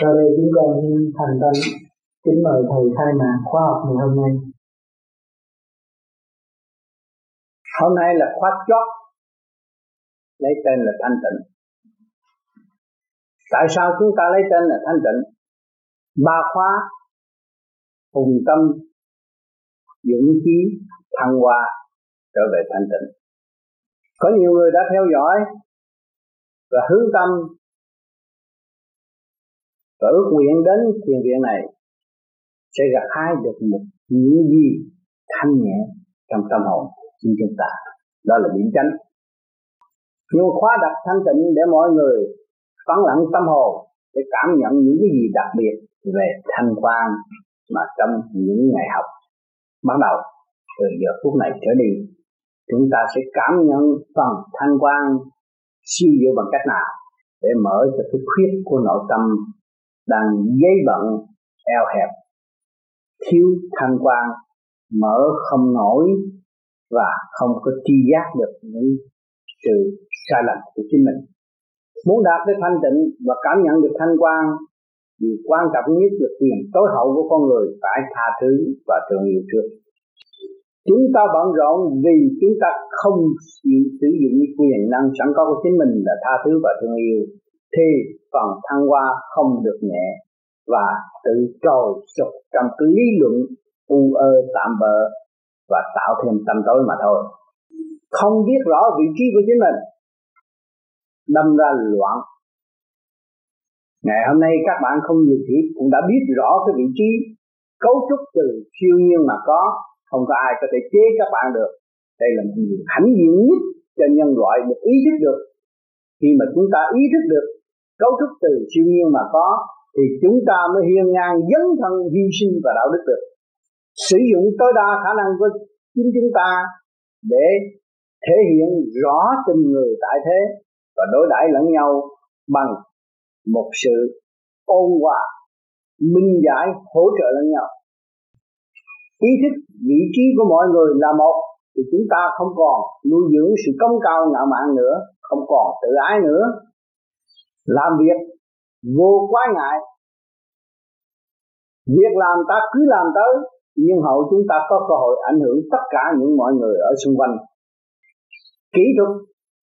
cho đây chúng con thành tâm kính mời thầy khai mạc khoa học ngày hôm nay. Hôm nay là khóa chót, lấy tên là thanh tịnh. Tại sao chúng ta lấy tên là thanh tịnh? Ba khóa hùng tâm, dũng chí, thăng hoa trở về thanh tịnh. Có nhiều người đã theo dõi và hướng tâm và ước nguyện đến thiền viện này sẽ gặt hái được một những gì thanh nhẹ trong tâm hồn của chúng ta. Đó là điểm chánh. Nhưng khóa đặt thanh tịnh để mọi người vắng lặng tâm hồn để cảm nhận những cái gì đặc biệt về thanh quan mà trong những ngày học. Bắt đầu từ giờ phút này trở đi, chúng ta sẽ cảm nhận phần thanh quan siêu diệu bằng cách nào để mở cho cái khuyết của nội tâm đang dây bận, eo hẹp, thiếu thanh quan, mở không nổi và không có tri giác được những sự sai lầm của chính mình. Muốn đạt tới thanh tịnh và cảm nhận được thanh quan, điều quan trọng nhất là quyền tối hậu của con người phải tha thứ và thương yêu trước. Chúng ta bận rộn vì chúng ta không sử dụng quyền năng sẵn có của chính mình là tha thứ và thương yêu thì phần thăng hoa không được nhẹ và tự trồi sụp trong cái lý luận u ơ tạm bợ và tạo thêm tâm tối mà thôi. Không biết rõ vị trí của chính mình. Đâm ra loạn. Ngày hôm nay các bạn không nhiều thì cũng đã biết rõ cái vị trí cấu trúc từ siêu nhiên mà có. Không có ai có thể chế các bạn được. Đây là một điều hãnh diện nhất cho nhân loại được ý thức được. Khi mà chúng ta ý thức được cấu trúc từ siêu nhiên mà có, thì chúng ta mới hiên ngang dấn thân hy sinh và đạo đức được. Sử dụng tối đa khả năng của chính chúng ta để thể hiện rõ tình người tại thế và đối đãi lẫn nhau bằng một sự ôn hòa, minh giải, hỗ trợ lẫn nhau. Ý thức, vị trí của mọi người là một, thì chúng ta không còn nuôi dưỡng sự công cao ngạo mạn nữa, không còn tự ái nữa làm việc vô quá ngại. Việc làm ta cứ làm tới, nhưng hậu chúng ta có cơ hội ảnh hưởng tất cả những mọi người ở xung quanh. Kỹ thuật,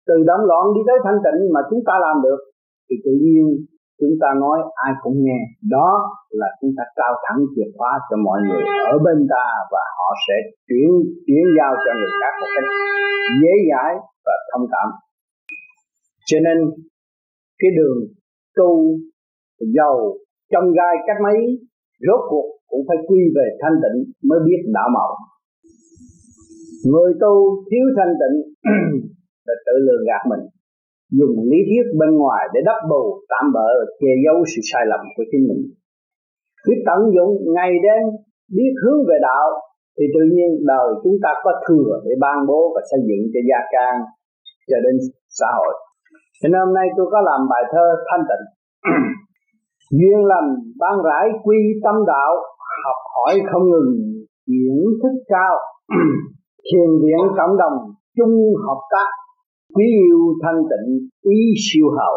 từ động loạn đi tới thanh tịnh mà chúng ta làm được, thì tự nhiên chúng ta nói ai cũng nghe. Đó là chúng ta trao thẳng chìa khóa cho mọi người ở bên ta và họ sẽ chuyển chuyển giao cho người khác một cách dễ dãi và thông cảm. Cho nên cái đường tu giàu trong gai cách mấy rốt cuộc cũng phải quy về thanh tịnh mới biết đạo mạo người tu thiếu thanh tịnh là tự lường gạt mình. Dùng lý thuyết bên ngoài để đắp bù, tạm bỡ che giấu sự sai lầm của chính mình. Biết tận dụng ngày đêm, biết hướng về đạo, thì tự nhiên đời chúng ta có thừa để ban bố và xây dựng cho gia can, cho đến xã hội cho nên hôm nay tôi có làm bài thơ thanh tịnh. Duyên lành ban rãi quy tâm đạo, học hỏi không ngừng chuyển thức cao. Thiền viện cộng đồng chung hợp tác, quý yêu thanh tịnh ý siêu hậu.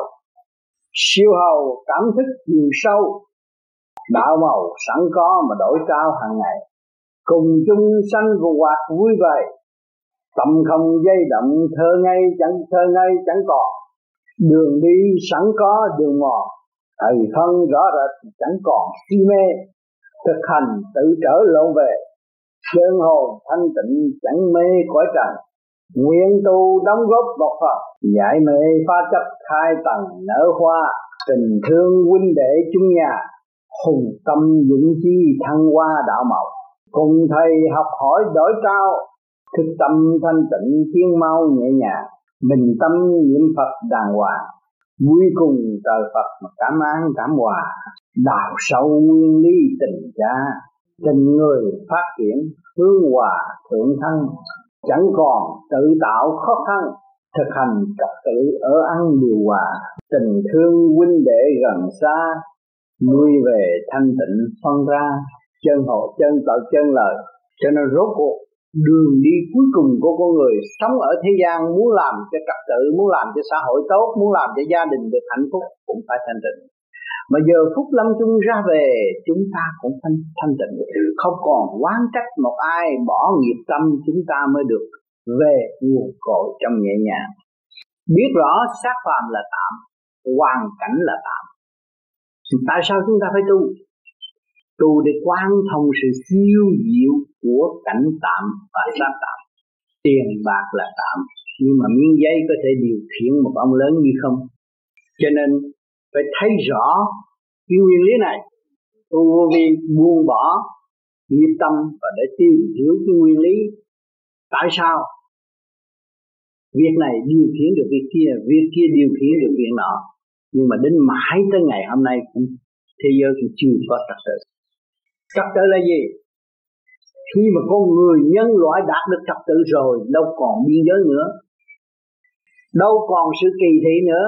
Siêu hậu cảm thức chiều sâu, đạo màu sẵn có mà đổi trao hàng ngày. Cùng chung sanh vô hoạt vui vẻ, tâm không dây động, thơ ngay chẳng thơ ngay chẳng còn đường đi sẵn có, đường mòn. Thầy thân rõ rệt, chẳng còn si mê. Thực hành tự trở lộn về. Chân hồn thanh tịnh, chẳng mê cõi trần. Nguyện tu đóng góp một phần. Giải mê pha chấp khai tầng nở hoa. Tình thương huynh đệ chung nhà. Hùng tâm dũng chi thăng hoa đạo màu. Cùng thầy học hỏi đổi cao thực tâm thanh tịnh, thiên mau nhẹ nhàng mình tâm niệm phật đàng hoàng vui cùng trời Phật mà cảm an, cảm hòa. Đào sâu nguyên lý tình cha, tình người phát triển, hướng hòa thượng thân. Chẳng còn tự tạo khó khăn, thực hành trật tự ở ăn điều hòa. Tình thương huynh đệ gần xa nuôi về thanh tịnh phân ra. Chân hộ chân tạo chân lời, cho nên rốt cuộc đường đi cuối cùng của con người sống ở thế gian muốn làm cho trật tự, muốn làm cho xã hội tốt, muốn làm cho gia đình được hạnh phúc cũng phải thanh tịnh. Mà giờ phút lâm chung ra về, chúng ta cũng thanh thanh tịnh. Không còn oán trách một ai, bỏ nghiệp tâm chúng ta mới được về nguồn cội trong nhẹ nhàng. Biết rõ xác phàm là tạm, hoàn cảnh là tạm. Tại sao chúng ta phải tu? Tu để quan thông sự siêu diệu của cảnh tạm và xác tạm. Tiền bạc là tạm, nhưng mà miếng giấy có thể điều khiển một ông lớn như không. Cho nên phải thấy rõ cái nguyên lý này. Tu vô vi buông bỏ nghiệp tâm và để tìm hiểu cái nguyên lý tại sao việc này điều khiển được việc kia việc kia điều khiển được việc nọ. Nhưng mà đến mãi tới ngày hôm nay cũng thế giới cũng chưa có trật tự trật tự là gì khi mà con người nhân loại đạt được trật tự rồi đâu còn biên giới nữa đâu còn sự kỳ thị nữa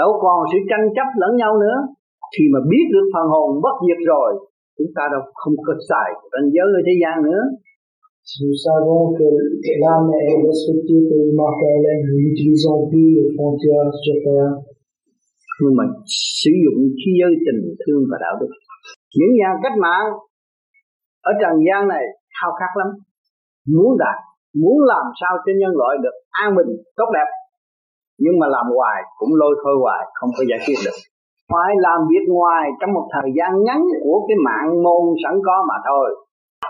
đâu còn sự tranh chấp lẫn nhau nữa khi mà biết được phần hồn bất diệt rồi chúng ta đâu không có xài ranh giới ở thế gian nữa Nous savons que l'âme est respectée et immortelle, nous n'utilisons plus les frontières sur terre. Nhưng mà sử dụng khí giới tình thương và đạo đức. Những nhà cách mạng ở trần gian này khao khát lắm. Muốn đạt, muốn làm sao cho nhân loại được an bình, tốt đẹp. Nhưng mà làm hoài cũng lôi thôi hoài, không có giải quyết được. Phải làm việc ngoài trong một thời gian ngắn của cái mạng môn sẵn có mà thôi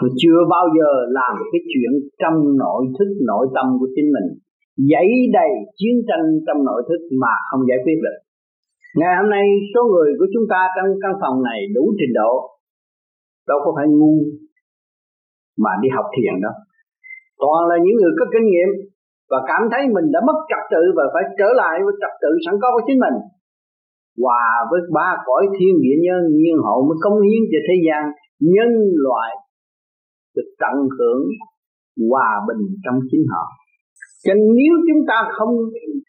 Tôi chưa bao giờ làm cái chuyện trong nội thức nội tâm của chính mình Dãy đầy chiến tranh trong nội thức mà không giải quyết được Ngày hôm nay số người của chúng ta trong căn phòng này đủ trình độ Đâu có phải ngu mà đi học thiền đó, Toàn là những người có kinh nghiệm Và cảm thấy mình đã mất trật tự và phải trở lại với trật tự sẵn có của chính mình. Hòa với ba cõi thiên địa nhân nhiên hậu mới công hiến cho thế gian nhân loại được tận hưởng hòa bình trong chính họ. Cho nên nếu chúng ta không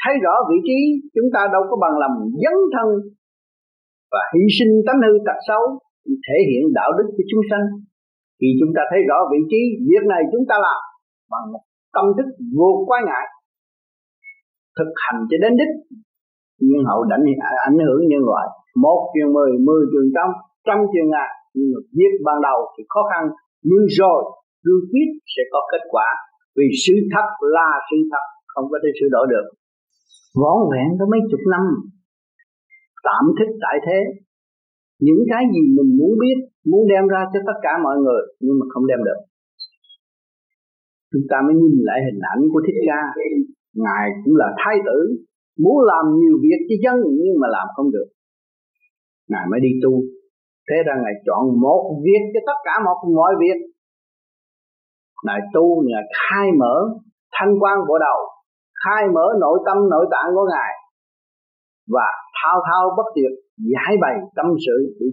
thấy rõ vị trí chúng ta đâu có bằng lòng dấn thân và hy sinh tánh hư tật xấu thể hiện đạo đức cho chúng sanh khi chúng ta thấy rõ vị trí việc này chúng ta làm bằng tâm thức vô quái ngại, thực hành cho đến đích. Nhưng hậu đánh ảnh hưởng nhân loại. Một trường mười mười trường trăm trăm trường ngàn. Nhưng mà việc ban đầu thì khó khăn, nhưng rồi cương quyết sẽ có kết quả. Vì sự thật là sự thật, không có thể sửa đổi được. Vỏn vẹn có mấy chục năm, tạm thức tại thế những cái gì mình muốn biết, muốn đem ra cho tất cả mọi người, nhưng mà không đem được. Chúng ta mới nhìn lại hình ảnh của thích ca. Ngài cũng là thái tử, muốn làm nhiều việc cho dân nhưng mà làm không được. Ngài mới đi tu. Thế ra ngài chọn một việc cho tất cả một mọi việc. Ngài tu ngài khai mở thanh quan bộ đầu, khai mở nội tâm, nội tạng của ngài và thao thao bất tuyệt, giải bày tâm sự để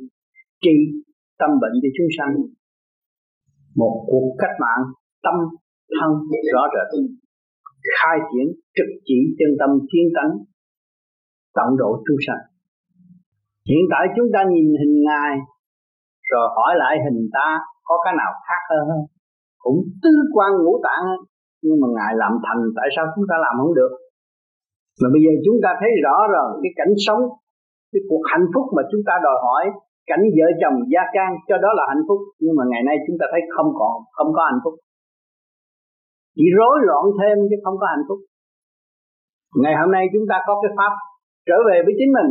trị tâm bệnh cho chúng sanh. Một cuộc cách mạng tâm thân rõ rệt, khai triển trực chỉ chân tâm thiên tánh, tận độ chúng sanh. Hiện tại chúng ta nhìn hình ngài, rồi hỏi lại hình ta có cái nào khác hơn không? Cũng tứ quan ngũ tạng, nhưng mà ngài làm thành, tại sao chúng ta làm không được? Mà bây giờ chúng ta thấy rõ rồi cái cảnh sống, cái cuộc hạnh phúc mà chúng ta đòi hỏi, cảnh vợ chồng gia can, cho đó là hạnh phúc. Nhưng mà ngày nay chúng ta thấy không còn, không có hạnh phúc. Chỉ rối loạn thêm chứ không có hạnh phúc. Ngày hôm nay chúng ta có cái pháp trở về với chính mình.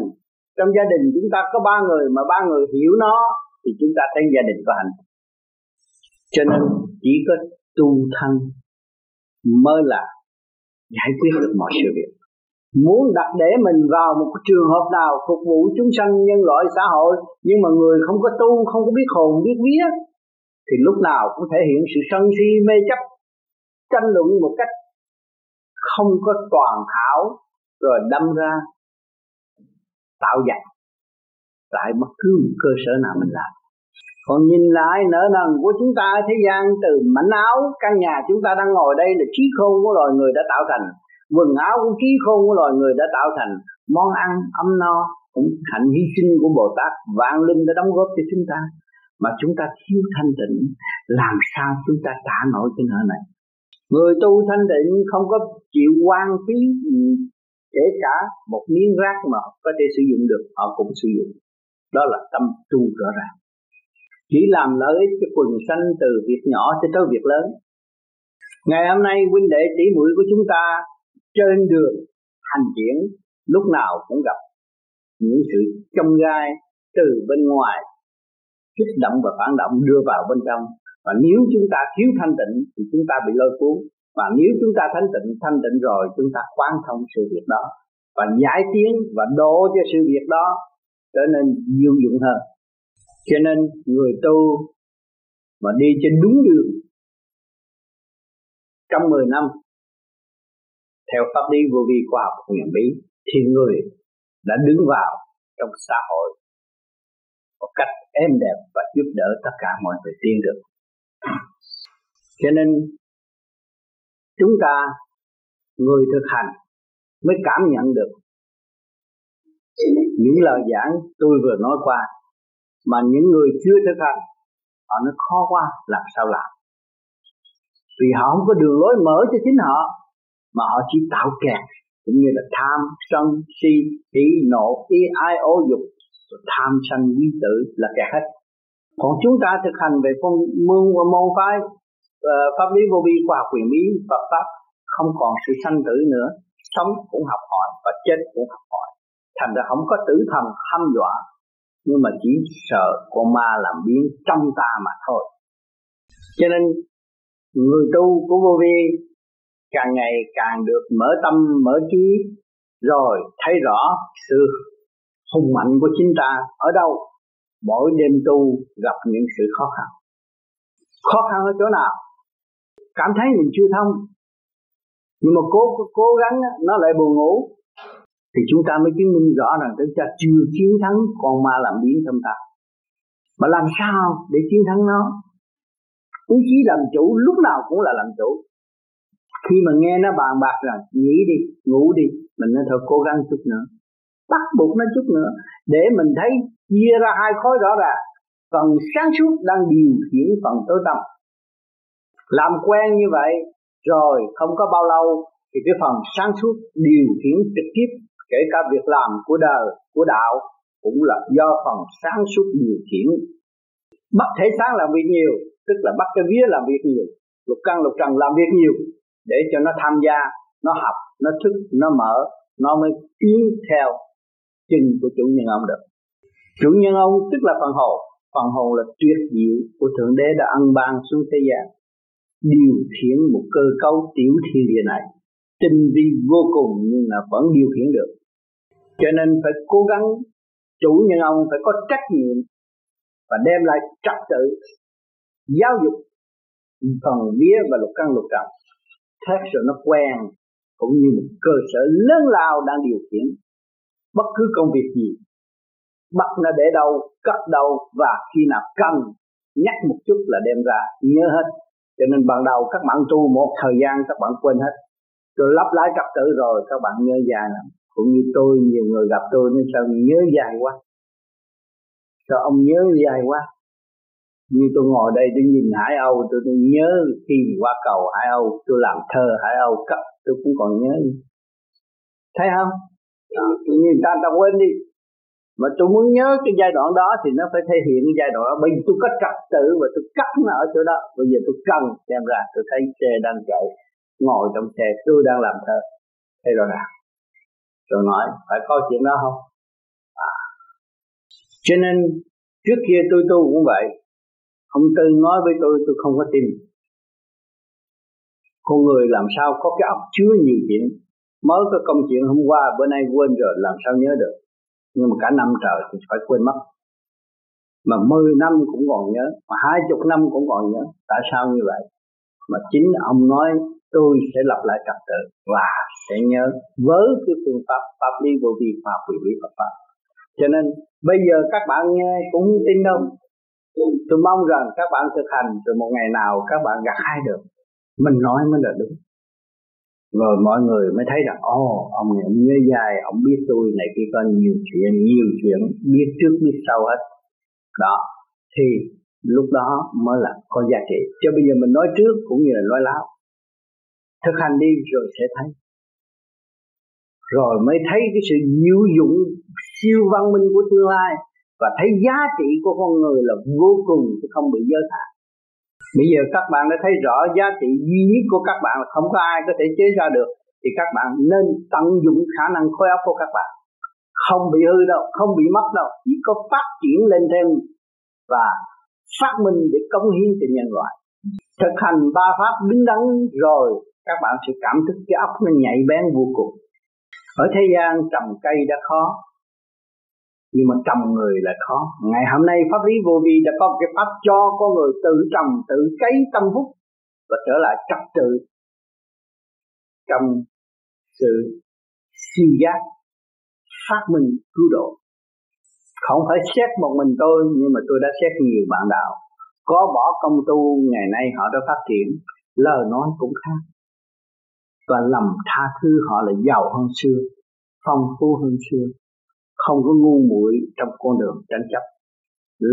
Trong gia đình chúng ta có ba người mà ba người hiểu nó, thì chúng ta thấy gia đình có hạnh phúc. Cho nên chỉ có tu thân mới là giải quyết được mọi sự việc muốn đặt để mình vào một trường hợp nào phục vụ chúng sanh nhân loại xã hội, nhưng mà người không có tu, không có biết hồn, biết vía, thì lúc nào cũng thể hiện sự sân si, mê chấp, tranh luận một cách không có toàn hảo, rồi đâm ra tạo giặc. Tại bất cứ một cơ sở nào mình làm. Còn nhìn lại nợ nần của chúng ta, thế gian từ mảnh áo, căn nhà chúng ta đang ngồi đây là trí khôn của loài người đã tạo thành quần áo của trí khôn của loài người đã tạo thành món ăn ấm no, cũng hạnh hy sinh của Bồ Tát, vạn linh đã đóng góp cho chúng ta. Mà chúng ta thiếu thanh tịnh, làm sao chúng ta trả nổi cái nợ này? Người tu thanh tịnh không có chịu quan phí ừ, kể cả một miếng rác mà có thể sử dụng được, họ cũng sử dụng. Đó là tâm tu rõ ràng. Chỉ làm lợi ích cho quần sanh từ việc nhỏ cho tới việc lớn. Ngày hôm nay, huynh đệ tỷ muội của chúng ta trên đường hành triển lúc nào cũng gặp những sự trong gai từ bên ngoài, kích động và phản động đưa vào bên trong. Và nếu chúng ta thiếu thanh tịnh thì chúng ta bị lôi cuốn. Và nếu chúng ta thanh tịnh thanh tịnh rồi chúng ta quan thông sự việc đó. Và giải tiến và độ cho sự việc đó trở nên diệu dụng hơn. Cho nên người tu mà đi trên đúng đường trong 10 năm theo pháp lý vô vi khoa học huyền bí thì người đã đứng vào trong xã hội một cách êm đẹp và giúp đỡ tất cả mọi người tiên được. Cho nên, chúng ta, người thực hành mới cảm nhận được những lời giảng tôi vừa nói qua, mà những người chưa thực hành, họ nó khó quá, làm sao làm? Vì họ không có đường lối mở cho chính họ mà họ chỉ tạo kẹt cũng như là tham sân si hỉ nộ ý ai ô dục. Tham sân quý tử là kẹt hết. Còn chúng ta thực hành về phong mương và môn phái uh, pháp lý vô vi khoa học quyền bí Phật pháp không còn sự sanh tử nữa. Sống cũng học hỏi và chết cũng học hỏi. Thành ra không có tử thần hăm dọa nhưng mà chỉ sợ con ma làm biến trong ta mà thôi. Cho nên người tu của vô vi càng ngày càng được mở tâm, mở trí, rồi thấy rõ sự hùng mạnh của chính ta ở đâu. Mỗi đêm tu gặp những sự khó khăn. Khó khăn ở chỗ nào? Cảm thấy mình chưa thông. Nhưng mà cố cố gắng nó lại buồn ngủ. Thì chúng ta mới chứng minh rõ rằng chúng ta chưa chiến thắng con ma làm biến trong ta. Mà làm sao để chiến thắng nó? Ý chí làm chủ lúc nào cũng là làm chủ khi mà nghe nó bàn bạc rằng nghỉ đi, ngủ đi, mình nên thôi, cố gắng chút nữa. Bắt buộc nó chút nữa, để mình thấy chia ra hai khối rõ ràng. Phần sáng suốt đang điều khiển phần tối tâm làm quen như vậy rồi không có bao lâu thì cái phần sáng suốt điều khiển trực tiếp, kể cả việc làm của đời, của đạo, cũng là do phần sáng suốt điều khiển. Bắt thể sáng làm việc nhiều, tức là bắt cái vía làm việc nhiều, lục căn lục trần làm việc nhiều để cho nó tham gia, nó học, nó thức, nó mở, nó mới tiến theo chân của chủ nhân ông được. Chủ nhân ông tức là phần hồn. Phần hồn là tuyệt diệu của thượng đế đã ăn ban xuống thế gian, điều khiển một cơ cấu tiểu thiên địa này. Tinh vi vô cùng nhưng là vẫn điều khiển được. Cho nên phải cố gắng, chủ nhân ông phải có trách nhiệm và đem lại trật tự, giáo dục phần vía và lục căn lục trần thét rồi nó quen, cũng như một cơ sở lớn lao đang điều khiển bất cứ công việc gì. Bắt nó để đâu cất đâu, và khi nào cần, nhắc một chút là đem ra, nhớ hết. Cho nên ban đầu các bạn tu một thời gian, các bạn quên hết. Rồi lắp lại trật tự rồi, các bạn nhớ dài lắm. Cũng như tôi, nhiều người gặp tôi nên sao nhớ dài quá. Sao ông nhớ dài quá? Như tôi ngồi đây tôi nhìn Hải Âu tôi, tôi nhớ khi qua cầu Hải Âu tôi làm thơ Hải Âu cấp tôi cũng còn nhớ. Thấy không? Đó, như người ta ta quên đi. Mà tôi muốn nhớ cái giai đoạn đó thì nó phải thể hiện cái giai đoạn đó. Bởi vì tôi có trật tự và tôi cắt nó ở chỗ đó. Bây giờ tôi cần xem ra tôi thấy xe đang chạy ngồi trong xe tôi đang làm thơ. Thấy rõ ràng rồi nói phải có chuyện đó không? À. cho nên trước kia tôi tu cũng vậy ông tư nói với tôi tôi không có tin. Con người làm sao có cái óc chứa nhiều chuyện? Mới có công chuyện hôm qua, bữa nay quên rồi, làm sao nhớ được? Nhưng mà cả năm trời thì phải quên mất. Mà 10 năm cũng còn nhớ, mà hai chục năm cũng còn nhớ. Tại sao như vậy? Mà chính ông nói, tôi sẽ lập lại trật tự và sẽ nhớ với cái phương pháp pháp lý vô vi, pháp quỷ lý Phật pháp. Cho nên, bây giờ các bạn nghe cũng tin đâu tôi mong rằng các bạn thực hành rồi một ngày nào các bạn gặt hai được. Mình nói mới là đúng. Rồi mọi người mới thấy rằng ồ oh, ông này ông nhớ dài ông biết tôi này kia có nhiều chuyện nhiều chuyện biết trước biết sau hết. Đó. Thì lúc đó mới là có giá trị. Cho bây giờ mình nói trước cũng như là nói láo. Thực hành đi rồi sẽ thấy. Rồi mới thấy cái sự diệu dụng siêu văn minh của tương lai và thấy giá trị của con người là vô cùng, chứ không bị giới hạn. Bây giờ các bạn đã thấy rõ giá trị duy nhất của các bạn là không có ai có thể chế ra được, thì các bạn nên tận dụng khả năng khối óc của các bạn. Không bị hư đâu, không bị mất đâu, chỉ có phát triển lên thêm và phát minh để cống hiến cho nhân loại. Thực hành ba pháp đứng đắn rồi, các bạn sẽ cảm thức cái óc nó nhạy bén vô cùng. Ở thế gian trồng cây đã khó nhưng mà trồng người là khó. Ngày hôm nay pháp lý vô vi đã có một cái pháp cho con người tự trồng, tự cấy tâm hút và trở lại trật tự trong sự suy giác, phát minh, cứu độ. Không phải xét một mình tôi, nhưng mà tôi đã xét nhiều bạn đạo. Có bỏ công tu, ngày nay họ đã phát triển. Lời nói cũng khác. Và lòng tha thứ họ là giàu hơn xưa, phong phú hơn xưa không có ngu muội trong con đường tranh chấp.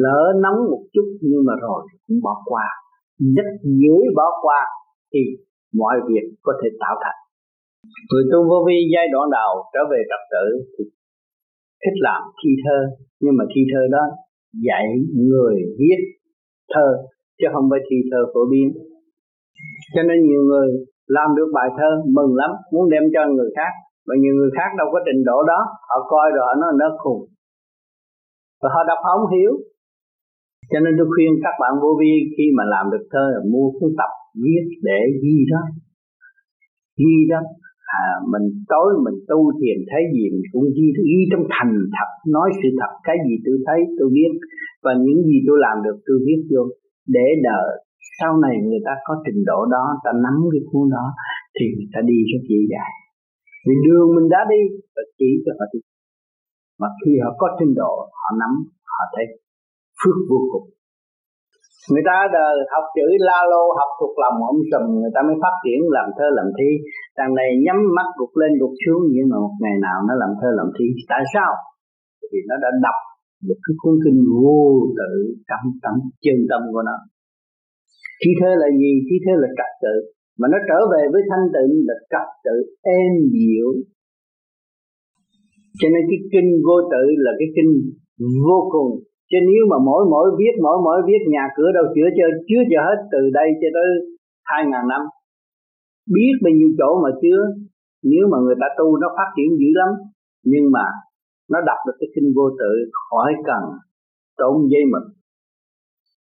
Lỡ nóng một chút nhưng mà rồi cũng bỏ qua. Nhất dễ bỏ qua thì mọi việc có thể tạo thành. Người tu vô vi giai đoạn đầu trở về trật tự thì thích làm thi thơ, nhưng mà thi thơ đó dạy người viết thơ, chứ không phải thi thơ phổ biến. Cho nên nhiều người làm được bài thơ mừng lắm, muốn đem cho người khác mà nhiều người khác đâu có trình độ đó. Họ coi rồi họ nói nó khùng. Và họ đọc không hiểu. Cho nên tôi khuyên các bạn vô vi khi mà làm được thơ là mua cuốn tập viết để ghi đó. Ghi đó. À, mình tối mình tu thiền thấy gì mình cũng ghi ghi trong thành thật nói sự thật cái gì tôi thấy tôi biết. Và những gì tôi làm được tôi viết vô. Để đợi sau này người ta có trình độ đó ta nắm cái cuốn đó thì người ta đi rất dễ dàng vì đường mình đã đi và chỉ cho họ đi. Mà khi họ có trình độ, họ nắm, họ thấy phước vô cùng. Người ta đời học chữ la lô học thuộc lòng ông sùm người ta mới phát triển làm thơ làm thi. Đằng này nhắm mắt gục lên gục xuống, nhưng mà một ngày nào nó làm thơ làm thi. Tại sao? Vì nó đã đọc được cái cuốn kinh vô tự trong tâm chân tâm của nó. Trí thơ là gì? Trí thơ là trật tự mà nó trở về với thanh tịnh là trật tự êm dịu. Cho nên cái kinh vô tự là cái kinh vô cùng. Chứ nếu mà mỗi mỗi viết, mỗi mỗi viết, nhà cửa đâu chữa chưa chứa chưa hết từ đây cho tới hai ngàn năm. Biết bao nhiêu chỗ mà chưa nếu mà người ta tu nó phát triển dữ lắm, nhưng mà nó đọc được cái kinh vô tự khỏi cần tốn dây mực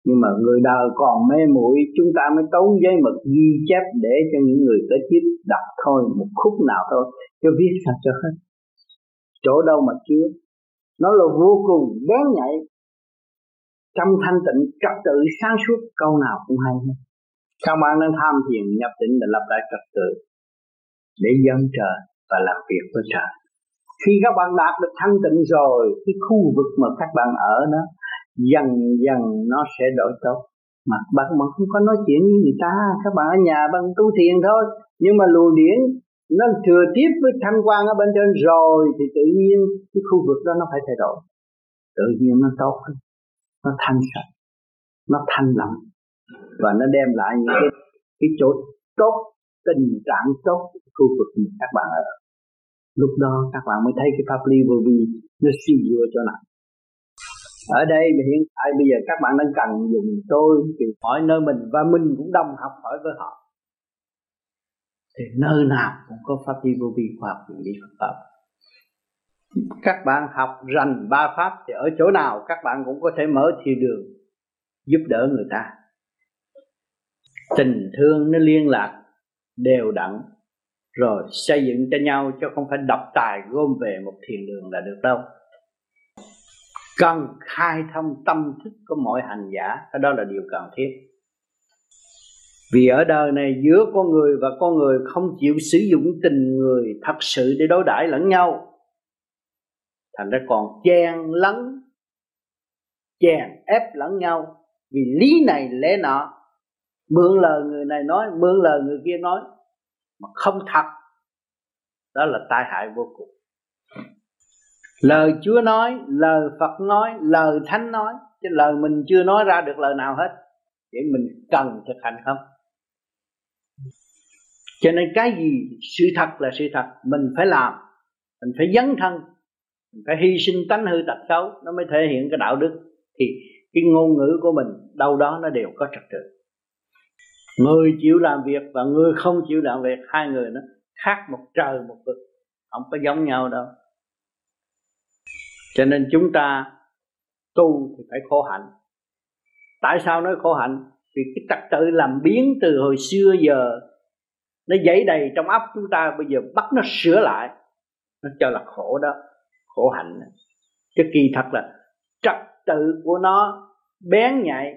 nhưng mà người đời còn mê muội, chúng ta mới tốn giấy mực ghi chép để cho những người có chip đọc thôi, một khúc nào thôi, cho viết sao cho hết. Chỗ đâu mà chưa? Nó là vô cùng đáng nhạy. Trong thanh tịnh, trật tự, sáng suốt, câu nào cũng hay hết. Các bạn đang tham thiền, nhập định để lập lại trật tự để dân trời và làm việc với trời. Khi các bạn đạt được thanh tịnh rồi, cái khu vực mà các bạn ở đó dần dần nó sẽ đổi tốt. Mà bạn mà không có nói chuyện với người ta, các bạn ở nhà bằng tu thiền thôi. Nhưng mà luồng điển nó thừa tiếp với thanh quan ở bên trên rồi thì tự nhiên cái khu vực đó nó phải thay đổi. Tự nhiên nó tốt hơn, nó thanh sạch, nó thanh lặng. Và nó đem lại những cái cái chỗ tốt, tình trạng tốt khu vực mà các bạn ở. Lúc đó các bạn mới thấy cái pháp lý vô vi nó suy dựa cho nào ở đây hiện tại bây giờ các bạn đang cần dùng tôi thì hỏi nơi mình và mình cũng đồng học hỏi với họ. Thì nơi nào cũng có pháp lý vô vi khoa học nguyên lý Phật pháp. Các bạn học rành ba pháp thì ở chỗ nào các bạn cũng có thể mở thiên đường giúp đỡ người ta. Tình thương nó liên lạc, đều đặn, rồi xây dựng cho nhau chứ không phải độc tài gom về một thiền đường là được đâu cần khai thông tâm thức của mọi hành giả, cái đó là điều cần thiết. Vì ở đời này giữa con người và con người không chịu sử dụng tình người thật sự để đối đãi lẫn nhau, thành ra còn chen lấn, chèn ép lẫn nhau. Vì lý này lẽ nọ, mượn lời người này nói, mượn lời người kia nói mà không thật. Đó là tai hại vô cùng lời chúa nói, lời phật nói, lời thánh nói, chứ lời mình chưa nói ra được lời nào hết. Để mình cần thực hành không? Cho nên cái gì sự thật là sự thật, mình phải làm, mình phải dấn thân phải hy sinh tánh hư tật xấu, nó mới thể hiện cái đạo đức. Thì cái ngôn ngữ của mình đâu đó nó đều có trật tự. Người chịu làm việc và người không chịu làm việc, hai người nó khác một trời một vực, không có giống nhau đâu cho nên chúng ta tu thì phải khổ hạnh. Tại sao nói khổ hạnh? Vì cái trật tự làm biến từ hồi xưa giờ, nó dãy đầy trong óc chúng ta, bây giờ bắt nó sửa lại, nó cho là khổ đó, khổ hạnh. Chứ kỳ thật là trật tự của nó bén nhạy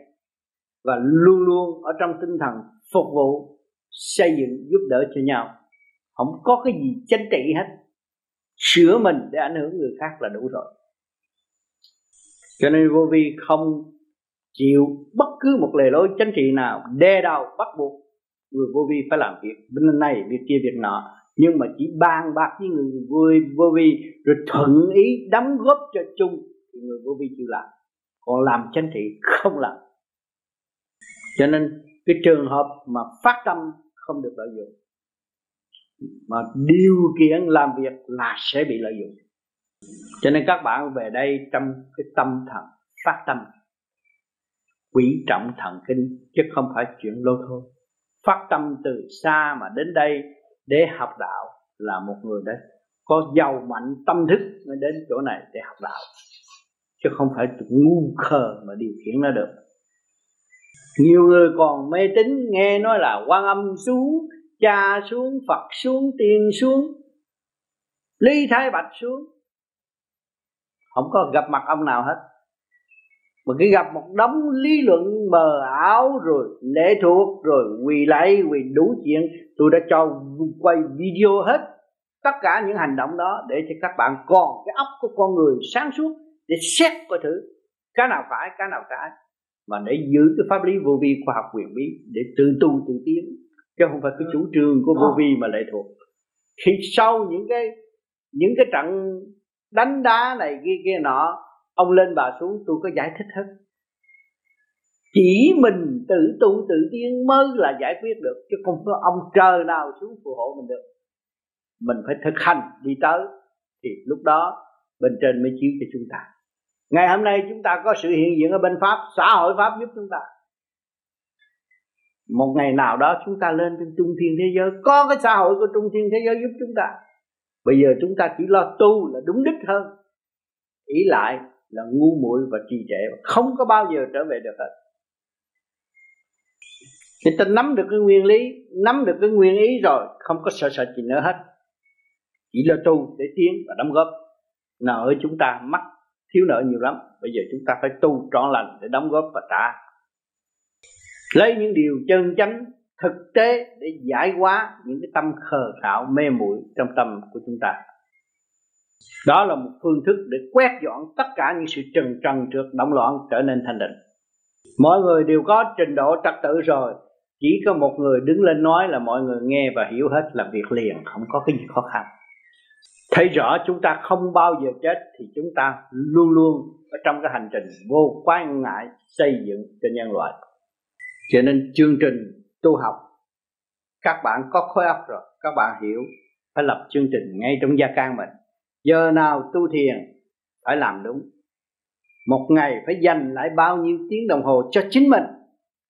và luôn luôn ở trong tinh thần phục vụ, xây dựng, giúp đỡ cho nhau. Không có cái gì chánh trị hết. Sửa mình để ảnh hưởng người khác là đủ rồi cho nên vô vi không chịu bất cứ một lề lối chính trị nào đe đầu bắt buộc người vô vi phải làm việc. Bên này việc kia việc nọ. Nhưng mà chỉ bàn bạc với người vui vô vi rồi thuận ý đóng góp cho chung thì người vô vi chịu làm. Còn làm chính trị không làm. Cho nên cái trường hợp mà phát tâm không được lợi dụng, mà điều kiện làm việc là sẽ bị lợi dụng cho nên các bạn về đây trong cái tâm thần phát tâm, quý trọng thần kinh, chứ không phải chuyện lô thôi. Phát tâm từ xa mà đến đây để học đạo là một người đấy có giàu mạnh tâm thức mới đến chỗ này để học đạo. Chứ không phải ngu khờ mà điều khiển nó được. Nhiều người còn mê tín, nghe nói là quan âm xuống, cha xuống, phật xuống, tiên xuống ly thái bạch xuống không có gặp mặt ông nào hết. Mà cứ gặp một đống lý luận mờ ảo rồi lễ thuộc rồi quỳ lạy, quỳ đủ chuyện, tôi đã cho quay video hết tất cả những hành động đó để cho các bạn còn cái óc của con người sáng suốt để xét coi thử cái nào phải, cái nào trái. Mà để giữ cái pháp lý vô vi khoa học quyền bí để tự tu, tự tiến, chứ không phải cái chủ trương của vô vi mà lệ thuộc. Khi sau những cái những cái trận đánh đá này kia kia nọ, ông lên bà xuống, tôi có giải thích hết. Chỉ mình tự tu tự tiến mới là giải quyết được, chứ không có ông trời nào xuống phù hộ mình được. Mình phải thực hành, đi tới, thì lúc đó bên trên mới chiếu cho chúng ta. Ngày hôm nay chúng ta có sự hiện diện ở bên pháp, xã hội pháp giúp chúng ta. Một ngày nào đó chúng ta lên trên trung thiên thế giới, có cái xã hội của trung thiên thế giới giúp chúng ta bây giờ chúng ta chỉ lo tu là đúng đích hơn. Ý lại là ngu muội và trì trệ không có bao giờ trở về được hết. Thì ta nắm được cái nguyên lý, nắm được cái nguyên ý rồi, không có sợ sợ gì nữa hết. Chỉ lo tu để tiến và đóng góp. Nợ chúng ta mắc, thiếu nợ nhiều lắm. Bây giờ chúng ta phải tu trọn lành để đóng góp và trả. Lấy những điều chân chánh thực tế để giải hóa những cái tâm khờ khạo, mê muội trong tâm của chúng ta. Đó là một phương thức để quét dọn tất cả những sự trần trần trượt động loạn trở nên thanh định. Mọi người đều có trình độ trật tự rồi. Chỉ có một người đứng lên nói là mọi người nghe và hiểu hết làm việc liền, không có cái gì khó khăn. Thấy rõ chúng ta không bao giờ chết thì chúng ta luôn luôn ở trong cái hành trình vô quan ngại xây dựng cho nhân loại. Cho nên chương trình tu học. Các bạn có khối óc rồi, các bạn hiểu, phải lập chương trình ngay trong gia can mình. Giờ nào tu thiền, phải làm đúng. Một ngày phải dành lại bao nhiêu tiếng đồng hồ cho chính mình?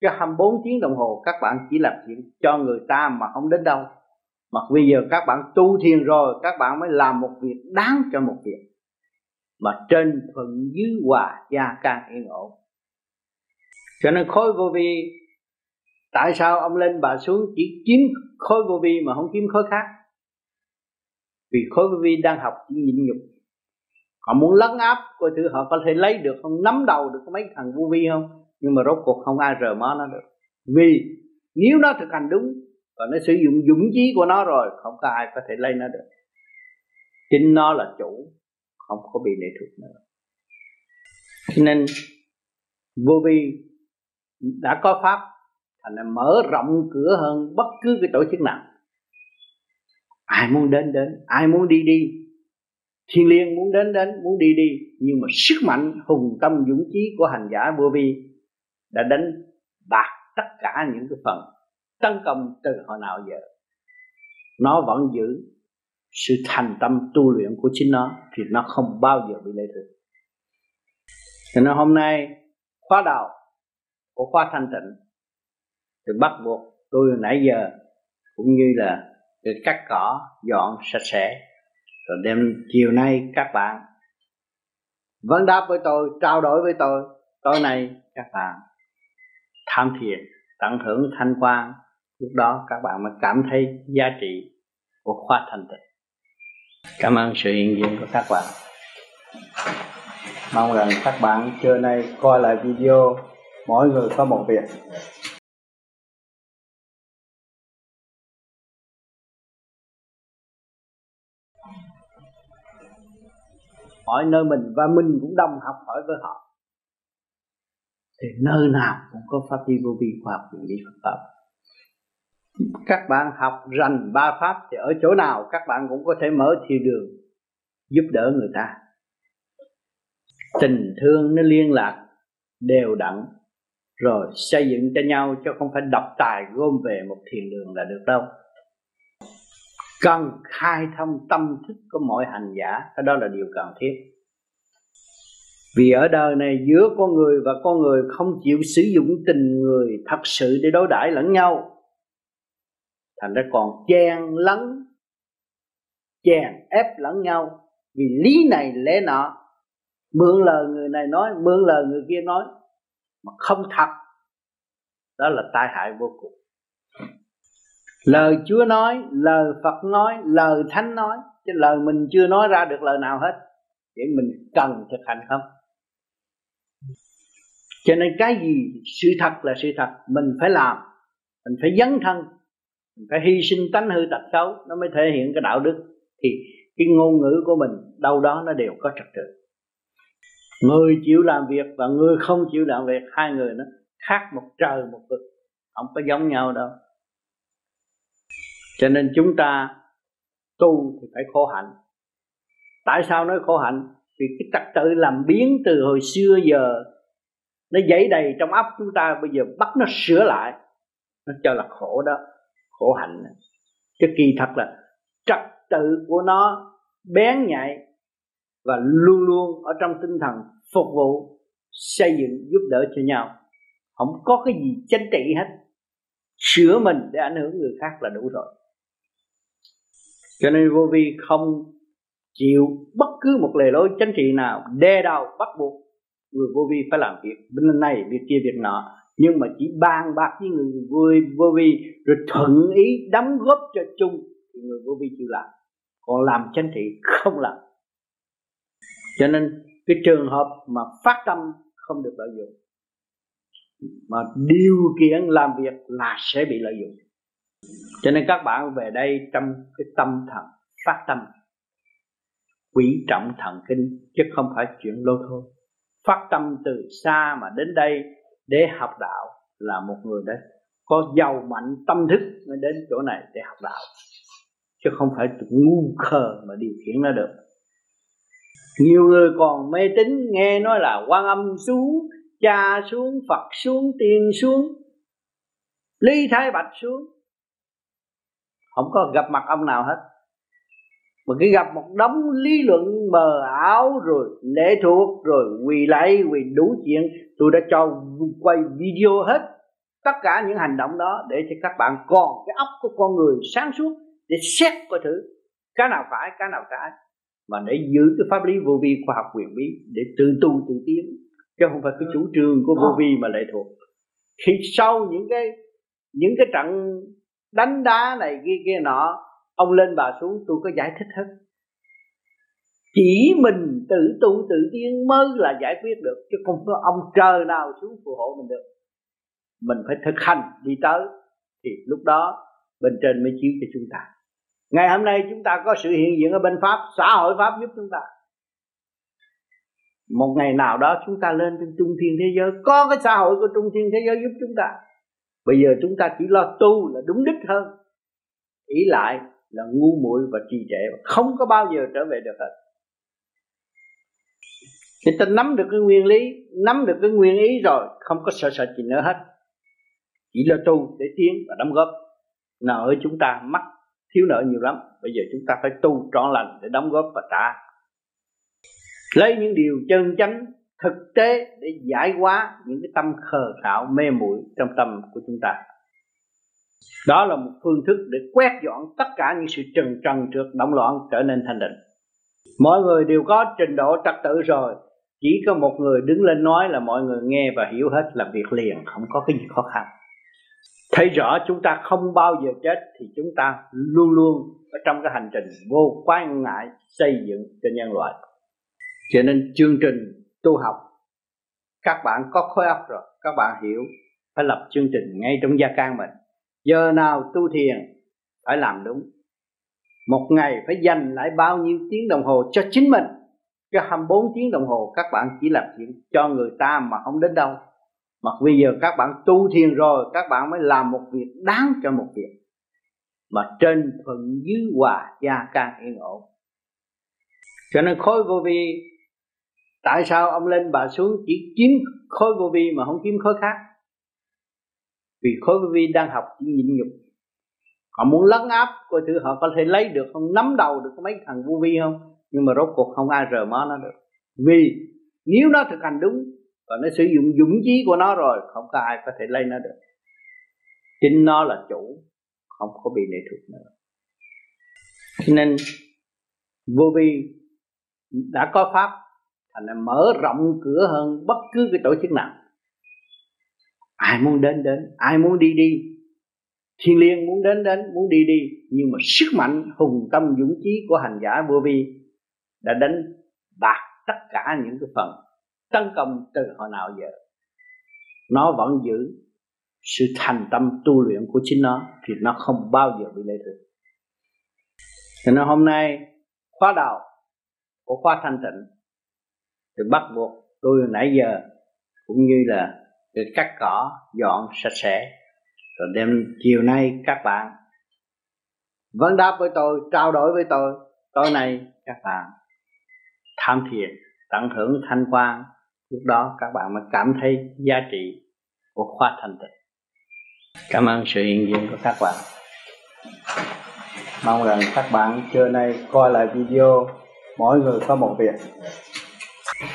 Cho 24 tiếng đồng hồ các bạn chỉ làm chuyện cho người ta mà không đến đâu. Mà bây giờ các bạn tu thiền rồi, các bạn mới làm một việc đáng cho một việc. Mà trên thuận dưới hòa gia can yên ổn. Cho nên khối vô vi tại sao ông lên bà xuống chỉ kiếm khối vô vi mà không kiếm khối khác? Vì khối vô vi đang học chỉ nhịn nhục. Họ muốn lấn áp coi thử họ có thể lấy được không, nắm đầu được mấy thằng vô vi không? Nhưng mà rốt cuộc không ai rờ mó nó được. Vì nếu nó thực hành đúng, và nó sử dụng dũng chí của nó rồi, không có ai có thể lấy nó được. Chính nó là chủ, không có bị lệ thuộc nữa. Cho nên, vô vi đã có pháp thành mở rộng cửa hơn bất cứ cái tổ chức nào. Ai muốn đến đến. Ai muốn đi đi. Thiên liêng muốn đến đến, muốn đi đi. Nhưng mà sức mạnh, hùng tâm, dũng chí của hành giả vô vi đã đánh bạc tất cả những cái phần tấn công từ hồi nào giờ. Nó vẫn giữ sự thành tâm tu luyện của chính nó thì nó không bao giờ bị lệ thuộc. Cho nên hôm nay khóa đầu của khóa thanh tịnh thì bắt buộc tôi nãy giờ cũng như là để cắt cỏ, dọn sạch sẽ, rồi đêm chiều nay các bạn vấn đáp với tôi, trao đổi với tôi. Tối nay các bạn tham thiền tận hưởng thanh quan lúc đó các bạn mới cảm thấy giá trị của khóa thanh tịnh. Cảm ơn sự hiện diện của các bạn. Mong rằng các bạn trưa nay coi lại video mỗi người có một việc. Hỏi nơi mình và mình cũng đồng học hỏi với họ. Thì nơi nào cũng có pháp vi vô vi khoa học quyền lý Phật pháp. Các bạn học rành ba pháp thì ở chỗ nào các bạn cũng có thể mở thiên đường giúp đỡ người ta. Tình thương nó liên lạc, đều đặn, rồi xây dựng cho nhau chứ không phải độc tài gom về một thiền đường là được đâu cần khai thông tâm thức của mọi hành giả, cái đó là điều cần thiết. Vì ở đời này, giữa con người và con người không chịu sử dụng tình người thật sự để đối đãi lẫn nhau. Thành ra còn chen lấn, chèn ép lẫn nhau. Vì lý này, lẽ nọ, mượn lời người này nói, mượn lời người kia nói, mà không thật. Đó là tai hại vô cùng lời chúa nói, lời phật nói, lời thánh nói, chứ lời mình chưa nói ra được lời nào hết. Để mình cần thực hành không? Cho nên cái gì sự thật là sự thật. Mình phải làm, mình phải dấn thân, mình phải hy sinh tánh hư tật xấu, nó mới thể hiện cái đạo đức. Thì cái ngôn ngữ của mình đâu đó nó đều có trật tự. Người chịu làm việc và người không chịu làm việc, hai người nó khác một trời một vực. Không có giống nhau đâu cho nên chúng ta tu thì phải khổ hạnh. Tại sao nói khổ hạnh? Vì cái trật tự làm biến từ hồi xưa giờ, nó dấy đầy trong óc chúng ta, bây giờ bắt nó sửa lại, nó cho là khổ đó, khổ hạnh. Chứ kỳ thật là trật tự của nó bén nhạy và luôn luôn ở trong tinh thần phục vụ, xây dựng, giúp đỡ cho nhau. Không có cái gì chánh trị hết. Sửa mình để ảnh hưởng người khác là đủ rồi cho nên vô vi không chịu bất cứ một lề lối chính trị nào đe đầu bắt buộc người vô vi phải làm việc. Bên này việc kia, việc nọ. Nhưng mà chỉ bàn bạc với người vui vô vi, rồi thuận ý đóng góp cho chung, thì người vô vi chịu làm. Còn làm chánh trị không làm. Cho nên cái trường hợp mà phát tâm không được lợi dụng, mà điều kiện làm việc là sẽ bị lợi dụng cho nên các bạn về đây trong cái tâm thần phát tâm, quý trọng thần kinh, chứ không phải chuyện lô thôi. Phát tâm từ xa mà đến đây để học đạo là một người đấy có giàu mạnh tâm thức mới đến chỗ này để học đạo. Chứ không phải ngu khờ mà điều khiển nó được. Nhiều người còn mê tín, nghe nói là quan âm xuống, cha xuống, phật xuống, tiên xuống ly thái bạch xuống không có gặp mặt ông nào hết. Mà khi gặp một đống lý luận mờ ảo rồi lễ thuộc rồi quỳ lạy quỳ đủ chuyện tôi đã cho quay video hết tất cả những hành động đó để cho các bạn còn cái óc của con người sáng suốt để xét coi thử cái nào phải cái nào trái. Mà để giữ cái pháp lý vô vi khoa học quyền bí để tự tu tự tiến chứ không phải cái chủ trương của vô vi mà lệ thuộc. Khi sau những cái những cái trận đánh đá này kia kia nọ. Ông lên bà xuống, tôi có giải thích hết. Chỉ mình tự tu tự tiến mới là giải quyết được, chứ không có ông trời nào xuống phù hộ mình được. Mình phải thực hành, đi tới. Thì lúc đó, bên trên mới chiếu cho chúng ta. Ngày hôm nay chúng ta có sự hiện diện ở bên pháp, xã hội pháp giúp chúng ta. Một ngày nào đó chúng ta lên trên trung thiên thế giới, có cái xã hội của trung thiên thế giới giúp chúng ta bây giờ chúng ta chỉ lo tu là đúng đích hơn. Ý lại là ngu muội và trì trệ không có bao giờ trở về được hết. Thì ta nắm được cái nguyên lý, nắm được cái nguyên ý rồi, không có sợ sợ gì nữa hết. Chỉ là tu để tiến và đóng góp. Nào ở chúng ta mắc, thiếu nợ nhiều lắm. Bây giờ chúng ta phải tu trọn lành để đóng góp và trả. Lấy những điều chân chánh thực tế để giải hóa những cái tâm khờ khạo, mê muội trong tâm của chúng ta. Đó là một phương thức để quét dọn tất cả những sự trần trần trượt động loạn trở nên thanh định. Mọi người đều có trình độ trật tự rồi. Chỉ có một người đứng lên nói là mọi người nghe và hiểu hết là việc liền, không có cái gì khó khăn. Thấy rõ chúng ta không bao giờ chết thì chúng ta luôn luôn ở trong cái hành trình vô quan ngại xây dựng cho nhân loại. Cho nên chương trình tu học. Các bạn có khối óc rồi, các bạn hiểu, phải lập chương trình ngay trong gia can mình. Giờ nào tu thiền, phải làm đúng. Một ngày phải dành lại bao nhiêu tiếng đồng hồ cho chính mình? Cho 24 tiếng đồng hồ các bạn chỉ làm chuyện cho người ta mà không đến đâu. Mà bây giờ các bạn tu thiền rồi, các bạn mới làm một việc đáng cho một việc. Mà trên thuận dưới hòa gia can yên ổn. Cho nên khối vô vi tại sao ông lên bà xuống chỉ kiếm khối vô vi mà không kiếm khối khác? Vì khối vô vi đang học chỉ nhịn nhục. Họ muốn lấn áp coi thử họ có thể lấy được không, nắm đầu được mấy thằng vô vi không? Nhưng mà rốt cuộc không ai rờ mó nó được. Vì nếu nó thực hành đúng, và nó sử dụng dũng chí của nó rồi, không có ai có thể lấy nó được. Chính nó là chủ, không có bị lệ thuộc nữa. Cho nên, vô vi đã có pháp thành là mở rộng cửa hơn bất cứ cái tổ chức nào. Ai muốn đến đến. Ai muốn đi đi. Thiên liêng muốn đến đến, muốn đi đi. Nhưng mà sức mạnh, hùng tâm, dũng chí của hành giả vô vi đã đánh bạc tất cả những cái phần tấn công từ hồi nào giờ. Nó vẫn giữ sự thành tâm tu luyện của chính nó thì nó không bao giờ bị lệ thuộc. Cho nên hôm nay khóa đầu của khóa thanh tịnh thì bắt buộc tôi nãy giờ cũng như là được cắt cỏ, dọn sạch sẽ. Rồi đêm chiều nay các bạn vấn đáp với tôi, trao đổi với tôi. Tối nay các bạn tham thiền, tận hưởng thanh quan lúc đó các bạn mới cảm thấy giá trị của khóa thanh tịnh. Cảm ơn sự hiện diện của các bạn. Mong rằng các bạn trưa nay coi lại video mỗi người có một việc. Dạ,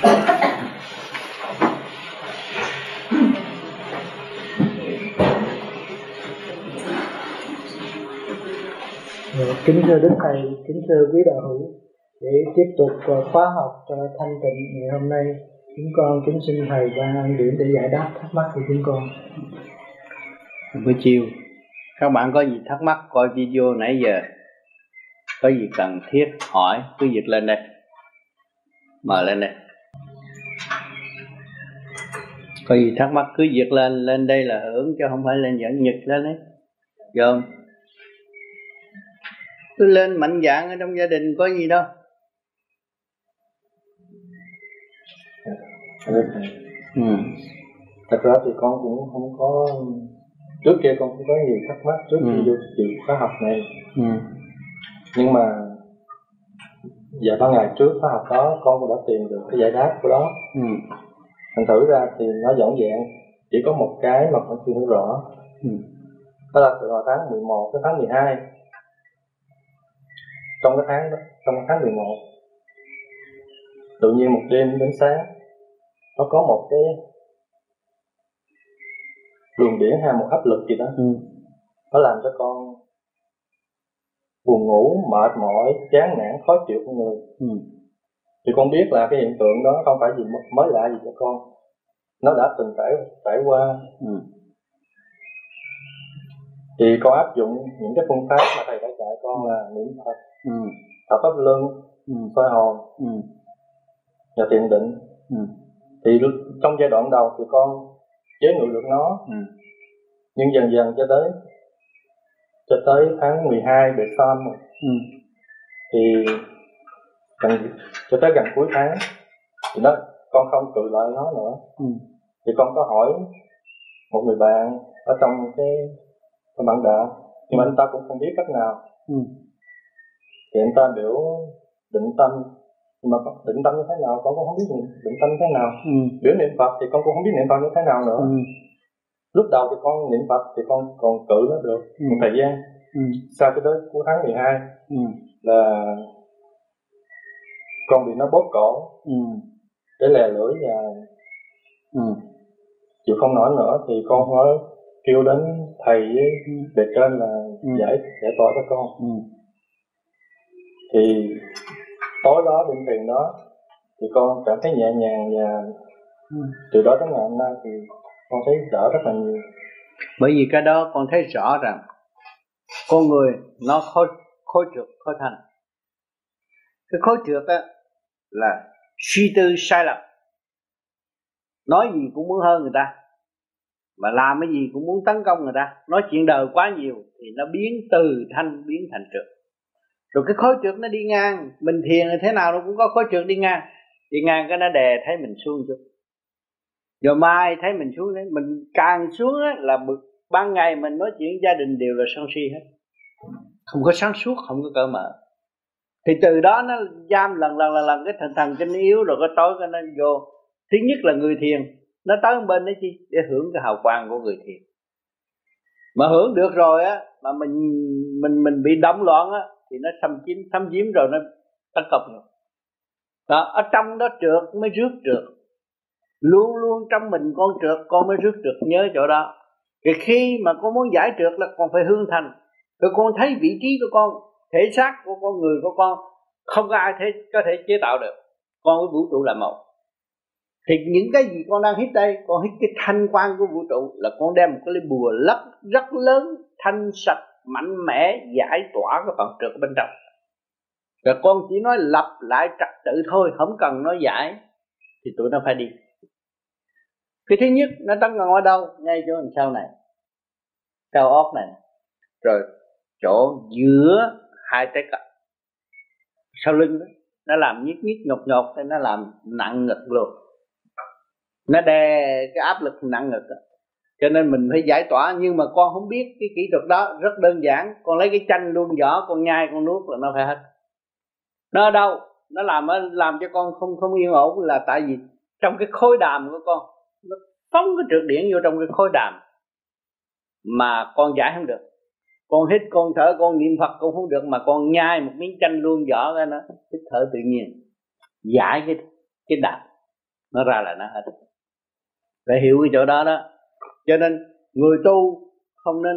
kính thưa đức thầy, kính thưa quý đạo hữu. Để tiếp tục ờ, khóa học ờ, thanh tịnh ngày hôm nay, chúng con kính xin thầy ban ân điển để giải đáp thắc mắc của chúng con. Buổi chiều, các bạn có gì thắc mắc, coi video nãy giờ. Có gì cần thiết hỏi, cứ việc lên đây. Mời lên đây có gì thắc mắc cứ việc lên lên đây là hưởng chứ không phải lên dẫn nhật lên đấy dòm cứ lên mạnh dạng ở trong gia đình có gì đâu ừ. thật ra thì con cũng không có trước kia con cũng có nhiều thắc mắc trước khi ừ. vô chịu khóa học này ừ. nhưng mà dạ ba ngày trước khóa học đó con cũng đã tìm được cái giải đáp của đó ừ. Thành thử ra thì nó dọn dẹn chỉ có một cái mà con chưa hiểu rõ ừ. đó là từ vào tháng 11 tới tháng 12 trong cái tháng đó, trong cái tháng 11 tự nhiên một đêm đến sáng nó có một cái luồng điển hay một áp lực gì đó ừ. nó làm cho con buồn ngủ mệt mỏi chán nản khó chịu con người ừ. Thì con biết là cái hiện tượng đó không phải gì mới lạ gì cho con nó đã từng trải trải qua ừ. thì con áp dụng những cái phương pháp mà thầy đã dạy con là niệm phật ừ. thở pháp luân ừ. soi hồn ừ. và thiền định ừ. thì trong giai đoạn đầu thì con chế ngự được nó ừ. nhưng dần dần cho tới cho tới tháng 12 về sau ừ. thì gần, cho tới gần cuối tháng thì nó con không tự lại nó nữa ừ. thì con có hỏi một người bạn ở trong cái cái bạn đạo nhưng mà anh ta cũng không biết cách nào ừ thì anh ta biểu định tâm nhưng mà định tâm như thế nào con cũng không biết định tâm như thế nào ừ. biểu niệm phật thì con cũng không biết niệm phật như thế nào nữa ừ. lúc đầu thì con niệm phật thì con còn cự nó được ừ. một thời gian ừ. sau cái đó cuối tháng 12 ừ. là con bị nó bóp cổ ừ. để lè lưỡi và ừ. chịu không nổi nữa thì con mới kêu đến thầy với bề trên là ừ. giải giải tỏa cho con ừ. thì tối đó đêm tiền đó thì con cảm thấy nhẹ nhàng và ừ. từ đó tới ngày hôm nay thì con thấy đỡ rất là nhiều bởi vì cái đó con thấy rõ rằng con người nó khối khối trượt khối thành cái khối trượt á, là suy tư sai lầm. Nói gì cũng muốn hơn người ta, mà làm cái gì cũng muốn tấn công người ta. Nói chuyện đời quá nhiều thì nó biến từ thanh biến thành trượt. Rồi cái khối trượt nó đi ngang, mình thiền thì thế nào nó cũng có khối trượt đi ngang. Đi ngang cái nó đè thấy mình xuống chút rồi mai thấy mình xuống đấy, mình càng xuống á là ban ngày mình nói chuyện gia đình đều là sân si hết. Không có sáng suốt, không có cỡ mở thì từ đó nó giam lần lần lần lần cái thần thần kinh yếu rồi cái tối cái nó vô. Thứ nhất là người thiền. Nó tới bên đấy chi? Để hưởng cái hào quang của người thiền. Mà hưởng được rồi á, mà mình mình mình bị động loạn á, thì nó xâm chiếm xâm chiếm rồi nó tấn công rồi đó, ở trong đó trượt mới rước trượt. Luôn luôn trong mình con trượt, con mới rước trượt. Nhớ chỗ đó. Thì khi mà con muốn giải trượt là con phải hương thành. Rồi con thấy vị trí của con thể xác của con người của con, không có ai thể, có thể chế tạo được. Con với vũ trụ là một. Thì những cái gì con đang hít đây, con hít cái thanh quan của vũ trụ là con đem một cái bùa lấp rất lớn, thanh sạch, mạnh mẽ, giải tỏa cái phần trượt bên trong. Rồi con chỉ nói lặp lại trật tự thôi, không cần nói giải, thì tụi nó phải đi. Cái thứ nhất, nó tấn công ở đâu? Ngay chỗ đằng sau này. Sau óc này. Rồi, chỗ giữa hai trái cặp. Sau lưng đó, nó làm nhít nhít, nhột nhột thì nó làm nặng ngực luôn. Nó đè cái áp lực nặng ngực đó. cho nên mình phải giải tỏa, nhưng mà con không biết cái kỹ thuật đó, rất đơn giản. Con lấy cái chanh luôn vỏ con nhai con nuốt là nó phải hết. Nó ở đâu? Nó làm làm cho con không không yên ổn là tại vì trong cái khối đàm của con, nó phóng cái trượt điện vô trong cái khối đàm mà con giải không được con hít, con thở, con niệm phật, con không được mà con nhai một miếng chanh luôn vỏ ra nó hít thở tự nhiên. Giải cái cái đàm nó ra là nó hết. Phải hiểu cái chỗ đó đó. Cho nên người tu không nên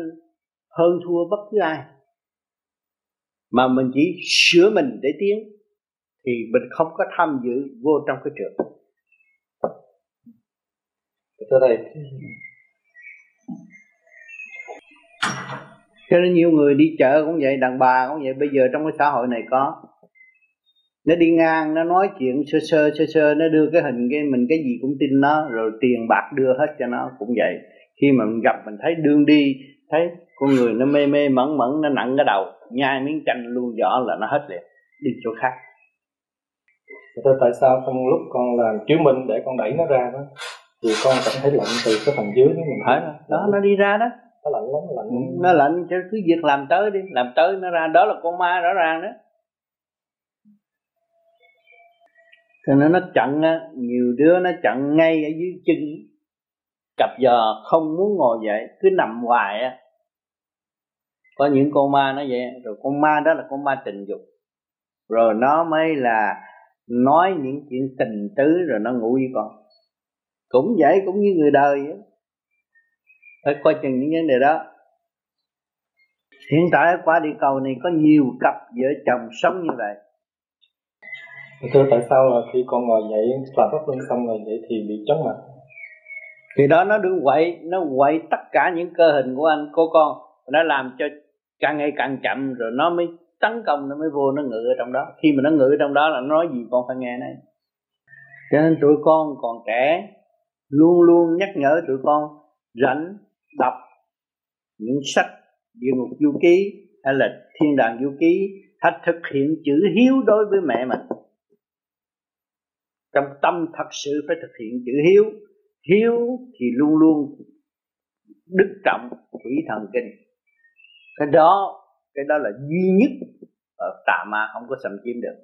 hơn thua bất cứ ai. Mà mình chỉ sửa mình để tiến, thì mình không có tham dự vô trong cái trường. Thưa thầy cho nên nhiều người đi chợ cũng vậy đàn bà cũng vậy. Bây giờ trong cái xã hội này có. Nó đi ngang nó nói chuyện sơ sơ sơ sơ nó đưa cái hình cái mình cái gì cũng tin nó rồi tiền bạc đưa hết cho nó cũng vậy. Khi mà mình gặp mình thấy đương đi thấy con người nó mê mê mẫn mẫn nó nặng cái đầu nhai miếng chanh luôn vỏ là nó hết liền đi chỗ khác. Thế tại sao trong lúc con làm chiếu minh để con đẩy nó ra đó? Thì con cảm thấy lạnh từ cái phần dưới nó mình thấy đó nó đi ra đó nó lạnh lắm lạnh lắm. nó lạnh cho cứ việc làm tới đi, làm tới nó ra, đó là con ma rõ ràng đó. Cho nên nó chặn á, nhiều đứa nó chặn ngay ở dưới chân. Cặp giờ không muốn ngồi dậy, cứ nằm hoài á. Có những con ma nó vậy, rồi con ma đó là con ma tình dục. Rồi nó mới là nói những chuyện tình tứ rồi nó ngủ với con. Cũng vậy, cũng như người đời vậy phải coi chừng những vấn đề đó. Hiện tại qua địa cầu này có nhiều cặp vợ chồng sống như vậy. Thưa tại sao là khi con ngồi dậy làm pháp luân xong rồi vậy thì bị chóng mặt? Thì đó nó đừng quậy nó quậy tất cả những cơ hình của anh của con. Nó làm cho càng ngày càng chậm rồi nó mới tấn công nó mới vô nó ngự ở trong đó. Khi mà nó ngự ở trong đó là nó nói gì con phải nghe này cho nên tụi con còn trẻ luôn luôn nhắc nhở tụi con rảnh đọc những sách địa ngục du ký hay là thiên đàng du ký hãy thực hiện chữ hiếu đối với mẹ mình. Trong tâm thật sự phải thực hiện chữ hiếu hiếu thì luôn luôn đức trọng thủy thần kinh. Cái đó cái đó là duy nhất ở tà ma không có xâm chiếm được.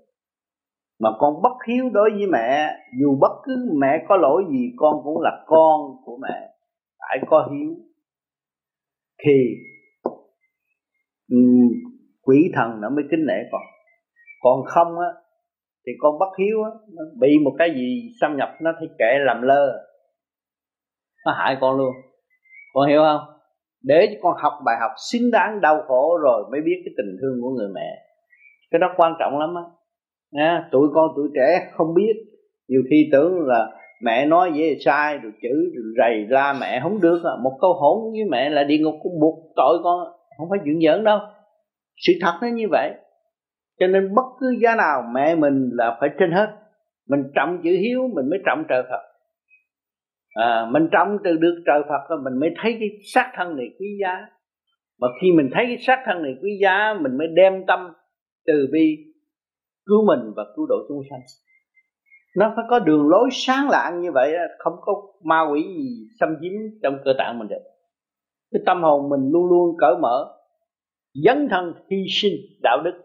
Mà con bất hiếu đối với mẹ, dù bất cứ mẹ có lỗi gì, con cũng là con của mẹ, phải có hiếu thì quỷ thần nó mới kính nể con. Còn không á thì con bất hiếu á nó bị một cái gì xâm nhập nó thấy kệ làm lơ. Nó hại con luôn. Con hiểu không? Để cho con học bài học xứng đáng đau khổ rồi mới biết cái tình thương của người mẹ. Cái đó quan trọng lắm á. À, tụi con tuổi trẻ không biết. Nhiều khi tưởng là mẹ nói vậy sai rồi chữ rồi rầy la mẹ không được à. một câu hỗn với mẹ là địa ngục cũng buộc tội con không phải chuyện giỡn đâu. Sự thật nó như vậy. Cho nên bất cứ giá nào mẹ mình là phải trên hết. Mình trọng chữ hiếu mình mới trọng trời phật. À, mình trọng từ được trời phật mình mới thấy cái xác thân này quý giá. Mà khi mình thấy cái xác thân này quý giá mình mới đem tâm từ bi cứu mình và cứu độ chúng sanh nó phải có đường lối sáng lạng như vậy không có ma quỷ gì xâm chiếm trong cơ tạng mình được. Cái tâm hồn mình luôn luôn cởi mở dấn thân hy sinh đạo đức.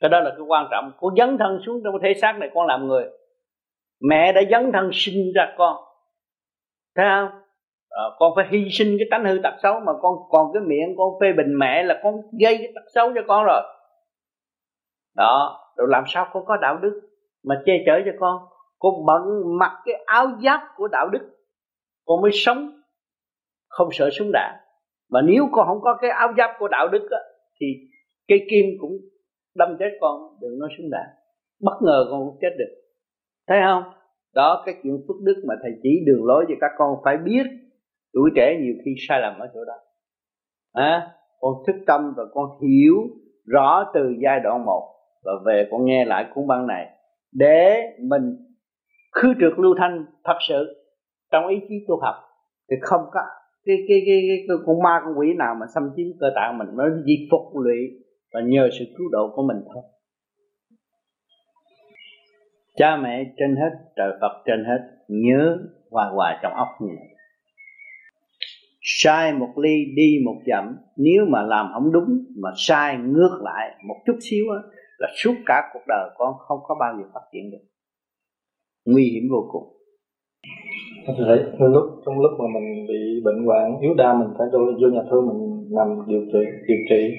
Cái đó là cái quan trọng. Con dấn thân xuống trong thế thể xác này con làm người. Mẹ đã dấn thân sinh ra con. Thấy không? À, con phải hy sinh cái tánh hư tật xấu mà con còn cái miệng con phê bình mẹ là con gây cái tật xấu cho con rồi. Đó rồi làm sao con có đạo đức? Mà che chở cho con con bận mặc cái áo giáp của đạo đức con mới sống không sợ súng đạn. Mà nếu con không có cái áo giáp của đạo đức á, thì cây kim cũng đâm chết con đừng nói súng đạn. Bất ngờ con cũng chết được. Thấy không? Đó cái chuyện phước đức mà thầy chỉ đường lối cho các con phải biết. Tuổi trẻ nhiều khi sai lầm ở chỗ đó. À, con thức tâm và con hiểu rõ từ giai đoạn một. Và về con nghe lại cuốn băng này để mình khứ trượt lưu thanh thật sự trong ý chí tu học. Thì không có cái cái cái, cái, cái con ma con quỷ nào mà xâm chiếm cơ tạng mình nó diệt phục lụy và nhờ sự cứu độ của mình thôi. Cha mẹ trên hết trời phật trên hết nhớ hoài hoài trong óc như này sai một ly đi một dặm nếu mà làm không đúng mà sai ngược lại một chút xíu á là suốt cả cuộc đời con không có bao giờ phát triển được. Nguy hiểm vô cùng. Lúc trong lúc mà mình bị bệnh hoạn yếu đau mình phải vô nhà thương mình nằm điều trị điều trị.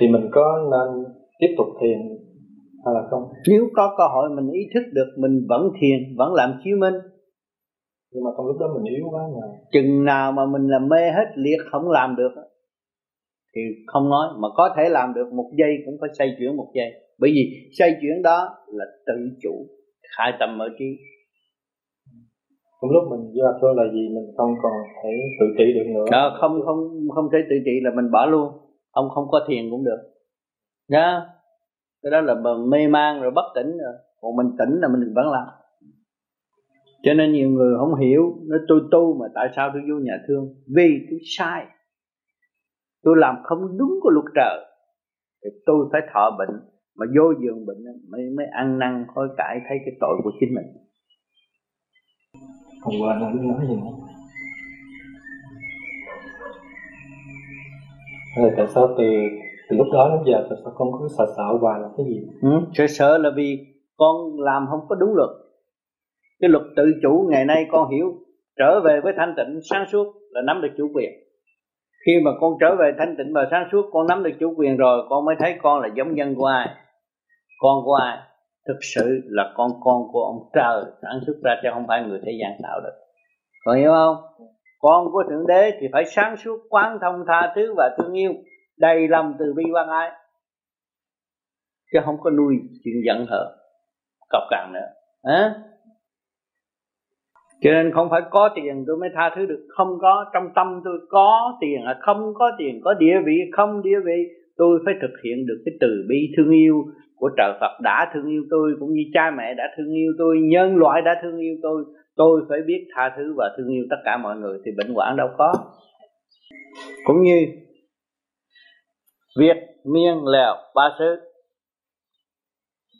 Thì mình có nên tiếp tục thiền hay là không? Nếu có cơ hội mình ý thức được mình vẫn thiền vẫn làm chiếu minh. Nhưng mà trong lúc đó mình yếu quá mà. Chừng nào mà mình làm mê hết liệt không làm được thì không nói mà có thể làm được một giây cũng phải xoay chuyển một giây. Bởi vì xoay chuyển đó là tự chủ khai tâm mở trí. Trong lúc mình do thương là gì mình không còn thể tự trị được nữa. Đó, không không không thể tự trị là mình bỏ luôn. Ông không có thiền cũng được. Nhá cái đó là mê man rồi bất tỉnh rồi. Còn mình tỉnh là mình vẫn làm. Cho nên nhiều người không hiểu nó tôi tu mà tại sao tôi vô nhà thương? Vì tôi sai tôi làm không đúng của luật trời thì tôi phải thọ bệnh mà vô giường bệnh mới mới ăn năn hối cải thấy cái tội của chính mình hôm qua nó nói gì nữa Rồi tại sao từ từ lúc đó đến giờ tại sao con cứ sợ sợ hoài là cái gì? Ừ, sợ sợ là vì con làm không có đúng luật. Cái luật tự chủ ngày nay con hiểu trở về với thanh tịnh sáng suốt là nắm được chủ quyền khi mà con trở về thanh tịnh và sáng suốt, con nắm được chủ quyền rồi, con mới thấy con là giống nhân của ai? Con của ai? Thực sự là con con của ông trời, sản xuất ra chứ không phải người thế gian tạo được. Còn hiểu không? Con của thượng đế thì phải sáng suốt, quán thông tha thứ và thương yêu, đầy lòng từ bi quan ái. Chứ không có nuôi chuyện giận hờn, cọc cằn nữa. À? Cho nên không phải có tiền tôi mới tha thứ được. Không có, trong tâm tôi có tiền là không có tiền, có địa vị, không địa vị, tôi phải thực hiện được cái từ bi thương yêu của trời Phật đã thương yêu tôi, cũng như cha mẹ đã thương yêu tôi, nhân loại đã thương yêu tôi. Tôi phải biết tha thứ và thương yêu tất cả mọi người thì bệnh hoạn đâu có. Cũng như Việt Miên lèo ba xứ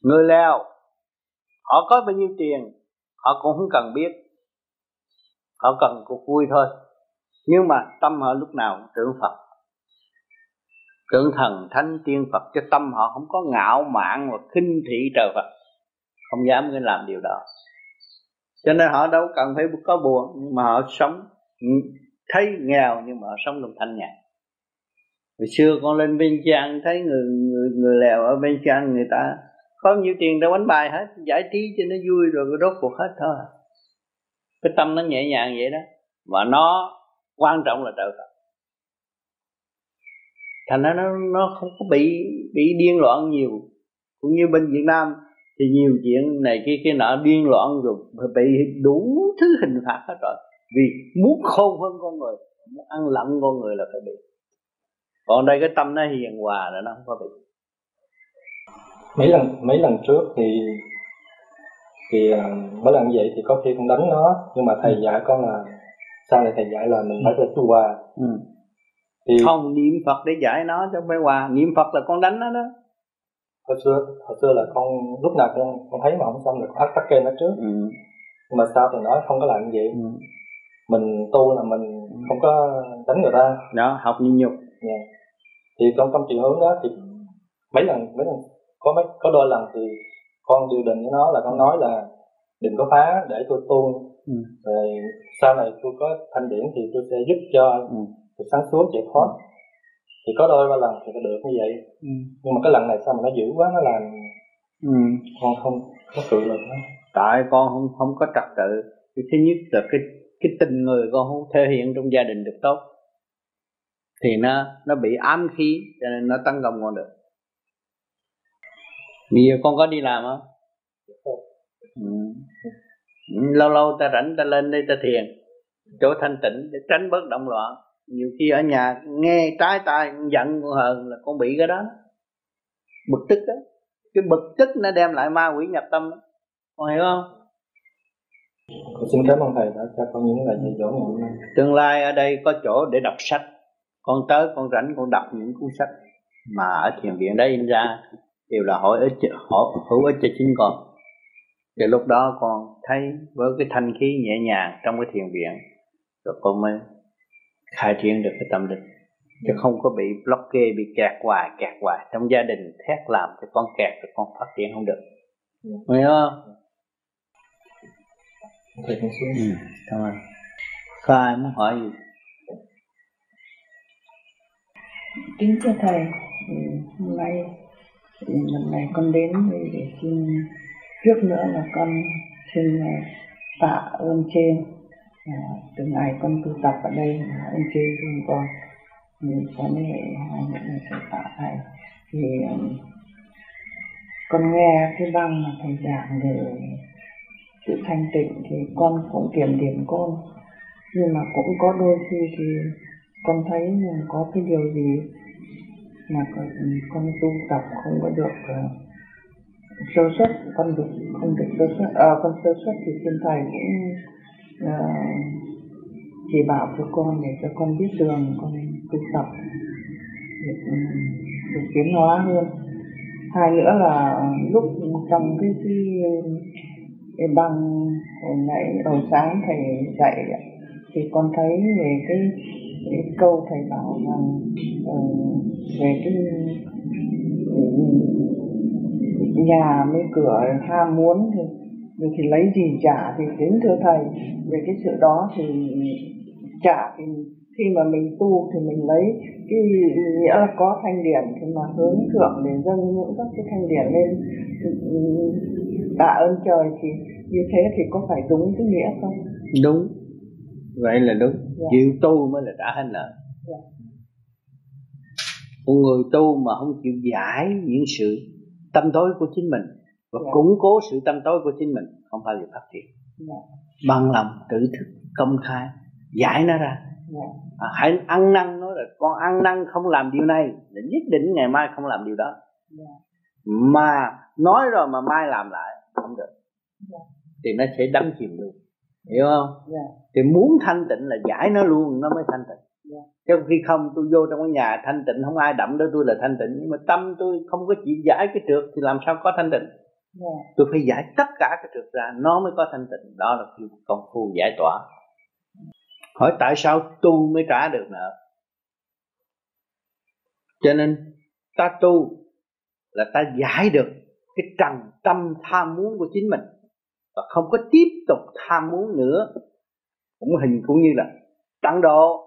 người lèo, họ có bao nhiêu tiền, họ cũng không cần biết họ cần cuộc vui thôi. Nhưng mà tâm họ lúc nào cũng tưởng Phật. Tưởng thần, thánh, tiên Phật, cho tâm họ không có ngạo mạn và khinh thị trời Phật. Không dám cái làm điều đó. Cho nên họ đâu cần phải có buồn, nhưng mà họ sống, thấy nghèo nhưng mà họ sống trong thanh nhàn. Hồi xưa con lên bên trang thấy người người người lèo ở bên trang người ta có nhiêu tiền đâu đánh bài hết, giải trí cho nó vui rồi rốt cuộc hết thôi cái tâm nó nhẹ nhàng vậy đó. Và nó quan trọng là trợ Phật. Thành ra nó nó không có bị bị điên loạn nhiều. Cũng như bên Việt Nam, thì nhiều chuyện này kia kia nọ điên loạn rồi, bị đủ thứ hình phạt hết rồi. Vì muốn khôn hơn con người, muốn ăn lặn con người là phải bị. Còn đây cái tâm nó hiền hòa là nó không có bị. Mấy lần mấy lần trước thì thì mỗi lần vậy thì có khi con đánh nó nhưng mà thầy dạy con là sau này thầy dạy là mình phải là tu hòa ừ. thì không niệm phật để giải nó cho phải hòa niệm phật là con đánh nó đó hồi xưa hồi xưa là con lúc nào con con thấy mà không xong là con hắt tắt kê nó trước ừ. nhưng mà sau thì nói không có làm gì ừ. mình tu là mình không có đánh người ta đó học nhịn nhục yeah. Dạ. thì trong trong chiều hướng đó thì mấy lần mấy lần có mấy có đôi lần thì con điều định với nó là con nói là đừng có phá để tôi tu ừ. rồi sau này tôi có thanh điển thì tôi sẽ giúp cho ừ. tôi sáng suốt giải thoát thì có đôi ba lần thì nó được như vậy ừ. nhưng mà cái lần này sao mà nó dữ quá nó làm ừ. con không có cự lực nữa tại con không không có trật tự cái thứ nhất là cái cái tình người con không thể hiện trong gia đình được tốt thì nó nó bị ám khí cho nên nó tấn công con được bây giờ con có đi làm không? Ừ. lâu lâu ta rảnh ta lên đây ta thiền chỗ thanh tịnh để tránh bớt động loạn. Nhiều khi ở nhà nghe trái tai giận con hờn là con bị cái đó. Bực tức đó. Cái bực tức nó đem lại ma quỷ nhập tâm đó. con hiểu không? Con xin cảm ơn thầy đã cho con những lời dạy dỗ ngày hôm nay. Tương lai ở đây có chỗ để đọc sách. Con tới con rảnh con đọc những cuốn sách mà ở thiền viện đấy in ra đều là hỏi ích hỏi hữu ích cho chính con. Thì lúc đó con thấy với cái thanh khí nhẹ nhàng trong cái thiền viện rồi con mới khai triển được cái tâm linh. Chứ không có bị blockade bị kẹt hoài kẹt hoài. Trong gia đình thét làm thì con kẹt thì con phát triển không được. Hiểu không? Thầy con xuống. Ừ, cảm ơn. Có ai muốn hỏi gì? Kính thưa thầy. Hôm nay lần này con đến để xin trước nữa là con xin à, tạ ơn trên. À, từ ngày con tu tập ở đây là ơn trên thương con mình có hệ hai những sẽ tạ thầy. Thì à, con nghe cái băng mà thầy giảng về sự thanh tịnh thì con cũng kiểm điểm con. Nhưng mà cũng có đôi khi thì con thấy có cái điều gì mà con, con tu tập không có được uh, sơ xuất con được không được sơ xuất à, ờ, con sơ xuất thì thiên thầy cũng uh, chỉ bảo cho con để cho con biết đường con tu tập được, ừ, được tiến hóa hơn. Hai nữa là lúc trong cái cái, cái băng hồi nãy đầu sáng thầy dạy thì con thấy về cái, cái câu thầy bảo rằng uh, ờ, về cái ừ, nhà mấy cửa ham muốn thì rồi thì lấy gì trả thì đến thưa thầy. Về cái sự đó thì trả thì khi mà mình tu thì mình lấy cái nghĩa là có thanh điển thì mà hướng thượng để dâng những các cái thanh điển lên ừ, ừ, tạ ơn trời thì như thế thì có phải đúng cái nghĩa không? Đúng vậy là đúng. Dạ. chịu tu mới là trả hết nợ. Dạ một người tu mà không chịu giải những sự tâm tối của chính mình và. Dạ. củng cố sự tâm tối của chính mình không bao giờ phát triển. Dạ. bằng lòng tự thức công khai giải nó ra. Dạ. à, hãy ăn năn nói là con ăn năn không làm điều này là nhất định ngày mai không làm điều đó yeah. mà nói rồi mà mai làm lại không được yeah. thì nó sẽ đắm chìm luôn hiểu không? Yeah. thì muốn thanh tịnh là giải nó luôn nó mới thanh tịnh. Yeah. chứ khi không tôi vô trong cái nhà thanh tịnh không ai đậm đó tôi là thanh tịnh. Nhưng mà tâm tôi không có chịu giải cái trượt thì làm sao có thanh tịnh? Yeah. tôi phải giải tất cả cái trượt ra nó mới có thanh tịnh. Đó là công phu giải tỏa. Hỏi tại sao tu mới trả được nợ? Cho nên ta tu là ta giải được cái trần tâm tham muốn của chính mình và không có tiếp tục tham muốn nữa. Cũng hình cũng như là tăng độ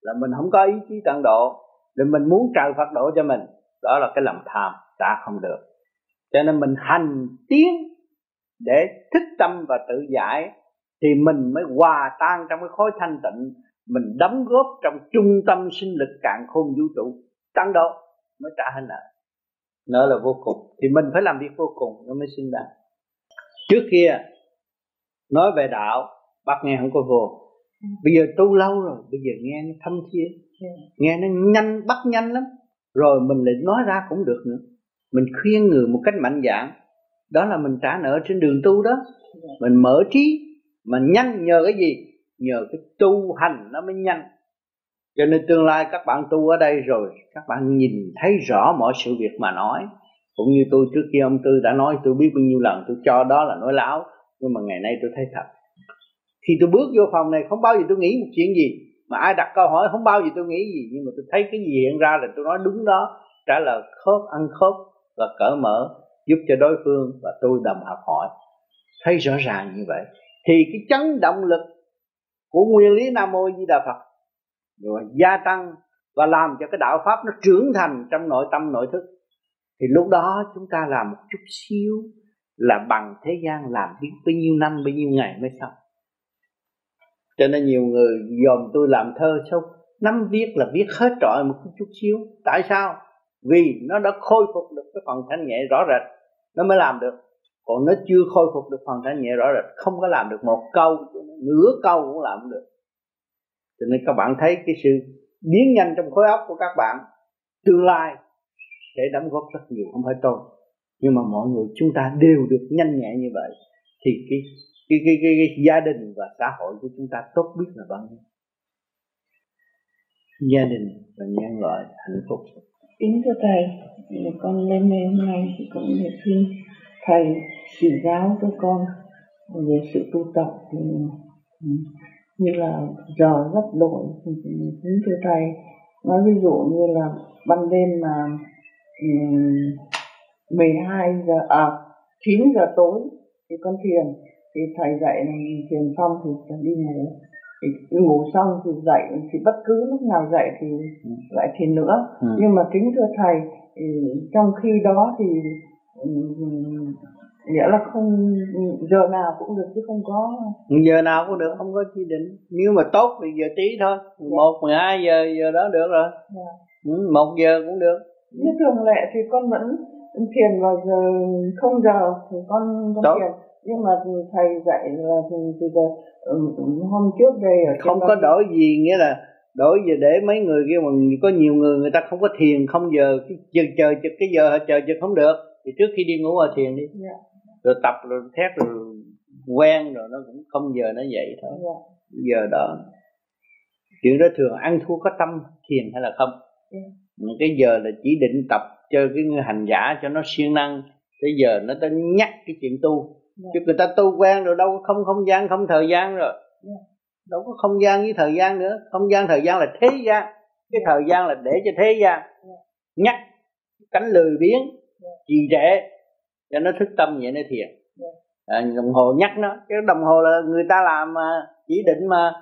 là mình không có ý chí tăng độ để mình muốn trời Phật độ cho mình. Đó là cái lòng tham đã không được. Cho nên mình hành tiến để thức tâm và tự giải thì mình mới hòa tan trong cái khối thanh tịnh. Mình đóng góp trong trung tâm sinh lực cạn khôn vũ trụ. Tăng độ mới trả hình nợ. Nợ là vô cùng. Thì mình phải làm việc vô cùng nó mới xứng đáng trước kia, nói về đạo, bác nghe không có vô. Bây giờ tu lâu rồi, bây giờ nghe nó thâm thiên nghe nó nhanh, bắt nhanh lắm. Rồi mình lại nói ra cũng được nữa. Mình khuyên người một cách mạnh dạn. Đó là mình trả nợ trên đường tu đó. Mình mở trí mà nhanh nhờ cái gì? Nhờ cái tu hành nó mới nhanh. Cho nên tương lai các bạn tu ở đây rồi, các bạn nhìn thấy rõ mọi sự việc mà nói cũng như tôi trước kia ông tư đã nói, tôi biết bao nhiêu lần tôi cho đó là nói láo, nhưng mà ngày nay tôi thấy thật. Khi tôi bước vô phòng này, không bao giờ tôi nghĩ một chuyện gì. Mà ai đặt câu hỏi, không bao giờ tôi nghĩ gì. Nhưng mà tôi thấy cái gì hiện ra là tôi nói đúng đó, trả lời khớp, ăn khớp và cởi mở, giúp cho đối phương và tôi đồng học hỏi. Thấy rõ ràng như vậy, thì cái chấn động lực của nguyên lý nam mô di đà phật rồi gia tăng và làm cho cái đạo pháp nó trưởng thành trong nội tâm, nội thức thì lúc đó chúng ta làm một chút xíu là bằng thế gian làm biết bao nhiêu năm, bao nhiêu ngày mới xong. Cho nên nhiều người dòm tôi làm thơ xong năm viết là viết hết trọi một chút xíu. Tại sao? Vì nó đã khôi phục được cái phần thanh nhẹ rõ rệt, nó mới làm được. Còn nó chưa khôi phục được phần thanh nhẹ rõ rệt, không có làm được một câu, nửa câu cũng làm được. Cho nên các bạn thấy cái sự biến nhanh trong khối óc của các bạn, tương lai sẽ đóng góp rất nhiều không phải tôi. Nhưng mà mọi người chúng ta đều được nhanh nhẹ như vậy thì cái cái cái, cái, cái gia đình và xã hội của chúng ta tốt biết là bao nhiêu? Gia đình và nhân loại hạnh phúc. Kính thưa thầy con lên đây hôm nay thì cũng để xin thầy chỉ giáo cho con về sự tu tập. Thì như là giờ gấp đổi thì kính thưa thầy. Nói ví dụ như là ban đêm mà 12 giờ à 9 giờ tối thì con thiền. Thì thầy dạy thiền xong thì đi ngủ. Thì ngủ xong thì dậy thì bất cứ lúc nào dậy thì lại thiền nữa. Ừ. nhưng mà kính thưa thầy trong khi đó thì nghĩa là không giờ nào cũng được chứ không có giờ nào cũng được không có chỉ định. Nếu mà tốt thì giờ tí thôi. Dạ. một mười hai giờ giờ đó được rồi. Dạ. ừ, một giờ cũng được như thường lệ thì con vẫn thiền vào giờ không giờ thì con con tốt. thiền nhưng mà thầy dạy là từ giờ ừ, hôm trước đây ở không có đổi gì nghĩa là đổi giờ để mấy người kia mà có nhiều người người ta không có thiền không giờ cái chờ chờ chực cái giờ chờ chực không được thì trước khi đi ngủ vào thiền đi yeah. Dạ. rồi tập rồi thét rồi quen rồi nó cũng không giờ nó vậy thôi yeah. Dạ. giờ đó chuyện đó thường ăn thua có tâm thiền hay là không yeah. Dạ. cái giờ là chỉ định tập cho cái hành giả cho nó siêng năng bây giờ nó tới nhắc cái chuyện tu yeah. chứ người ta tu quen rồi đâu có không không gian không thời gian rồi yeah. đâu có không gian với thời gian nữa không gian thời gian là thế gian cái thời gian là để cho thế gian yeah. nhắc cánh lười biếng yeah. trì trệ cho nó thức tâm vậy nó thiền yeah. à, đồng hồ nhắc nó cái đồng hồ là người ta làm mà chỉ định mà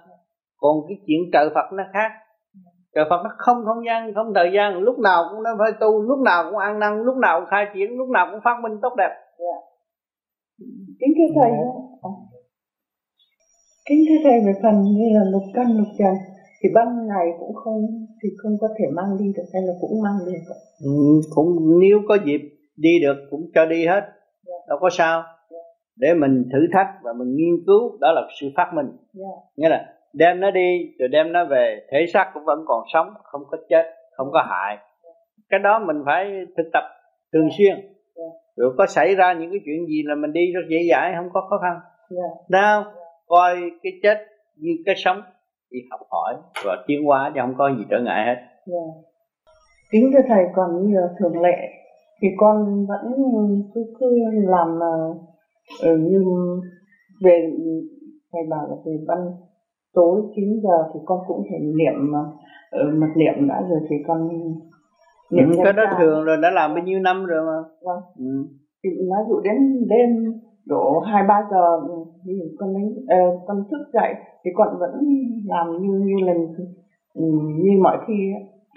còn cái chuyện trợ phật nó khác trời Phật nó không không gian không thời gian lúc nào cũng nó phải tu lúc nào cũng ăn năn lúc nào cũng khai triển lúc nào cũng phát minh tốt đẹp yeah kính thưa thầy dạ. kính thưa thầy về phần như là lục căn lục trần thì ban ngày cũng không thì không có thể mang đi được hay là cũng mang đi được ừ, cũng nếu có dịp đi được cũng cho đi hết yeah. Dạ. đâu có sao yeah. Dạ. để mình thử thách và mình nghiên cứu đó là sự phát minh yeah. nghĩa là đem nó đi rồi đem nó về. Thể xác cũng vẫn còn sống không có chết không có hại. Cái đó mình phải thực tập thường xuyên. Rồi có xảy ra những cái chuyện gì là mình đi rất dễ dãi không có khó khăn. Yeah. Đâu coi cái chết như cái sống đi học hỏi và tiến hóa chứ không có gì trở ngại hết. Kính thưa thầy còn như là thường lệ thì con vẫn cứ cứ làm uh, như về thầy bảo là về văn tối 9 giờ thì con cũng thể niệm uh, mật niệm đã rồi thì con ừ, cái đó thường rồi đã làm bao nhiêu năm rồi mà? Vâng. Ừ. thì nói dụ đến đêm độ hai ba giờ thì con lấy uh, con thức dậy thì con vẫn làm như như lần ừ, như mọi khi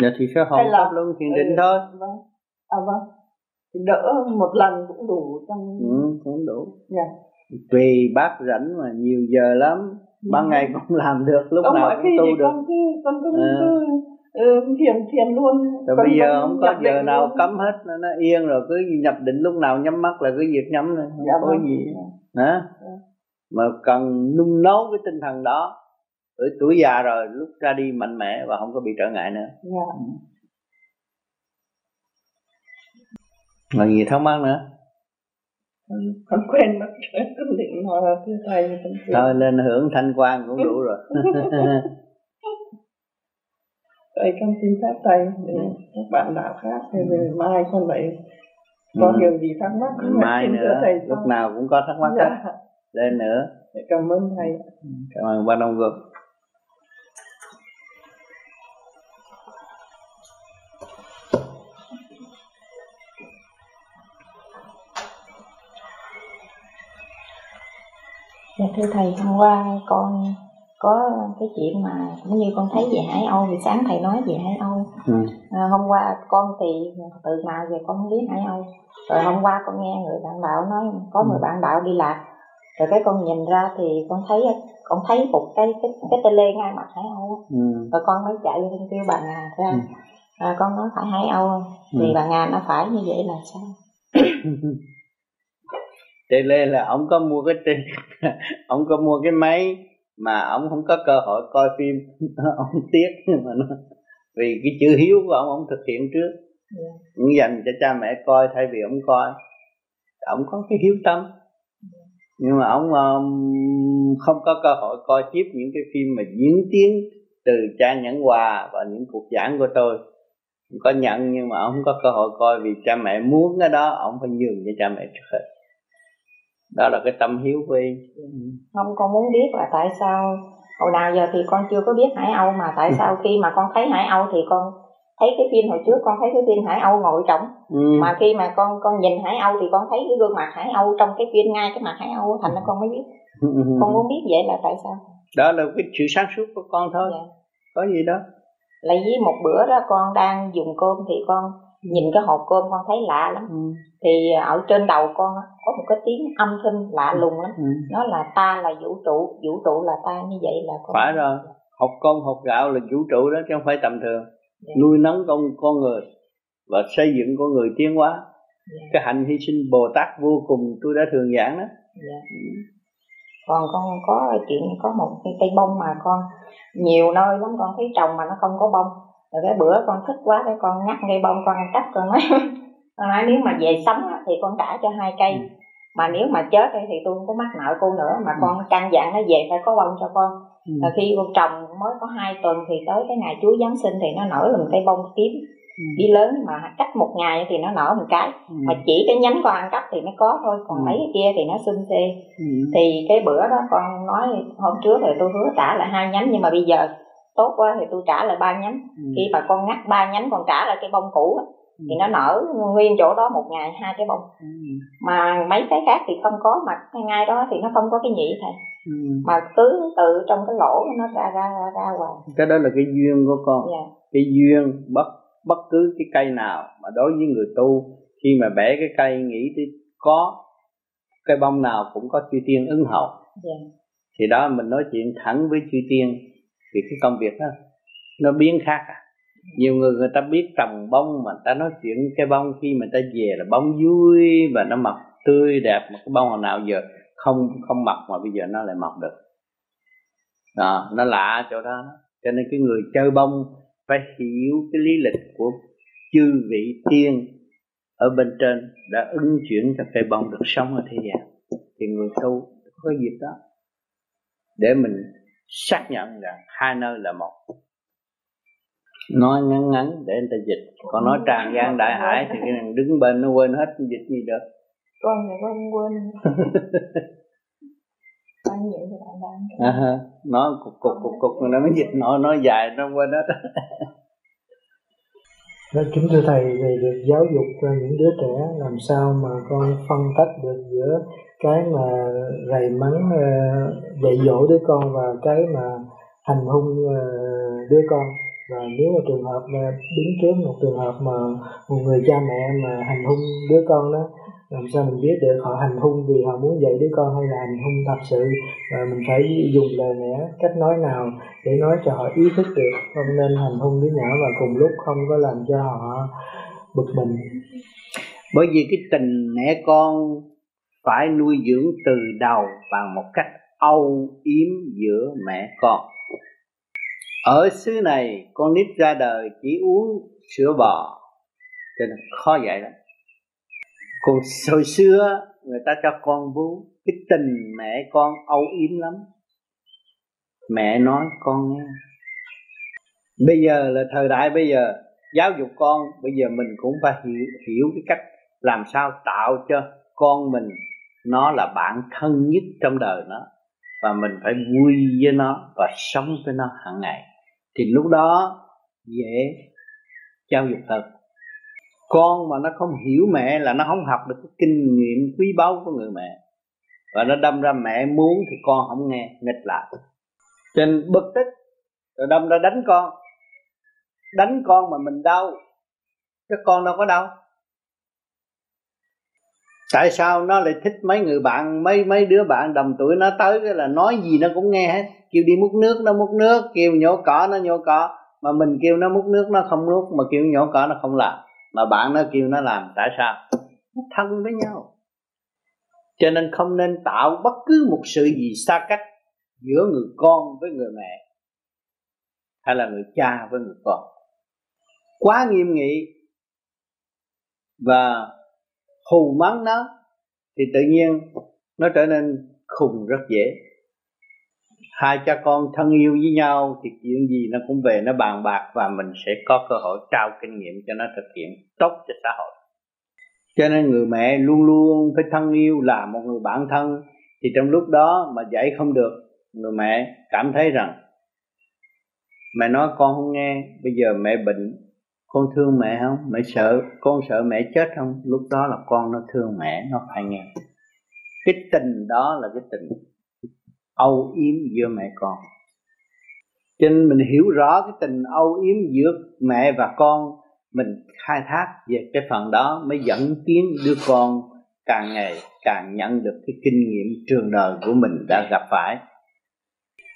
dạ thì sẽ hồn là... luân thiền định ừ, thôi. vâng. À vâng. Thì đỡ một lần cũng đủ trong ừ, cũng đủ. Dạ. Tùy bác rảnh mà nhiều giờ lắm ban ngày cũng làm được lúc Ông nào cũng tu được con cứ con cứ, à. cứ ừ, thiền thiền luôn rồi bây giờ không có giờ nào luôn. cấm hết nó yên rồi cứ nhập định lúc nào nhắm mắt là cứ việc nhắm thôi không dạ, có vâng. gì hả dạ. mà cần nung nấu cái tinh thần đó ở tuổi già rồi lúc ra đi mạnh mẽ và không có bị trở ngại nữa dạ. còn gì thắc mắc nữa con quên mất con định nói là thưa thầy thôi lên hưởng thanh quan cũng đủ rồi. Thầy con xin phép thầy để các bạn đạo khác thì về mai con vậy có ừ. điều gì thắc mắc mai nữa thầy lúc nào cũng có thắc mắc dạ. lên nữa. Cảm ơn thầy. Cảm ơn ban đông gương thưa thầy, hôm qua con có cái chuyện mà cũng như con thấy về Hải Âu thì sáng thầy nói về Hải Âu. Ừ. À, hôm qua con thì từ nào về con không biết Hải Âu. Rồi hôm qua con nghe người bạn đạo nói có người ừ. bạn đạo đi lạc. Rồi cái con nhìn ra thì con thấy con thấy một cái cái cái tê lê ngay mặt Hải Âu. Ừ. Rồi con mới chạy lên kêu bà Ngà ra. Ừ. À, con nói phải Hải Âu không? Thì ừ. bà Ngà nó phải như vậy là sao? cho nên là ông có mua cái trên ông có mua cái máy mà ông không có cơ hội coi phim. Ông tiếc mà nó vì cái chữ hiếu của ông ông thực hiện trước. Yeah. Dạ. dành cho cha mẹ coi thay vì ông coi. Ông có cái hiếu tâm. Nhưng mà ông um, không có cơ hội coi tiếp những cái phim mà diễn tiến từ cha nhẫn hòa và những cuộc giảng của tôi. Có nhận nhưng mà ông không có cơ hội coi vì cha mẹ muốn cái đó ông phải nhường cho cha mẹ trước hết đó là cái tâm hiếu em không con muốn biết là tại sao hồi nào giờ thì con chưa có biết hải âu mà tại ừ. sao khi mà con thấy hải âu thì con thấy cái phim hồi trước con thấy cái phim hải âu ngồi trọng ừ. mà khi mà con con nhìn hải âu thì con thấy cái gương mặt hải âu trong cái phim ngay cái mặt hải âu thành ra con mới biết ừ, ừ, con muốn biết vậy là tại sao đó là cái sự sáng suốt của con thôi dạ. có gì đó lấy với một bữa đó con đang dùng cơm thì con nhìn cái hộp cơm con thấy lạ lắm ừ. thì ở trên đầu con có một cái tiếng âm thanh lạ lùng lắm ừ. nó là ta là vũ trụ vũ trụ là ta như vậy là con phải rồi hộp cơm hộp gạo là vũ trụ đó chứ không phải tầm thường yeah. Dạ. nuôi nấng con con người và xây dựng con người tiến hóa yeah. Dạ. cái hạnh hy sinh bồ tát vô cùng tôi đã thường giảng đó yeah. Dạ. còn con có chuyện có một cái cây bông mà con nhiều nơi lắm con thấy trồng mà nó không có bông rồi cái bữa con thích quá cái con ngắt cây bông con cắt con nói con nói nếu mà về sống thì con trả cho hai cây ừ. mà nếu mà chết thì tôi không có mắc nợ cô nữa mà ừ. con căn dặn nó về phải có bông cho con ừ. rồi khi con trồng mới có hai tuần thì tới cái ngày chúa giáng sinh thì nó nở làm cây bông tím ừ. đi lớn mà cách một ngày thì nó nở một cái ừ. mà chỉ cái nhánh con ăn cắp thì nó có thôi còn ừ. mấy cái kia thì nó xum xê ừ. thì cái bữa đó con nói hôm trước rồi tôi hứa trả lại hai nhánh nhưng mà bây giờ tốt quá thì tôi trả lại ba nhánh ừ. khi mà con ngắt ba nhánh con trả lại cái bông cũ ừ. thì nó nở nguyên chỗ đó một ngày hai cái bông ừ. mà mấy cái khác thì không có mà ngay đó thì nó không có cái nhị thầy ừ. mà cứ từ trong cái lỗ nó ra ra ra ra hoài cái đó là cái duyên của con yeah. Dạ. cái duyên bất bất cứ cái cây nào mà đối với người tu khi mà bẻ cái cây nghĩ tới có cây bông nào cũng có chư tiên ứng hậu yeah. Dạ. thì đó mình nói chuyện thẳng với chư tiên thì cái công việc đó nó biến khác à. Nhiều người người ta biết trồng bông mà ta nói chuyện cái bông khi mà ta về là bông vui và nó mọc tươi đẹp mà cái bông hồi nào giờ không không mọc mà bây giờ nó lại mọc được. Đó, nó lạ chỗ đó. Cho nên cái người chơi bông phải hiểu cái lý lịch của chư vị tiên ở bên trên đã ứng chuyển cho cây bông được sống ở thế gian. Thì người tu có dịp đó để mình xác nhận rằng hai nơi là một. Nói ngắn ngắn để người ta dịch. Còn nói tràn gian đại hải thì cái thằng đứng bên nó quên hết dịch gì được. Con thì con quên. Anh vậy thì bạn đang à, nói cục cục cục cục nó mới dịch. Nói nói dài nó quên hết. Đó, kính thưa thầy về việc giáo dục những đứa trẻ làm sao mà con phân tách được giữa cái mà rầy mắng ờ, dạy dỗ đứa con và cái mà hành hung ờ, đứa con. Và nếu mà trường hợp mà đứng trước một trường hợp mà một người cha mẹ mà hành hung đứa con đó, làm sao mình biết được họ hành hung vì họ muốn dạy đứa con hay là hành hung thật sự? Và mình phải dùng lời lẽ, cách nói nào để nói cho họ ý thức được không nên hành hung đứa nhỏ và cùng lúc không có làm cho họ bực mình. Bởi vì cái tình mẹ con phải nuôi dưỡng từ đầu bằng một cách âu yếm giữa mẹ con. Ở xứ này, con nít ra đời chỉ uống sữa bò, cho nên khó dạy lắm. Còn hồi xưa, người ta cho con bú cái tình mẹ con âu yếm lắm. Mẹ nói, con nghe. Bây giờ là thời đại bây giờ, giáo dục con, bây giờ mình cũng phải hiểu hiểu cái cách làm sao tạo cho con mình nó là bạn thân nhất trong đời nó, và mình phải vui với nó và sống với nó hàng ngày. Thì lúc đó dễ giáo dục thật con mà nó không hiểu mẹ là nó không học được cái kinh nghiệm quý báu của người mẹ. Và nó đâm ra mẹ muốn thì con không nghe, nghịch lại. Cho nên bực tức, rồi đâm ra đánh con. Đánh con mà mình đau cái con đâu có đau tại sao nó lại thích mấy người bạn, mấy mấy đứa bạn đồng tuổi nó tới cái là nói gì nó cũng nghe hết. Kêu đi múc nước, nó múc nước, kêu nhổ cỏ, nó nhổ cỏ. Mà mình kêu nó múc nước, nó không múc mà kêu nhổ cỏ, nó không làm. Mà bạn nó kêu nó làm, tại sao? Nó thân với nhau. Cho nên không nên tạo bất cứ một sự gì xa cách giữa người con với người mẹ, hay là người cha với người con. Quá nghiêm nghị và hù mắng nó, thì tự nhiên nó trở nên khùng rất dễ. Hai cha con thân yêu với nhau thì chuyện gì nó cũng về, nó bàn bạc và mình sẽ có cơ hội trao kinh nghiệm cho nó thực hiện tốt cho xã hội. Cho nên người mẹ luôn luôn phải thân yêu là một người bạn thân. Thì trong lúc đó mà dạy không được, người mẹ cảm thấy rằng, mẹ nói con không nghe, bây giờ mẹ bệnh con thương mẹ không? Mẹ sợ, con sợ mẹ chết không? Lúc đó là con nó thương mẹ, nó phải nghe. Cái tình đó là cái tình âu yếm giữa mẹ con. Cho nên mình hiểu rõ cái tình âu yếm giữa mẹ và con, mình khai thác về cái phần đó mới dẫn tiến đứa con càng ngày càng nhận được cái kinh nghiệm trường đời của mình đã gặp phải.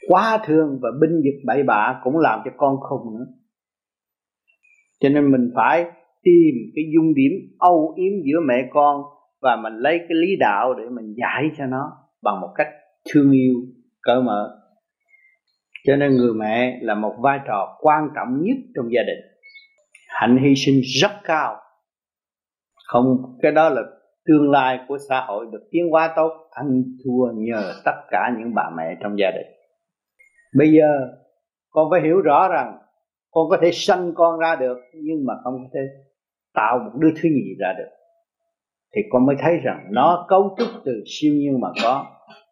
Quá thương và binh vực bậy bạ cũng làm cho con khùng nữa cho nên mình phải tìm cái dung điểm âu yếm giữa mẹ con và mình lấy cái lý đạo để mình giải cho nó bằng một cách thương yêu, cởi mở. Cho nên người mẹ là một vai trò quan trọng nhất trong gia đình. Hạnh hy sinh rất cao. Không, cái đó là tương lai của xã hội được tiến hóa tốt. Anh thua nhờ tất cả những bà mẹ trong gia đình. Bây giờ con phải hiểu rõ rằng con có thể sanh con ra được, nhưng mà không có thể tạo một đứa thứ nhì ra được. Thì con mới thấy rằng nó cấu trúc từ siêu nhiên mà có.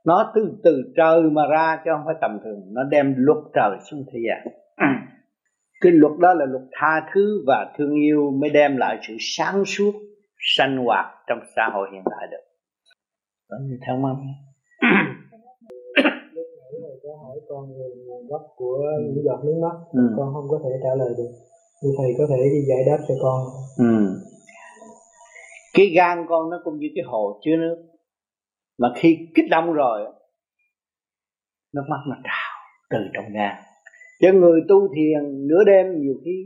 Nó từ từ trời mà ra chứ không phải tầm thường. Nó đem luật trời xuống thế gian. Cái luật đó là luật tha thứ và thương yêu mới đem lại sự sáng suốt, sanh hoạt trong xã hội hiện tại được. Có gì theo không? Có hỏi con về nguồn gốc của những giọt nước mắt ừ. con không có thể trả lời được. Như thầy có thể đi giải đáp cho con. Ừ. cái gan con nó cũng như cái hồ chứa nước. Mà khi kích động rồi nước mắt nó trào từ trong gan. Cho người tu thiền nửa đêm nhiều khi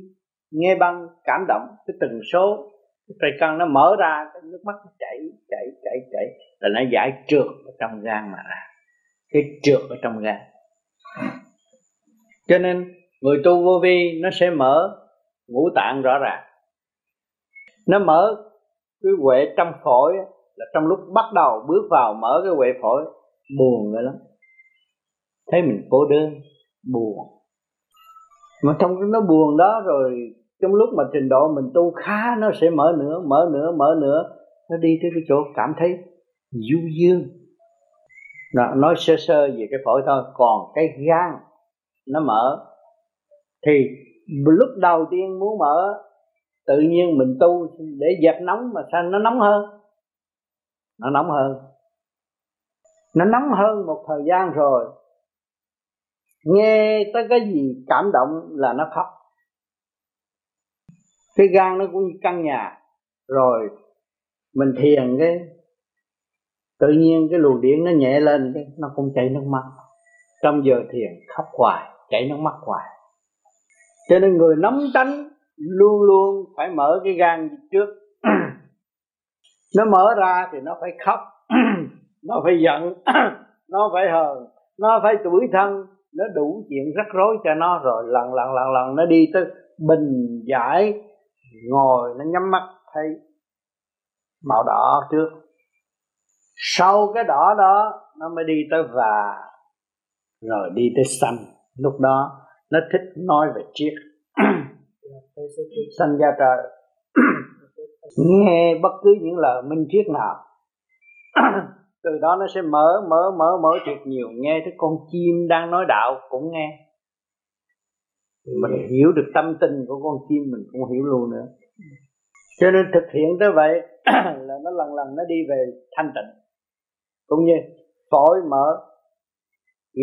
nghe băng cảm động cái tần số cái căn nó mở ra cái nước mắt nó chảy chảy chảy chảy là nó giải trượt ở trong gan mà ra. Cái trượt ở trong gan cho nên, người tu vô vi nó sẽ mở ngũ tạng rõ ràng. Nó mở cái huệ trong phổi là trong lúc bắt đầu bước vào mở cái huệ phổi, buồn rồi lắm. Thấy mình cô đơn, buồn. Mà trong nó buồn đó rồi, trong lúc mà trình độ mình tu khá, nó sẽ mở nữa mở nữa mở nữa. Nó đi tới cái chỗ cảm thấy du dương đó, nói sơ sơ về cái phổi thôi. Còn cái gan nó mở. Thì lúc đầu tiên muốn mở tự nhiên mình tu để dẹp nóng mà sao nó nóng hơn? Nó nóng hơn. Nó nóng hơn một thời gian rồi. Nghe tới cái gì cảm động là nó khóc. Cái gan nó cũng như căn nhà. Rồi mình thiền cái tự nhiên cái luồng điện nó nhẹ lên, cái nó cũng chảy nước mắt. Trong giờ thiền khóc hoài, chảy nước mắt hoài. Cho nên người nóng tánh luôn luôn phải mở cái gan trước. Nó mở ra thì nó phải khóc, nó phải giận, nó phải hờn, nó phải tuổi thân. Nó đủ chuyện rắc rối cho nó rồi, lần lần lần lần nó đi tới bình giải, ngồi, nó nhắm mắt, thấy màu đỏ trước sau cái đỏ đó, nó mới đi tới và, rồi đi tới xanh lúc đó, nó thích nói về triết. Sanh ra trời. Nghe bất cứ những lời minh triết nào. Từ đó nó sẽ mở mở mở mở thiệt nhiều. Nghe thấy con chim đang nói đạo cũng nghe. Mình hiểu được tâm tình của con chim, mình cũng hiểu luôn nữa. Cho nên thực hiện tới vậy, là nó lần lần nó đi về thanh tịnh cũng như phổi mở,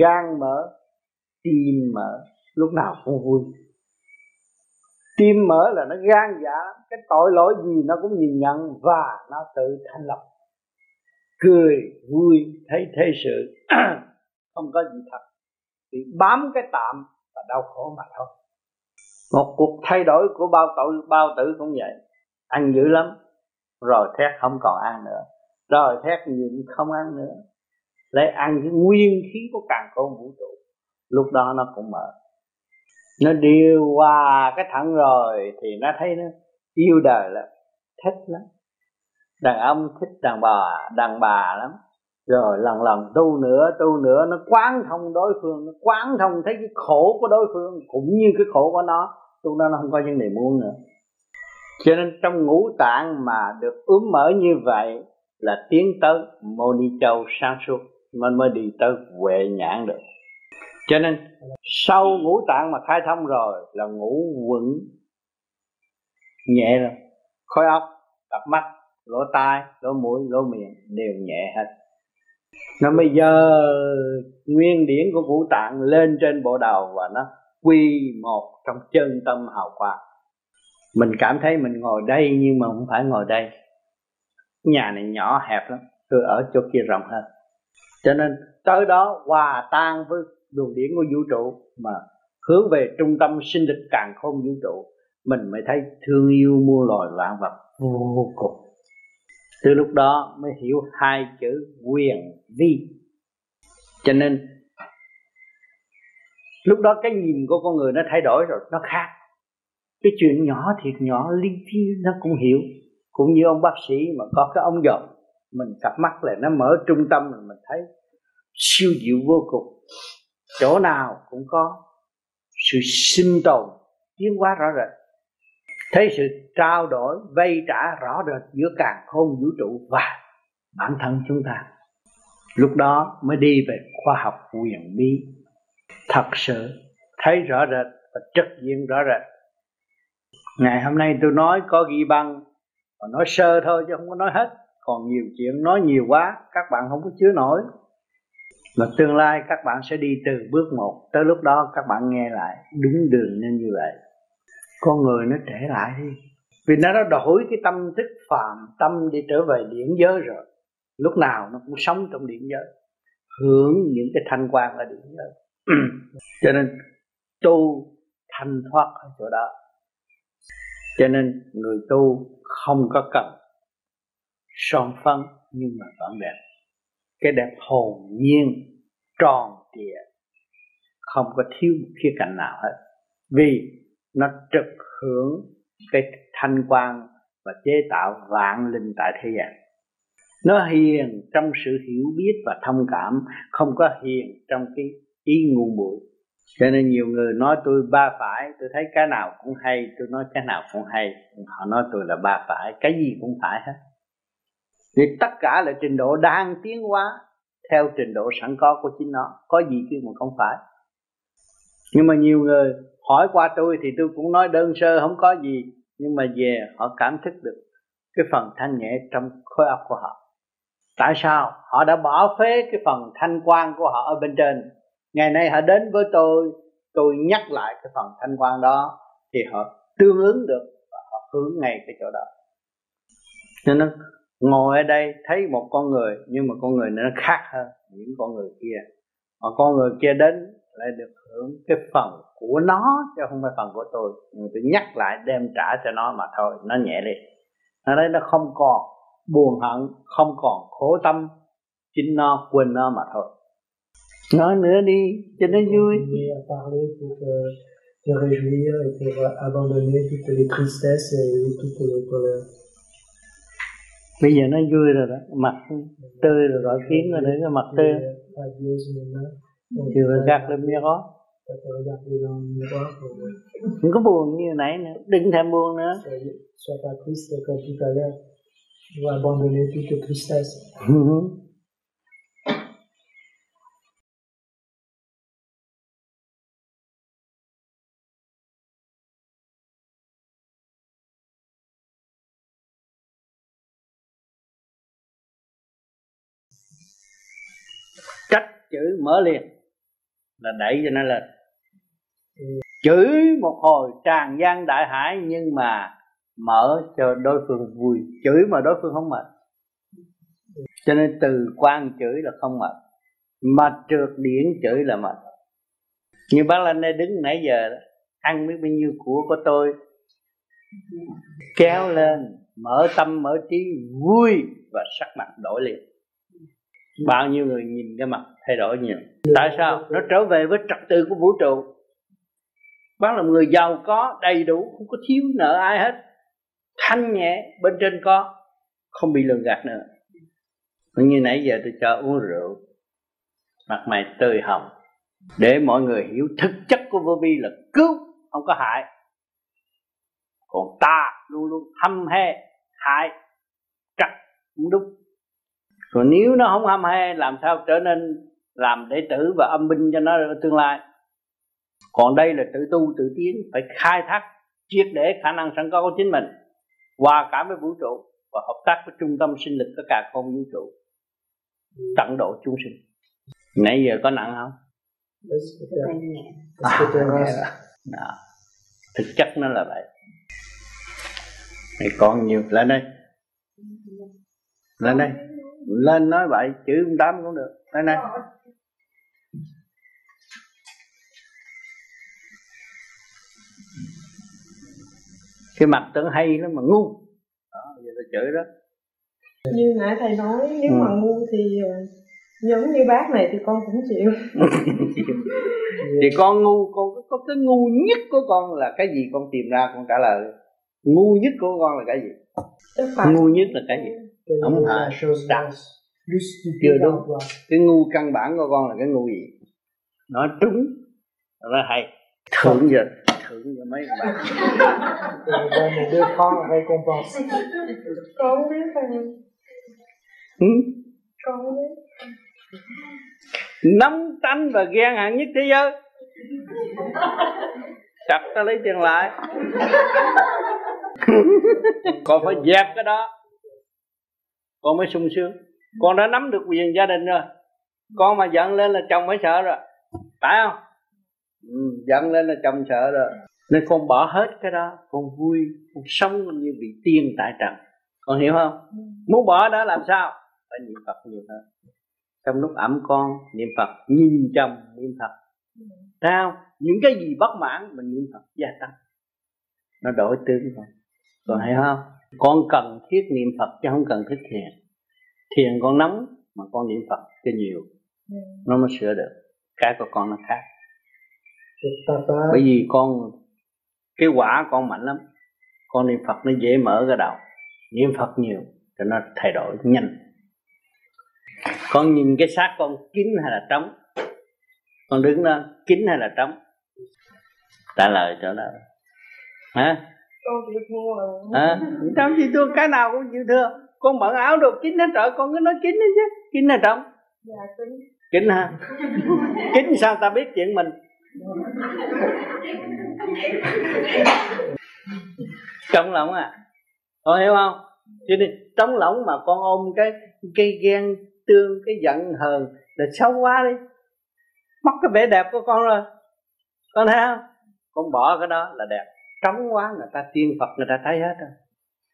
gan mở, tim mở, lúc nào cũng vui. Tim mở là nó gan dạ cái tội lỗi gì nó cũng nhìn nhận và nó tự thanh lập cười, vui, thấy thế sự, không có gì thật. Thì bám cái tạm và đau khổ mà thôi. Một cuộc thay đổi của bao tội, bao tử cũng vậy. Ăn dữ lắm, rồi thét không còn ăn nữa rồi thét nhịn không ăn nữa. Lấy ăn cái nguyên khí của càng khôn vũ trụ. Lúc đó nó cũng mở. Nó điều qua cái thẳng rồi thì nó thấy nó yêu đời lắm, thích lắm. Đàn ông thích đàn bà đàn bà lắm. Rồi lần lần tu nữa tu nữa, nó quán thông đối phương, nó quán thông thấy cái khổ của đối phương cũng như cái khổ của nó. Tu đó nó không có vấn đề muốn nữa. Cho nên trong ngũ tạng mà được ướm mở như vậy là tiến tới mô ni châu sáng suốt mình mới đi tới huệ nhãn được. Cho nên, sau ngũ tạng mà khai thông rồi là ngủ quẩn nhẹ rồi. Khối óc, cặp mắt, lỗ tai, lỗ mũi, lỗ miệng đều nhẹ hết. Nó bây giờ, nguyên điển của ngũ tạng lên trên bộ đầu và nó quy một trong chân tâm hào quang. Mình cảm thấy mình ngồi đây nhưng mà không phải ngồi đây nhà này nhỏ hẹp lắm, tôi ở chỗ kia rộng hơn. Cho nên tới đó hòa tan với luồng điển của vũ trụ mà hướng về trung tâm sinh lực càng không vũ trụ, mình mới thấy thương yêu muôn loài vạn vật vô cùng. Từ lúc đó mới hiểu hai chữ quyền, vi. Cho nên lúc đó cái nhìn của con người nó thay đổi rồi, nó khác. Cái chuyện nhỏ thiệt nhỏ, linh thi nó cũng hiểu cũng như ông bác sĩ mà có cái ống dòm mình cặp mắt lại, nó mở trung tâm, mình mình thấy siêu diệu vô cùng. Chỗ nào cũng có sự sinh tồn, tiến hóa rõ rệt. Thấy sự trao đổi, vay trả rõ rệt giữa càng khôn vũ trụ và bản thân chúng ta. Lúc đó mới đi về khoa học quyền bí. Thật sự thấy rõ rệt và trực diện rõ rệt. Ngày hôm nay tôi nói có ghi băng và nói sơ thôi chứ không có nói hết. Còn nhiều chuyện nói nhiều quá, các bạn không có chứa nổi. Mà tương lai các bạn sẽ đi từ bước một tới lúc đó các bạn nghe lại, đúng đường nên như vậy. Con người nó trẻ lại đi. Vì nó đã đổi cái tâm thức phàm tâm đi trở về điển giới rồi. Lúc nào nó cũng sống trong điển giới. Hưởng những cái thanh quan ở điển giới. Cho nên tu thanh thoát ở chỗ đó. Cho nên người tu không có cần son phấn nhưng mà vẫn đẹp. Cái đẹp hồn nhiên, tròn trịa, không có thiếu một khía cạnh nào hết. Vì nó trực hưởng cái thanh quan và chế tạo vạn linh tại thế gian. Nó hiền trong sự hiểu biết và thông cảm, không có hiền trong cái ý ngu muội cho nên nhiều người nói tôi ba phải, tôi thấy cái nào cũng hay, tôi nói cái nào cũng hay. Họ nói tôi là ba phải, cái gì cũng phải hết. Vì tất cả là trình độ đang tiến hóa theo trình độ sẵn có của chính nó. Có gì chứ mà không phải. Nhưng mà nhiều người hỏi qua tôi thì tôi cũng nói đơn sơ, không có gì. Nhưng mà về họ cảm thức được cái phần thanh nhẹ trong khối óc của họ. Tại sao? Họ đã bỏ phế cái phần thanh quan của họ ở bên trên ngày nay họ đến với tôi tôi nhắc lại cái phần thanh quan đó thì họ tương ứng được và họ hướng ngay cái chỗ đó. Nên nó ngồi ở đây thấy một con người, nhưng mà con người này nó khác hơn những con người kia. Mà con người kia đến lại được hưởng cái phần của nó, chứ không phải phần của tôi. Nhưng tôi nhắc lại đem trả cho nó mà thôi, nó nhẹ đi. Nó đấy nó không còn buồn hận, không còn khổ tâm, chính nó quên nó mà thôi nói nữa đi cho nó vui te réjouir et pour abandonner toutes les tristesses et toutes les colères. Bây giờ nó vui rồi đó, mặt tươi rồi gọi kiến rồi đấy, cái mặt tươi. Chưa gạt lên miroir. Không có buồn như nãy nữa, đừng thèm buồn nữa. Sois pas triste comme tout à l'heure. Ou abandonner toute tristesse. Chữ mở liền. Là đẩy cho nó lên. Chửi một hồi tràn gian đại hải nhưng mà mở cho đối phương vui. Chửi mà đối phương không mệt. Cho nên từ quan chửi là không mệt. Mà trượt điển chửi là mệt. Như bác lên đây đứng nãy giờ đó, ăn biết bao nhiêu của của tôi? Kéo lên mở tâm mở trí vui và sắc mặt đổi liền bao nhiêu người nhìn cái mặt thay đổi nhiều. Tại sao? Nó trở về với trật tự của vũ trụ. Bác là người giàu có, đầy đủ, không có thiếu nợ ai hết. Thanh nhẹ, bên trên có, không bị lường gạt nữa. Cũng như nãy giờ tôi cho uống rượu, mặt mày tươi hồng. Để mọi người hiểu thực chất của vô vi là cứu, không có hại. Còn ta luôn luôn hâm he, hại, trật đúng còn nếu nó không hâm he làm sao trở nên làm đệ tử và âm binh cho nó tương lai? Còn đây là tự tu tự tiến phải khai thác triệt để khả năng sẵn có của chính mình hòa cảm với vũ trụ và hợp tác với trung tâm sinh lực tất cả con vũ trụ. Tận độ chúng sinh. Nãy giờ có nặng không? À, thực chất nó là vậy. Mày còn nhiều. Lên đây. Lên đây lên nói vậy chữ tám cũng được. Đây này cái mặt tưởng hay lắm mà ngu. Đó giờ ta chửi đó. Như nãy thầy nói nếu ừ. mà ngu thì ờ, giống như bác này thì con cũng chịu. Thì con ngu con có, có cái ngu nhất của con là cái gì? Con tìm ra con trả lời. Ngu nhất của con là cái gì? Ngu nhất là cái gì không phải đặt chưa đúng. cái ngu căn bản của con là cái ngu gì? Nói trúng. Nó hay. Thượng giờ thượng giờ mấy bạn. Và một đứa con là récompense con biết ừ? con biết. Nắm tánh và ghen hạng nhất thế giới. Chặt ta lấy tiền lại. Còn phải dẹp cái đó con mới sung sướng. Con đã nắm được quyền gia đình rồi. Con mà giận lên là chồng mới sợ rồi. Phải không? Ừ, giận lên là chồng sợ rồi. Nên con bỏ hết cái đó con vui con sống như vị tiên tại trần. Con hiểu không? Muốn bỏ đó làm sao? Phải niệm phật nhiều hơn. Trong lúc ẩm con niệm phật nhìn chồng niệm phật. Sao những cái gì bất mãn mình niệm phật gia tăng. Nó đổi tướng rồi. Còn hiểu không? Con cần thiết niệm phật chứ không cần thiết thiền. Thiền con nóng mà con niệm phật cho nhiều. Ừ. nó mới sửa được. Cái của con nó khác. Bởi vì con cái quả con mạnh lắm. Con niệm phật nó dễ mở cái đầu. Niệm phật nhiều cho nó thay đổi nhanh. Con nhìn cái xác con kín hay là trống? Con đứng lên kín hay là trống? Trả lời cho đó. Hả con chịu thua rồi à, trong gì thua cái nào cũng chịu thua. Con bận áo đồ kín hết trời con cứ nói kín hết chứ. Kín ở trong dạ kín kín ha kín sao ta biết chuyện mình? Trống lỏng à? Con hiểu không? Cho nên trống lỏng mà con ôm cái cái ghen tương cái giận hờn là xấu quá đi. Mất cái vẻ đẹp của con rồi. Con thấy không? Con bỏ cái đó là đẹp trống quá người ta tiên phật người ta thấy hết rồi.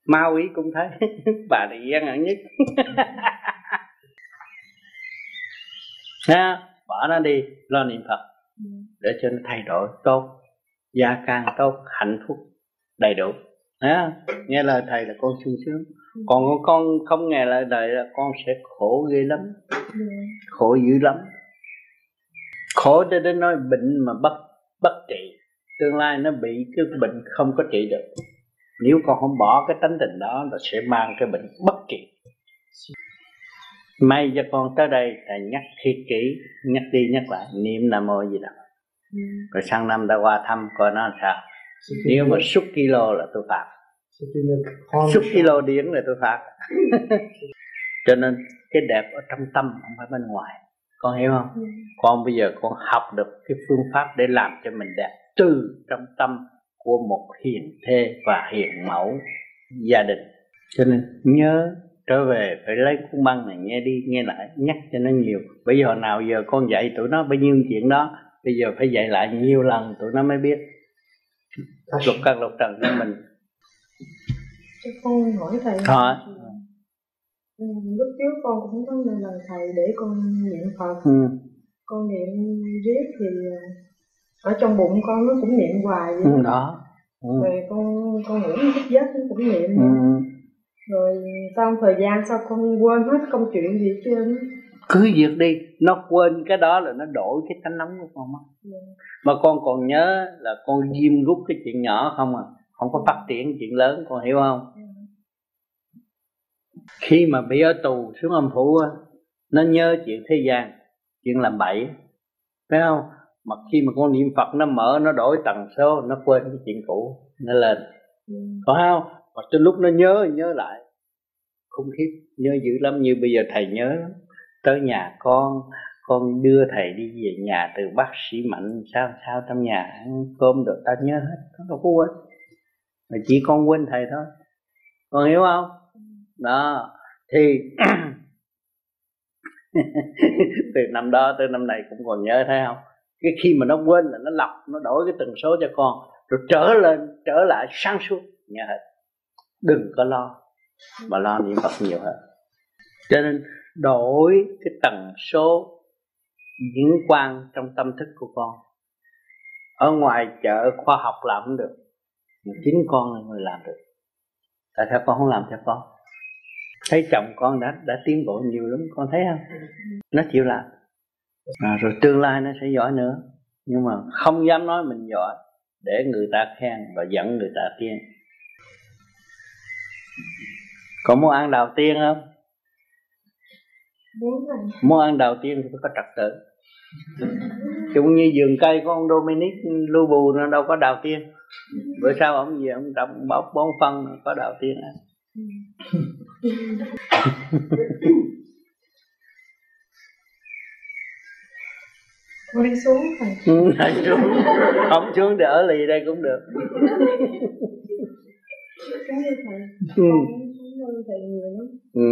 Ma quỷ cũng thấy. Bà này gian ẩn nhất. Ha bỏ nó đi lo niệm phật. Để cho nó thay đổi tốt gia can tốt hạnh phúc đầy đủ. Ha nghe lời thầy là con sung sướng. Còn con không nghe lời thầy là con sẽ khổ ghê lắm. Khổ dữ lắm. Khổ cho đến nói bệnh mà bất tương lai nó bị cái bệnh không có trị được. Nếu con không bỏ cái tánh tình đó là sẽ mang cái bệnh bất trị. May cho con tới đây là nhắc thiệt kỹ nhắc đi nhắc lại niệm nam mô gì đó ừ. rồi sang năm ta qua thăm coi nó làm sao. Nếu mà xúc kilo là tôi phạt. Xúc kilo điển là tôi phạt. Cho nên cái đẹp ở trong tâm không phải bên ngoài. Con hiểu không? Ừ. con bây giờ con học được cái phương pháp để làm cho mình đẹp từ trong tâm của một hiền thê và hiền mẫu gia đình. Cho nên nhớ trở về phải lấy cuốn băng này nghe đi nghe lại nhắc cho nó nhiều. Bây giờ nào giờ con dạy tụi nó bao nhiêu chuyện đó bây giờ phải dạy lại nhiều lần tụi nó mới biết. Lục căn lục trần cho mình. Cho con hỏi thầy. Hỏi ừ, lúc trước con cũng có lời thầy để con niệm phật. Ừ. con niệm riết thì ở trong bụng con nó cũng niệm hoài vậy ừ, đó ừ. rồi con con ngủ thức giấc cũng niệm ừ. rồi sau thời gian sau con quên hết công chuyện gì hết trơn cứ việc đi nó quên cái đó là nó đổi cái tánh nóng của con mất. Dạ. mà con còn nhớ là con diêm rút cái chuyện nhỏ không à không có phát triển chuyện lớn con hiểu không. Dạ. khi mà bị ở tù xuống âm phủ nó nhớ chuyện thế gian chuyện làm bậy phải không mà khi mà con niệm phật, nó mở, nó đổi tần số, nó quên cái chuyện cũ, nó lên. Ừ. có không? Mà trên lúc nó nhớ nhớ lại. Khủng khiếp, nhớ dữ lắm. Như bây giờ thầy nhớ tới nhà con con đưa thầy đi về nhà từ bác sĩ mạnh, sao sao trong nhà ăn cơm được, ta nhớ hết, nó đâu có quên. Mà chỉ con quên thầy thôi. Con hiểu không? Đó. Thì từ năm đó tới năm này cũng còn nhớ, thấy không? Cái khi mà nó quên là nó lọc, nó đổi cái tần số cho con, rồi trở lên, trở lại sáng suốt nhà hết. Đừng có lo, mà lo niệm phật nhiều hơn. Cho nên đổi cái tần số diễn quan trong tâm thức của con. Ở ngoài chợ khoa học làm không được, mà chính con là người làm được. Tại sao con không làm cho con? Thấy chồng con đã đã tiến bộ nhiều lắm, con thấy không? Nó chịu làm à, rồi tương lai nó sẽ giỏi nữa. Nhưng mà không dám nói mình giỏi để người ta khen và dẫn người ta khen. Có muốn ăn đầu tiên không? Muốn ăn đầu tiên thì phải có trật tự. Cũng như vườn cây của ông Dominic lưu bù nó đâu có đào tiên. Bữa sau ông về ông trồng bóc bón phân có đào tiên á con đi xuống thầy ừ, xuống. Không xuống để ở lì đây cũng được. Cảm ơn thầy ừ. thầy nhiều lắm. Ừ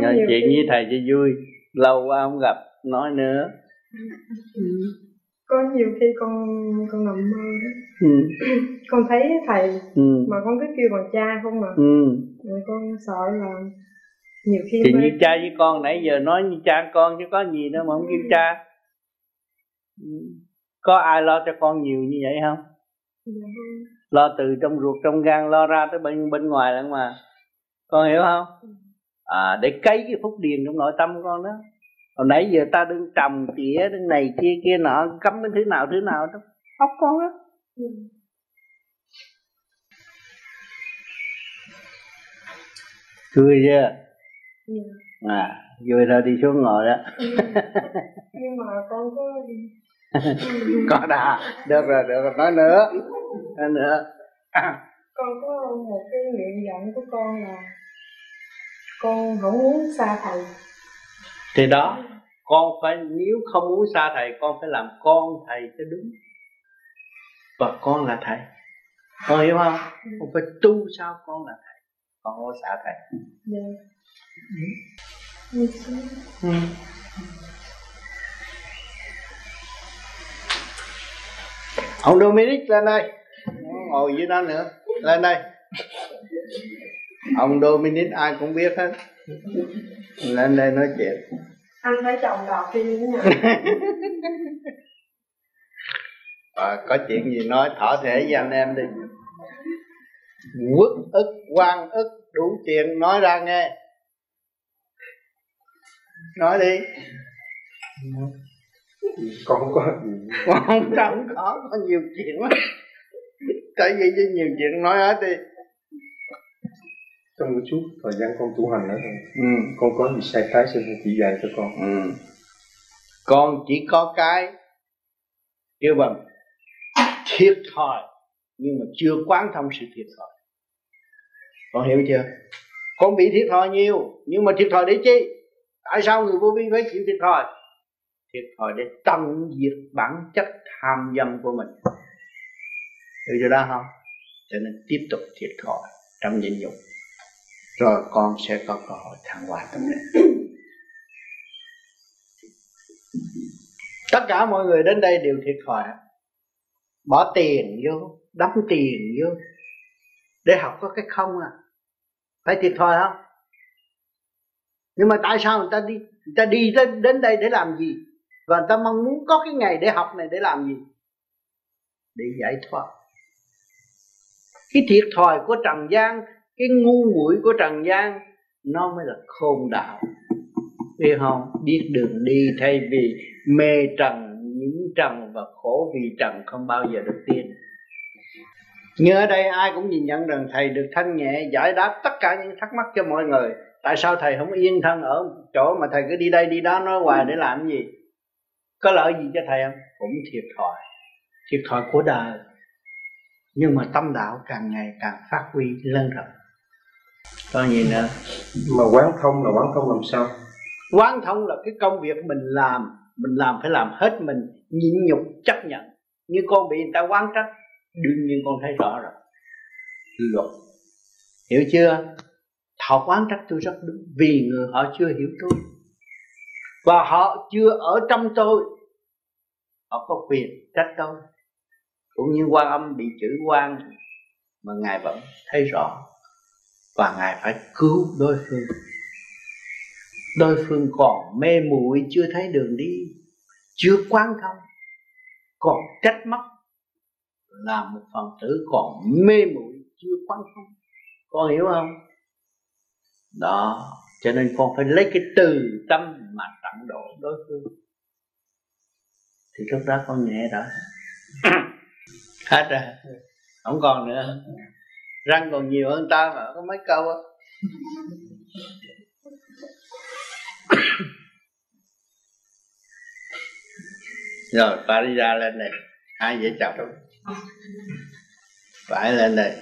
nói chuyện khi... với thầy cho vui. Lâu quá không gặp nói nữa. Ừ. có nhiều khi con con nằm mơ đó. Ừ. con thấy thầy ừ. mà con cứ kêu bằng cha không mà ừ. rồi con sợ là nhiều khi thì như cha với con nãy giờ nói như cha con chứ có gì đâu mà không kêu cha có ai lo cho con nhiều như vậy không? Dạ lo từ trong ruột trong gan lo ra tới bên bên ngoài lẫn mà. Con hiểu không? Ừ. à để cấy cái phúc điền trong nội tâm con đó. Hồi nãy giờ ta đừng trồng tỉa đừng này kia kia nọ cấm cái thứ nào thứ nào đó. Ốc con đó. Ừ. cười chưa? Ừ. à vui rồi đi xuống ngồi đó. Nhưng mà con có có đã. Được rồi được rồi. Nói nữa. Nói nữa. Con có một cái nguyện vọng của con là con không muốn xa thầy. Thì đó con phải nếu không muốn xa thầy con phải làm con thầy cho đúng. Và con là thầy. Con hiểu không? Ừ. con phải tu sao con là thầy. Con không xa thầy. Yeah. ừ. Ông Dominic lên đây. Ngồi với nó nữa. Lên đây. Ông Dominic ai cũng biết hết. Lên đây nói chuyện. Anh phải chồng đọt đi à, có chuyện gì nói thỏ thể với anh em đi. Quốc ức quan ức đủ chuyện nói ra nghe. Nói đi con không có con không không có có nhiều chuyện lắm. Tại vì chứ nhiều chuyện nói hết đi. Trong một chút thời gian con tu hành nữa rồi ừ. con có gì sai trái xin chỉ dạy cho con. Ừ. con chỉ có cái kêu bằng thiệt thòi nhưng mà chưa quán thông sự thiệt thòi. Con hiểu chưa? Con bị thiệt thòi nhiều nhưng mà thiệt thòi để chi? Tại sao người vô vi phải chịu thiệt thòi thiệt thòi để tận diệt bản chất tham dâm của mình. Hiểu chưa đó không? Cho nên tiếp tục thiệt thòi trong nhịn nhục. Rồi con sẽ có cơ hội thăng hoa tâm linh. Tất cả mọi người đến đây đều thiệt thòi. Bỏ tiền vô đóng tiền vô để học có cái không à? Phải thiệt thòi không? Nhưng mà tại sao người ta đi người ta đi đến, đến đây để làm gì? Và người ta mong muốn có cái ngày để học này để làm gì? Để giải thoát. Cái thiệt thòi của trần gian, cái ngu muội của trần gian, nó mới là khôn đạo. Biết không? Biết đường đi thay vì mê trần nhiễm trần và khổ vì trần không bao giờ được tiên như ở đây ai cũng nhìn nhận rằng thầy được thanh nhẹ giải đáp tất cả những thắc mắc cho mọi người. Tại sao thầy không yên thân ở chỗ mà thầy cứ đi đây đi đó nói hoài để làm gì? Có lợi gì cho thầy không? Cũng thiệt thòi. Thiệt thòi của đời. Nhưng mà tâm đạo càng ngày càng phát huy lớn rộng có gì nữa? Mà quán thông là quán thông làm sao? Quán thông là cái công việc mình làm. Mình làm phải làm hết mình nhịn nhục chấp nhận. Như con bị người ta quán trách đương nhiên con thấy rõ rồi. Luật. Hiểu chưa? Họ quán trách tôi rất đúng vì người họ chưa hiểu tôi và họ chưa ở trong tôi. Họ có quyền trách tôi. Cũng như quan âm bị chữ quan mà ngài vẫn thấy rõ. Và ngài phải cứu đối phương. Đối phương còn mê muội, chưa thấy đường đi, chưa quán thông, còn trách móc. Là một phần tử còn mê muội, chưa quán thông. Con hiểu không? Đó, cho nên con phải lấy cái từ tâm mà tận độ đối phương. Thì lúc đó con nhẹ rồi. Hết rồi. Không còn nữa. Răng còn nhiều hơn ta mà có mấy câu á. Rồi phải đi ra lên đây. Hai vợ chồng phải lên đây.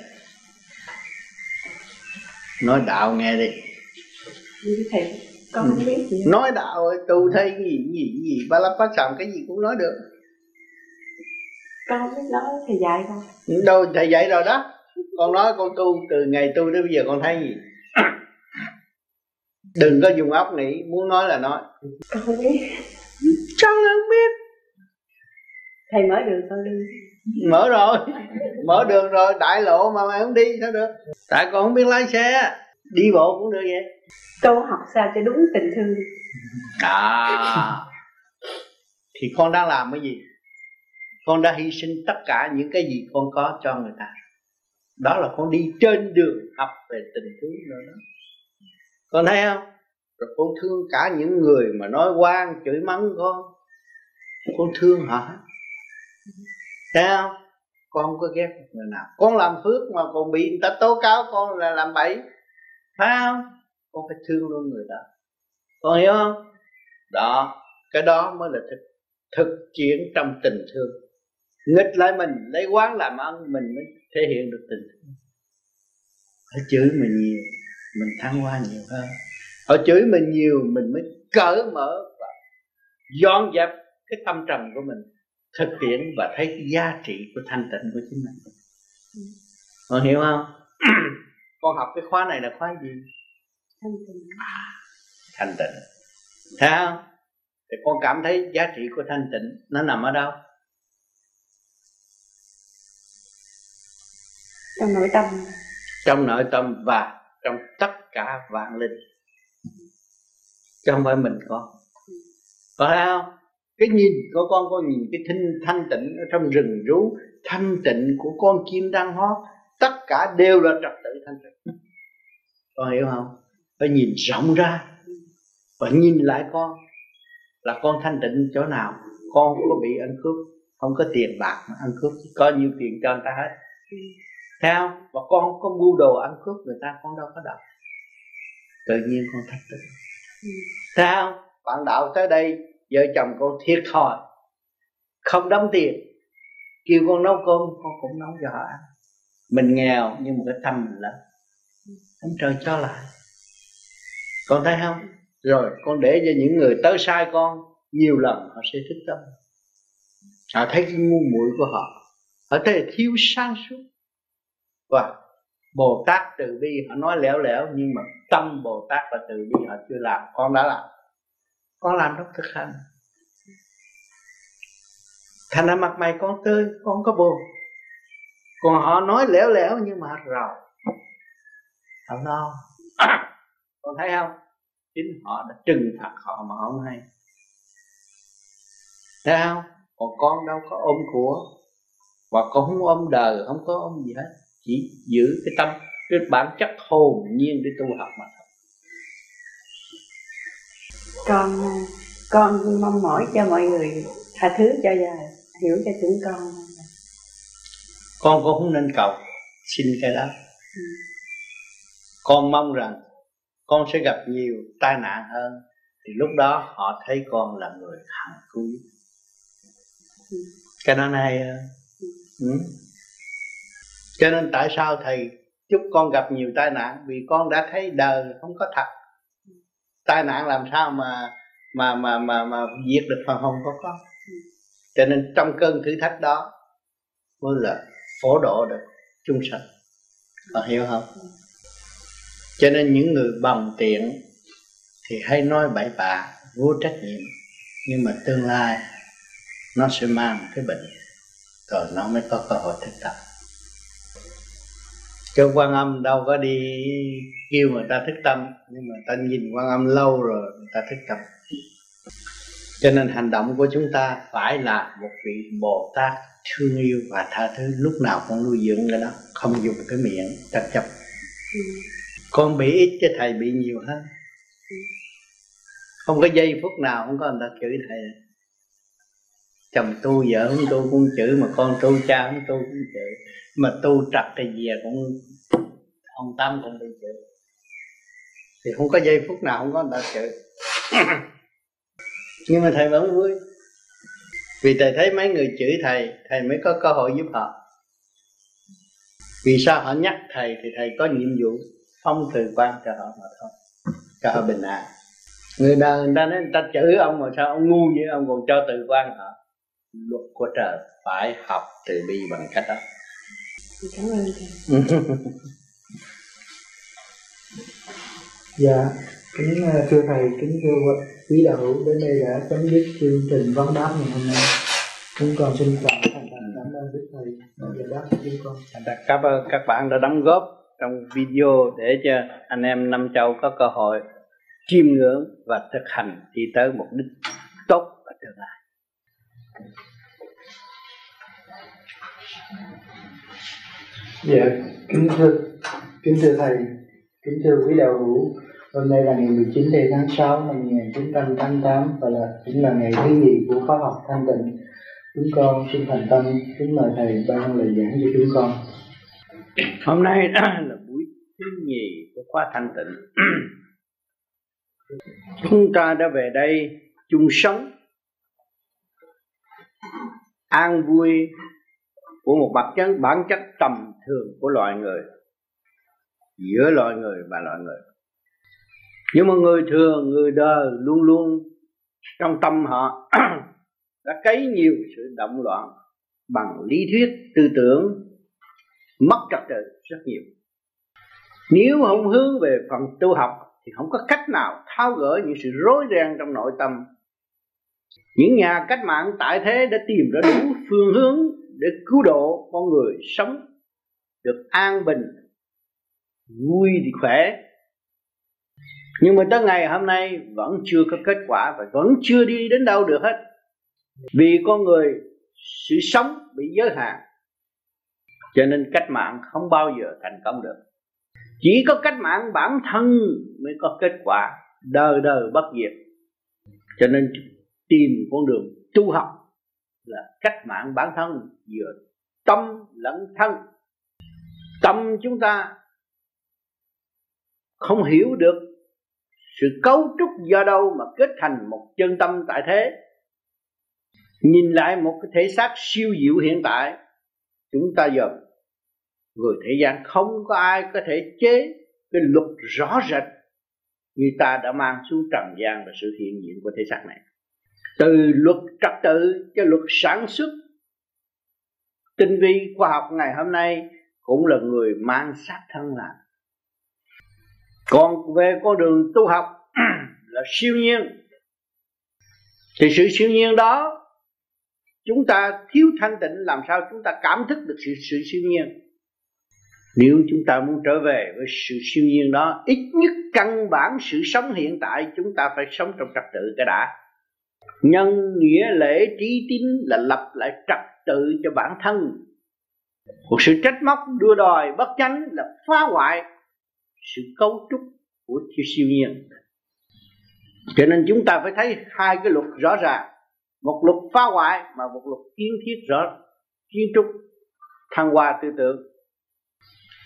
Nói đạo nghe đi. Thầy con không biết gì nói đạo tu thấy gì gì gì ba la phát sàm cái gì cũng nói được. Con không biết nói thầy dạy con. Đâu thầy dạy rồi đó. Con nói con tu từ ngày tu đến bây giờ con thấy gì? Đừng có dùng óc nghĩ muốn nói là nói. Con không biết. Sao không biết? Thầy mở đường con đi. Mở rồi. Mở đường rồi đại lộ mà mày không đi sao được? Tại con không biết lái xe. Đi bộ cũng được vậy câu học sao cho đúng tình thương. À. Thì con đang làm cái gì? Con đã hy sinh tất cả những cái gì con có cho người ta. Đó là con đi trên đường học về tình thương rồi đó. Con thấy không? Rồi con thương cả những người mà nói quan chửi mắng con. Con thương họ thấy không? Con không có ghét người nào. Con làm phước mà còn bị người ta tố cáo con là làm bậy. Phải không? Con phải thương luôn người đó. Con hiểu không? Đó, cái đó mới là thực thực chuyển trong tình thương. Nghịch lại mình, lấy quán làm ăn, mình mới thể hiện được tình thương. Họ chửi mình nhiều, mình thăng hoa nhiều hơn. Họ chửi mình nhiều, mình mới cởi mở và dọn dẹp cái tâm trần của mình, thực hiện và thấy cái giá trị của thanh tịnh của chính mình. Con hiểu không? Con học cái khóa này là khóa gì? Thanh tịnh. À, thanh tịnh. Thấy không? Thì con cảm thấy giá trị của thanh tịnh nó nằm ở đâu? Trong nội tâm. Trong nội tâm và trong tất cả vạn linh. Chứ không phải mình con. Có thấy không? Cái nhìn của con con nhìn cái thanh thanh tịnh ở trong rừng rú thanh tịnh của con chim đang hót tất cả đều là trật tự thanh tịnh. Con hiểu không phải nhìn rộng ra và nhìn lại con. Là con thanh tịnh chỗ nào? Con có bị ăn cướp, không có tiền bạc mà ăn cướp. Có nhiều tiền cho người ta hết. Theo và con có mua đồ ăn cướp, người ta con đâu có đọc. Tự nhiên con thanh tịnh. Sao bạn đạo tới đây, vợ chồng con thiệt thòi. Không đóng tiền. Kêu con nấu cơm, con cũng nấu cho họ ăn. Mình nghèo nhưng mà cái tâm mình lớn. Ông trời cho lại con thấy không? Rồi. Con để cho những người tới sai con nhiều lần họ sẽ thích tâm. Họ thấy cái ngu muội của họ. Họ thấy thiếu sáng suốt. Và Bồ Tát từ bi họ nói lẻo lẻo nhưng mà tâm Bồ Tát và từ bi họ chưa làm. Con đã làm. Con làm trong thực hành. Thành ra mặt mày con tươi con có buồn. Còn họ nói lẻo lẻo nhưng mà rầu họ lo con thấy không? Chính họ đã trừng phạt họ mà không hay. Thấy không? Còn con đâu có ôm của. Và con không ôm đời không có ôm gì hết. Chỉ giữ cái tâm cái bản chất hồn nhiên để tu học mà thôi. Con con mong mỏi cho mọi người tha thứ cho giờ hiểu cho chúng con. Con cũng không nên cầu. Xin cái đó. Ừ. con mong rằng con sẽ gặp nhiều tai nạn hơn. Thì lúc đó họ thấy con là người hằng cuối. cái đó này ừ. cho nên tại sao thầy chúc con gặp nhiều tai nạn? Vì con đã thấy đời không có thật. Tai nạn làm sao mà mà mà mà mà diệt được phần hồn của con? Cho nên trong cơn thử thách đó, mới là phổ độ được chung sanh. Còn hiểu không? Cho nên những người bằng tiện thì hay nói bậy bạ, vô trách nhiệm. Nhưng mà tương lai, nó sẽ mang cái bệnh, rồi nó mới có cơ hội thực tập. Cái quan âm đâu có đi kêu người ta thức tâm, nhưng mà ta nhìn quan âm lâu rồi, người ta thức tâm. Cho nên hành động của chúng ta phải là một vị bồ tát thương yêu và tha thứ, lúc nào cũng nuôi dưỡng cái đó, không dùng cái miệng chấp chấp ừ con bị ít chứ thầy bị nhiều hơn. Không có giây phút nào không có người ta chửi thầy. Chồng tu vợ không tu cũng chửi, mà con tu cha không tu cũng chửi. Mà tu trật thì về cũng ông tâm cũng bị chửi. Thì không có giây phút nào không có người ta chửi. Nhưng mà thầy vẫn vui. Vì thầy thấy mấy người chửi thầy thầy mới có cơ hội giúp họ. Vì sao họ nhắc thầy thì thầy có nhiệm vụ phong từ quan cho họ mà thôi cho họ bình an. Người ta người ta nói người ta chửi ông mà sao ông ngu vậy? Ông còn cho từ quan họ. Luật của trời phải học từ bi bằng cách đó. Cảm ơn thầy. Dạ kính ờ, thưa thầy kính thưa quý đạo hữu đến đây đã chấm dứt chương trình vấn đáp ngày hôm nay. Chúng con xin cảm thành cảm ơn đức thầy. Đã giải đáp cho chúng con cảm ơn các bạn đã đóng góp trong video để cho anh em năm châu có cơ hội chiêm ngưỡng và thực hành đi tới mục đích tốt ở tương lai dạ kính thưa kính thưa thầy, kính thưa quý đạo hữu Hôm nay là ngày 19 tháng 6 năm 1988 và là, cũng là ngày thứ nhì của khóa học thanh tịnh. Chúng con xin thành tâm kính mời thầy ban lời giảng cho chúng con. Hôm nay là buổi thứ nhì của khóa thanh tịnh. chúng ta đã về đây chung sống, an vui của một bản chất bản chất tầm thường của loài người, giữa loài người và loài người nhưng mà người thường, người đời luôn luôn trong tâm họ đã cấy nhiều sự động loạn bằng lý thuyết, tư tưởng mất trật tự rất nhiều. Nếu không hướng về phần tu học, thì không có cách nào tháo gỡ những sự rối ren trong nội tâm. Những nhà cách mạng tại thế đã tìm ra đủ phương hướng để cứu độ con người sống được an bình, vui thì khỏe. Nhưng mà tới ngày hôm nay vẫn chưa có kết quả và vẫn chưa đi đến đâu được hết. Vì con người sự sống bị giới hạn cho nên cách mạng không bao giờ thành công được. Chỉ có cách mạng bản thân mới có kết quả đời đời bất diệt. Cho nên tìm con đường tu học là cách mạng bản thân vừa tâm lẫn thân. Tâm chúng ta không hiểu được sự cấu trúc do đâu mà kết thành một chân tâm tại thế. Nhìn lại một cái thể xác siêu diệu hiện tại chúng ta giờ, người thế gian không có ai có thể chế cái luật rõ rệt như ta đã mang xuống trần gian và sự hiện diện của thế xác này. Từ luật trật tự cho luật sản xuất, tinh vi, khoa học ngày hôm nay cũng là người mang sát thân làm. Còn về con đường tu học là siêu nhiên. Thì sự siêu nhiên đó chúng ta thiếu thanh tịnh, làm sao chúng ta cảm thức được sự sự siêu nhiên? Nếu chúng ta muốn trở về với sự siêu nhiên đó, ít nhất căn bản sự sống hiện tại chúng ta phải sống trong trật tự cái đã. Nhân nghĩa lễ trí tín là lập lại trật tự cho bản thân. Một sự trách móc đua đòi bất chánh là phá hoại sự cấu trúc của siêu siêu nhiên. Cho nên chúng ta phải thấy hai cái luật rõ ràng một luật phá hoại mà một luật kiến thiết rõ kiến trúc, thăng hoa tư tưởng.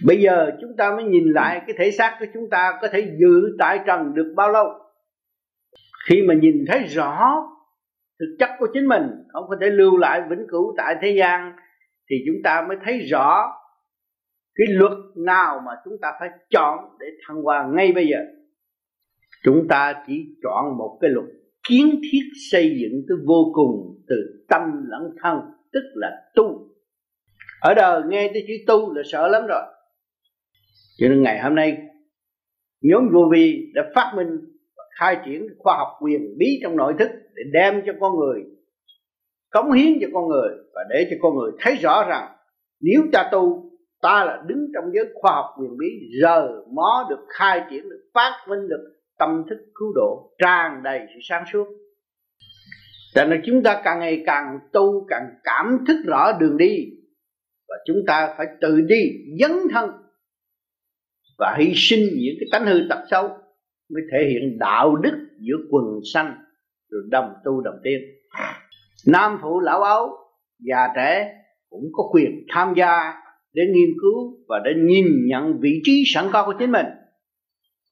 Bây giờ chúng ta mới nhìn lại cái thể xác của chúng ta có thể giữ tại trần được bao lâu. Khi mà nhìn thấy rõ thực chất của chính mình, không có thể lưu lại vĩnh cửu tại thế gian, thì chúng ta mới thấy rõ cái luật nào mà chúng ta phải chọn để thăng hoa ngay bây giờ. Chúng ta chỉ chọn một cái luật kiến thiết xây dựng tới vô cùng từ tâm lẫn thân, tức là tu. Ở đời nghe tới chữ tu là sợ lắm rồi. Cho nên ngày hôm nay, nhóm vô vi đã phát minh và khai triển khoa học quyền bí trong nội thức để đem cho con người, cống hiến cho con người và để cho con người thấy rõ rằng nếu ta tu, ta là đứng trong giới khoa học quyền bí, giờ mó được, khai triển được, phát minh được tâm thức cứu độ, tràn đầy sự sáng suốt. Cho nên chúng ta càng ngày càng tu, càng cảm thức rõ đường đi. Và chúng ta phải tự đi dấn thân và hy sinh những cái tánh hư tật xấu mới thể hiện đạo đức giữa quần sanh rồi đồng tu đồng tiên nam phụ lão ấu già trẻ cũng có quyền tham gia để nghiên cứu và để nhìn nhận vị trí sẵn có của chính mình.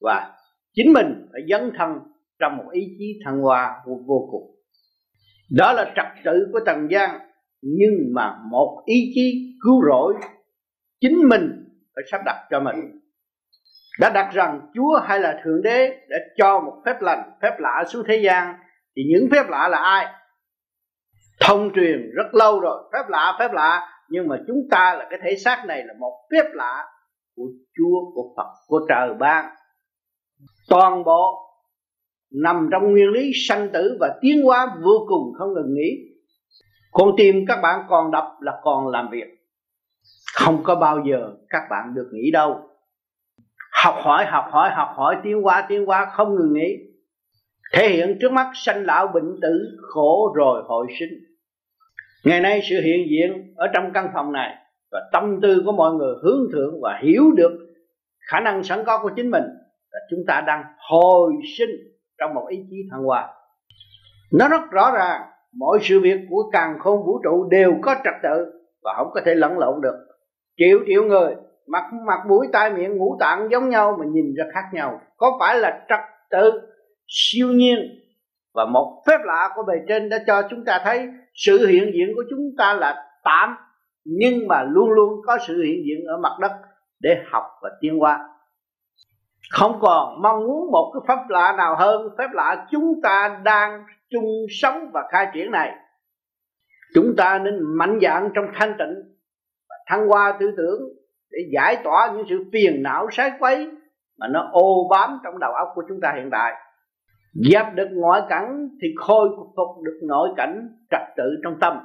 Và chính mình phải dấn thân trong một ý chí thăng hoa vô cùng. Đó là trật tự của trần gian. Nhưng mà một ý chí cứu rỗi chính mình phải sắp đặt cho mình. Đã đặt rằng Chúa hay là Thượng Đế đã cho một phép lành, phép lạ xuống thế gian thì những phép lạ là ai? Thông truyền rất lâu rồi, phép lạ, phép lạ. Nhưng mà chúng ta là cái thể xác này là một phép lạ của Chúa, của Phật, của trời ban toàn bộ nằm trong nguyên lý sanh tử và tiến hóa vô cùng không ngừng nghỉ. Con tim các bạn còn đập là còn làm việc. Không có bao giờ các bạn được nghỉ đâu. Học hỏi học hỏi học hỏi, tiến hóa tiến hóa, không ngừng nghỉ. Thể hiện trước mắt sanh lão bệnh tử khổ rồi hồi sinh. Ngày nay sự hiện diện ở trong căn phòng này và tâm tư của mọi người hướng thượng và hiểu được khả năng sẵn có của chính mình chúng ta đang hồi sinh trong một ý chí thăng hoa. Nó rất rõ ràng, mọi sự việc của càng khôn vũ trụ đều có trật tự và không có thể lẫn lộn được. Triệu triệu người, mặt mặt mũi tai miệng ngũ tạng giống nhau mà nhìn ra khác nhau. Có phải là trật tự siêu nhiên? Và một phép lạ của bề trên đã cho chúng ta thấy sự hiện diện của chúng ta là tạm, nhưng mà luôn luôn có sự hiện diện ở mặt đất để học và tiến hóa không còn mong muốn một cái pháp lạ nào hơn, phép lạ chúng ta đang chung sống và khai triển này. Chúng ta nên mạnh dạn trong thanh tịnh và thăng hoa tư tưởng để giải tỏa những sự phiền não sái quấy mà nó ô bám trong đầu óc của chúng ta hiện tại. Dẹp được ngoại cảnh thì khôi phục được nội cảnh trật tự trong tâm.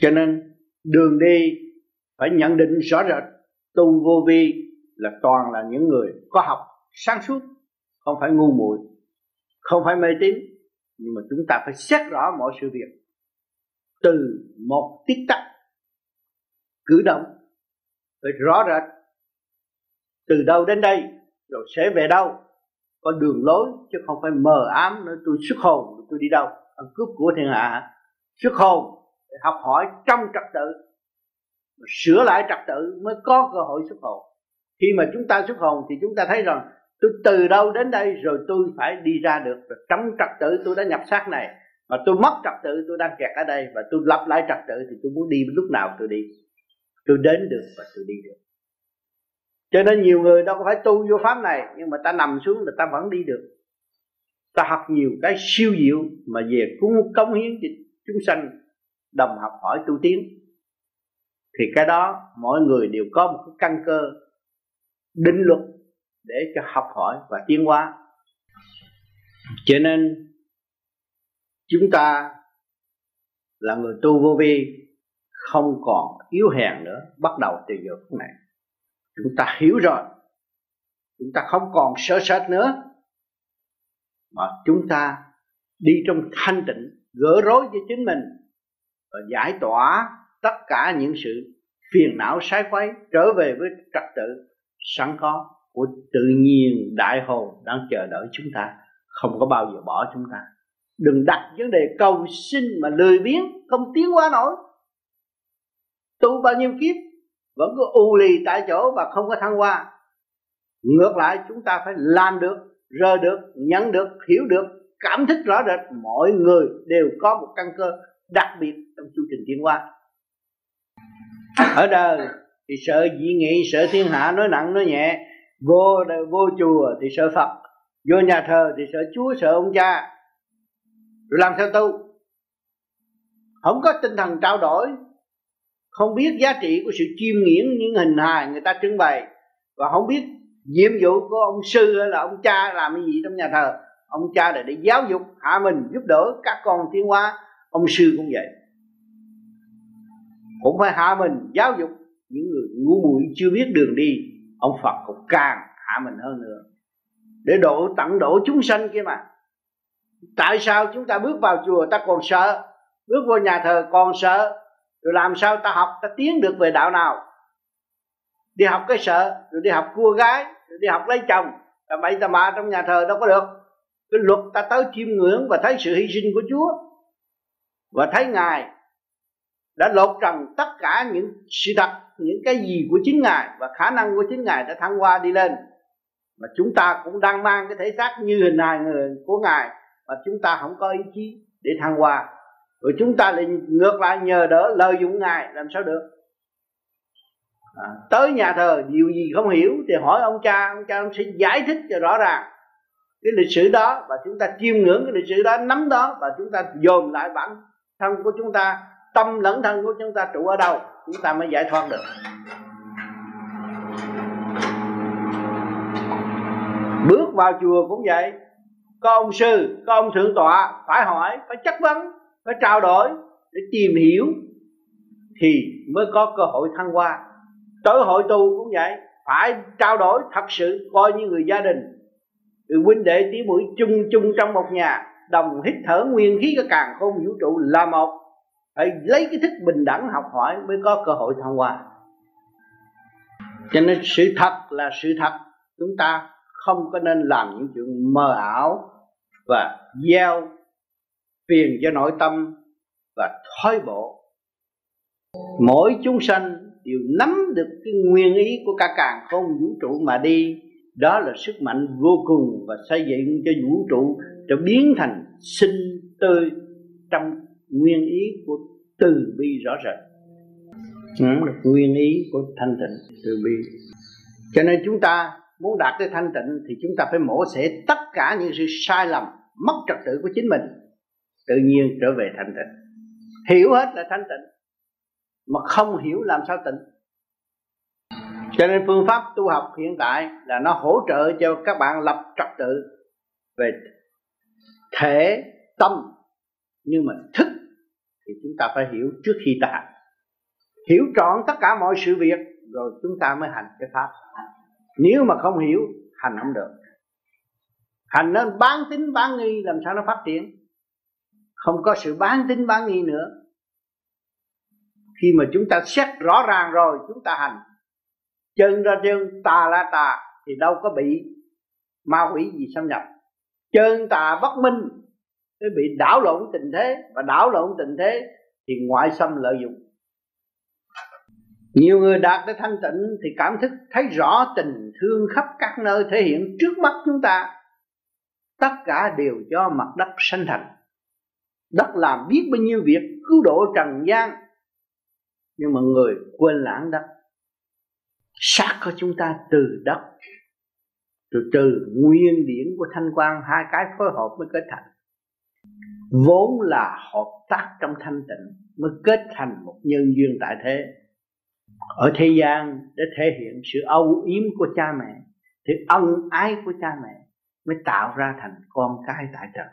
Cho nên, đường đi phải nhận định rõ rệt, tu vô vi là toàn là những người có học sáng suốt, không phải ngu muội, không phải mê tín, nhưng mà chúng ta phải xét rõ mọi sự việc từ một tiết tắc cử động phải rõ rệt. Từ đâu đến đây rồi sẽ về đâu, có đường lối chứ không phải mờ ám nữa tôi xuất hồn, tôi đi đâu. Ăn cướp của thiên hạ xuất hồn để học hỏi trong trật tự sửa lại trật tự mới có cơ hội xuất hồn khi mà chúng ta xuất hồn thì chúng ta thấy rằng, tôi từ đâu đến đây rồi tôi phải đi ra được, rồi trong trật tự tôi đã nhập xác này, mà tôi mất trật tự tôi đang kẹt ở đây, và tôi lập lại trật tự thì tôi muốn đi lúc nào tôi đi. Tôi đến được và tôi đi được. Cho nên nhiều người đâu có phải tu vô pháp này, nhưng mà ta nằm xuống là ta vẫn đi được. Ta học nhiều cái siêu diệu mà về cũng cống hiến cho chúng sanh, đồng học hỏi tu tiến. Thì cái đó mọi người đều có một cái căn cơ định luật để cho học hỏi và tiến hóa. Cho nên, chúng ta là người tu vô vi, không còn yếu hèn nữa, bắt đầu từ giờ phút này. Chúng ta hiểu rồi, chúng ta không còn sợ sệt nữa, mà chúng ta đi trong thanh tịnh, gỡ rối cho chính mình và giải tỏa tất cả những sự phiền não sai quấy trở về với trật tự sẵn có của tự nhiên đại hồn đang chờ đợi chúng ta. Không có bao giờ bỏ chúng ta. Đừng đặt vấn đề cầu sinh mà lười biếng, không tiến qua nổi. Tu bao nhiêu kiếp, vẫn cứ u lì tại chỗ và không có thăng hoa. Ngược lại, chúng ta phải làm được rơ được, nhận được, hiểu được, cảm thức rõ rệt. Mọi người đều có một căn cơ đặc biệt trong chu trình tiến hóa. Ở đời thì sợ dị nghị, sợ thiên hạ nói nặng, nói nhẹ. Vô vô chùa thì sợ phật. Vô nhà thờ thì sợ chúa, sợ ông cha. Rồi làm sao tu? Không có tinh thần trao đổi. Không biết giá trị của sự chiêm nghiễn những hình hài người ta trưng bày. Và không biết nhiệm vụ của ông sư hay là ông cha làm cái gì trong nhà thờ. Ông cha là để giáo dục, hạ mình, giúp đỡ các con tiến hóa. Ông sư cũng vậy. Cũng phải hạ mình, giáo dục những người ngu muội chưa biết đường đi, ông phật cũng càng hạ mình hơn nữa. Để độ tận độ chúng sanh kia mà. Tại sao chúng ta bước vào chùa ta còn sợ? Bước vào nhà thờ còn sợ? Rồi làm sao ta học, ta tiến được về đạo nào? Đi học cái sợ, rồi đi học cua gái, rồi đi học lấy chồng. Là bậy ta bạ trong nhà thờ đâu có được. Cái luật ta tới chiêm ngưỡng và thấy sự hy sinh của chúa. Và thấy ngài đã lột trần tất cả những sự thật những cái gì của chính ngài và khả năng của chính ngài đã thăng hoa đi lên. Mà chúng ta cũng đang mang cái thể xác như hình hài người của ngài mà chúng ta không có ý chí để thăng hoa. Rồi chúng ta lại ngược lại nhờ đỡ lợi dụng ngài làm sao được? À, tới nhà thờ điều gì không hiểu thì hỏi ông cha ông cha ông sẽ giải thích cho rõ ràng cái lịch sử đó và chúng ta chiêm ngưỡng cái lịch sử đó nắm đó và chúng ta dồn lại bản thân của chúng ta tâm lẫn thân của chúng ta trụ ở đâu chúng ta mới giải thoát được. Bước vào chùa cũng vậy. Có ông sư, có ông thượng tọa, phải hỏi, phải chất vấn, phải trao đổi để tìm hiểu thì mới có cơ hội thăng hoa. Tới hội tu cũng vậy, phải trao đổi thật sự, coi như người gia đình. Người huynh đệ tí mũi chung chung trong một nhà, đồng hít thở nguyên khí cái càng không vũ trụ là một phải lấy cái thức bình đẳng học hỏi mới có cơ hội thăng hoa. Cho nên sự thật là sự thật. Chúng ta không có nên làm những chuyện mờ ảo và gieo phiền cho nội tâm và thoái bộ. Mỗi chúng sanh đều nắm được cái nguyên ý của cả càng không vũ trụ mà đi. Đó là sức mạnh vô cùng và xây dựng cho vũ trụ trở biến thành sinh tươi trong nguyên ý của từ bi rõ rệt. Ừ, nguyên ý của thanh tịnh từ bi. Cho nên chúng ta muốn đạt tới thanh tịnh thì chúng ta phải mổ xẻ tất cả những sự sai lầm mất trật tự của chính mình tự nhiên trở về thanh tịnh. Hiểu hết là thanh tịnh mà không hiểu làm sao tịnh. Cho nên phương pháp tu học hiện tại là nó hỗ trợ cho các bạn lập trật tự về thể tâm nhưng mà thức thì chúng ta phải hiểu trước khi ta hành. Hiểu trọn tất cả mọi sự việc, rồi chúng ta mới hành cái pháp. Nếu mà không hiểu, hành không được. Hành nên bán tính bán nghi, làm sao nó phát triển? Không có sự bán tính bán nghi nữa. Khi mà chúng ta xét rõ ràng rồi, chúng ta hành. Chân ra chân, tà la tà, thì đâu có bị ma quỷ gì xâm nhập. Chân tà bất minh mới bị đảo lộn tình thế và đảo lộn tình thế thì ngoại xâm lợi dụng. Nhiều người đạt tới thanh tịnh thì cảm thức thấy rõ tình thương khắp các nơi thể hiện trước mắt chúng ta. Tất cả đều do mặt đất sanh thành. Đất làm biết bao nhiêu việc cứu độ trần gian, nhưng mà người quên lãng đất. Xác của chúng ta từ đất, từ từ nguyên điển của thanh quan hai cái phối hợp mới kết thành vốn là hợp tác trong thanh tịnh mới kết thành một nhân duyên tại thế. Ở thế gian để thể hiện sự âu yếm của cha mẹ thì ân ái của cha mẹ mới tạo ra thành con cái tại trần.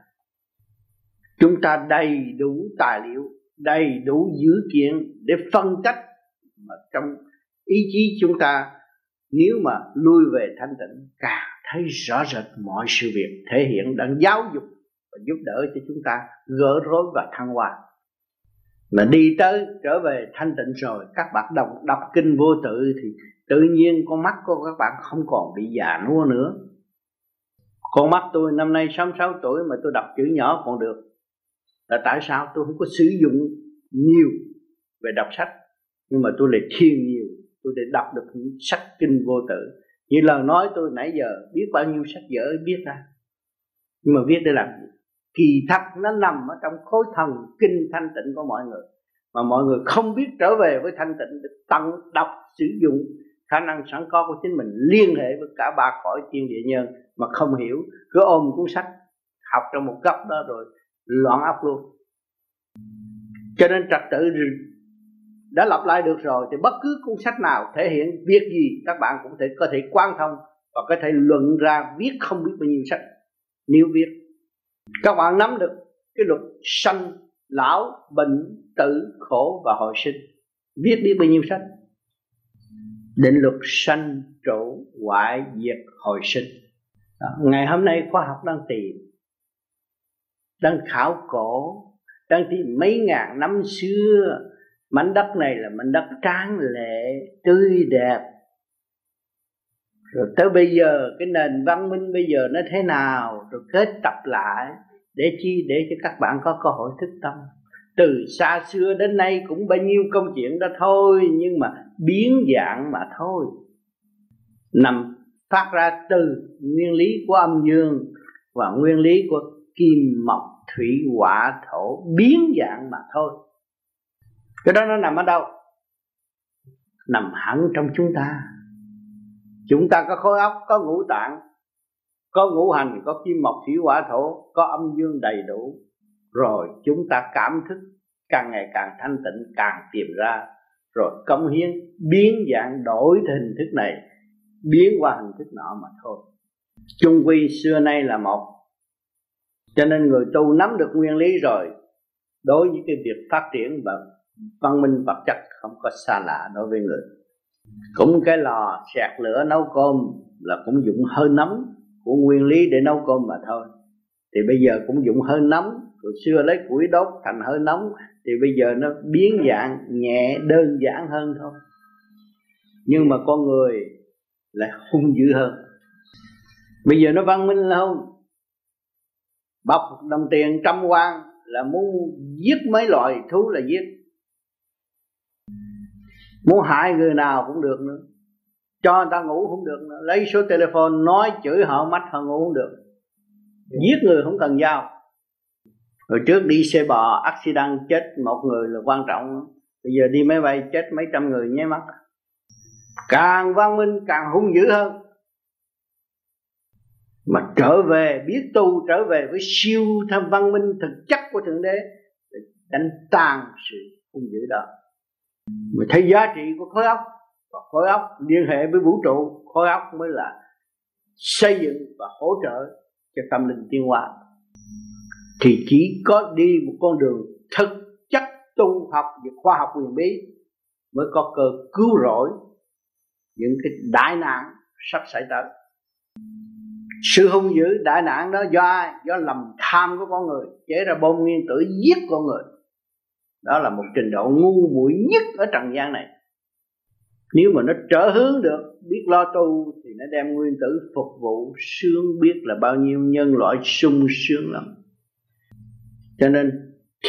Chúng ta đầy đủ tài liệu, đầy đủ dữ kiện để phân cách mà trong ý chí chúng ta nếu mà lui về thanh tịnh, càng thấy rõ rệt mọi sự việc thể hiện đang giáo dục và giúp đỡ cho chúng ta gỡ rối và thăng hoa. Mà đi tới, trở về thanh tịnh rồi, các bạn đọc đọc kinh vô tự thì tự nhiên con mắt của các bạn không còn bị già nua nữa. Con mắt tôi năm nay 66 tuổi mà tôi đọc chữ nhỏ còn được. Là tại sao tôi không có sử dụng nhiều về đọc sách? Nhưng mà tôi lại thiên nhiều, tôi để đọc được những sách kinh vô tự. Như lời nói tôi nãy giờ, biết bao nhiêu sách vở biết ra. Nhưng mà viết để làm gì? Kỳ thật nó nằm ở trong khối thần kinh thanh tịnh của mọi người. Mà mọi người không biết trở về với thanh tịnh để tận đọc, sử dụng khả năng sẵn có của chính mình, liên hệ với cả ba cõi thiên địa nhân mà không hiểu. Cứ ôm cuốn sách, học trong một góc đó rồi loạn óc luôn. Cho nên trật tự đã lặp lại được rồi, thì bất cứ cuốn sách nào thể hiện việc gì, các bạn cũng thể, có thể quan thông và có thể luận ra, viết không biết bao nhiêu sách. Nếu viết các bạn nắm được cái luật sanh, lão, bệnh, tử, khổ và hồi sinh. Viết biết bao nhiêu sách định luật sanh, trụ, hoại, diệt, hồi sinh. Đó. ngày hôm nay khoa học đang tìm, đang khảo cổ, đang tìm mấy ngàn năm xưa. Mảnh đất này là mảnh đất tráng lệ, tươi đẹp rồi tới bây giờ, cái nền văn minh bây giờ nó thế nào? Rồi kết tập lại để chi? Để cho các bạn có cơ hội thức tâm. Từ xa xưa đến nay cũng bao nhiêu công chuyện đó thôi, nhưng mà biến dạng mà thôi. Nằm phát ra từ nguyên lý của âm dương và nguyên lý của kim, mộc, thủy, hỏa, thổ, biến dạng mà thôi. Cái đó nó nằm ở đâu? Nằm hẳn trong chúng ta chúng ta có khối óc, có ngũ tạng, có ngũ hành, có kim mộc, thủy hỏa, thổ, có âm dương đầy đủ. Rồi chúng ta cảm thức càng ngày càng thanh tịnh, càng tìm ra. Rồi công hiến, biến dạng, đổi hình thức này, biến qua hình thức nọ mà thôi. Chung quy xưa nay là một. Cho nên người tu nắm được nguyên lý rồi, đối với cái việc phát triển và văn minh vật chất không có xa lạ đối với người cũng cái lò sạc lửa nấu cơm là cũng dụng hơi nóng của nguyên lý để nấu cơm mà thôi. Thì bây giờ cũng dụng hơi nóng hồi xưa lấy củi đốt thành hơi nóng thì bây giờ nó biến dạng nhẹ đơn giản hơn thôi. Nhưng mà con người lại hung dữ hơn. Bây giờ nó văn minh không bọc đồng tiền trăm quan là muốn giết mấy loại thú là giết muốn hại người nào cũng được nữa. Cho người ta ngủ không được nữa. lấy số telephone, nói chửi họ mắt họ ngủ không được. Giết người không cần dao hồi trước đi xe bò, accident, chết một người là quan trọng. Bây giờ đi máy bay, chết mấy trăm người nháy mắt. Càng văn minh, càng hung dữ hơn. Mà trở về, biết tu, trở về với siêu tham văn minh thực chất của thượng đế, để đánh tan sự hung dữ đó mà thấy giá trị của khối óc, và khối óc liên hệ với vũ trụ, khối óc mới là xây dựng và hỗ trợ cho tâm linh tiến hóa. Thì chỉ có đi một con đường thực chất tu học về khoa học quyền bí mới có cơ cứu rỗi những cái đại nạn sắp xảy tới. Sự hung dữ đại nạn đó do ai? Do lầm tham của con người, chế ra bom nguyên tử giết con người đó là một trình độ ngu muội nhất ở trần gian này. Nếu mà nó trở hướng được, biết lo tu thì nó đem nguyên tử phục vụ sướng biết là bao nhiêu nhân loại sung sướng lắm. Cho nên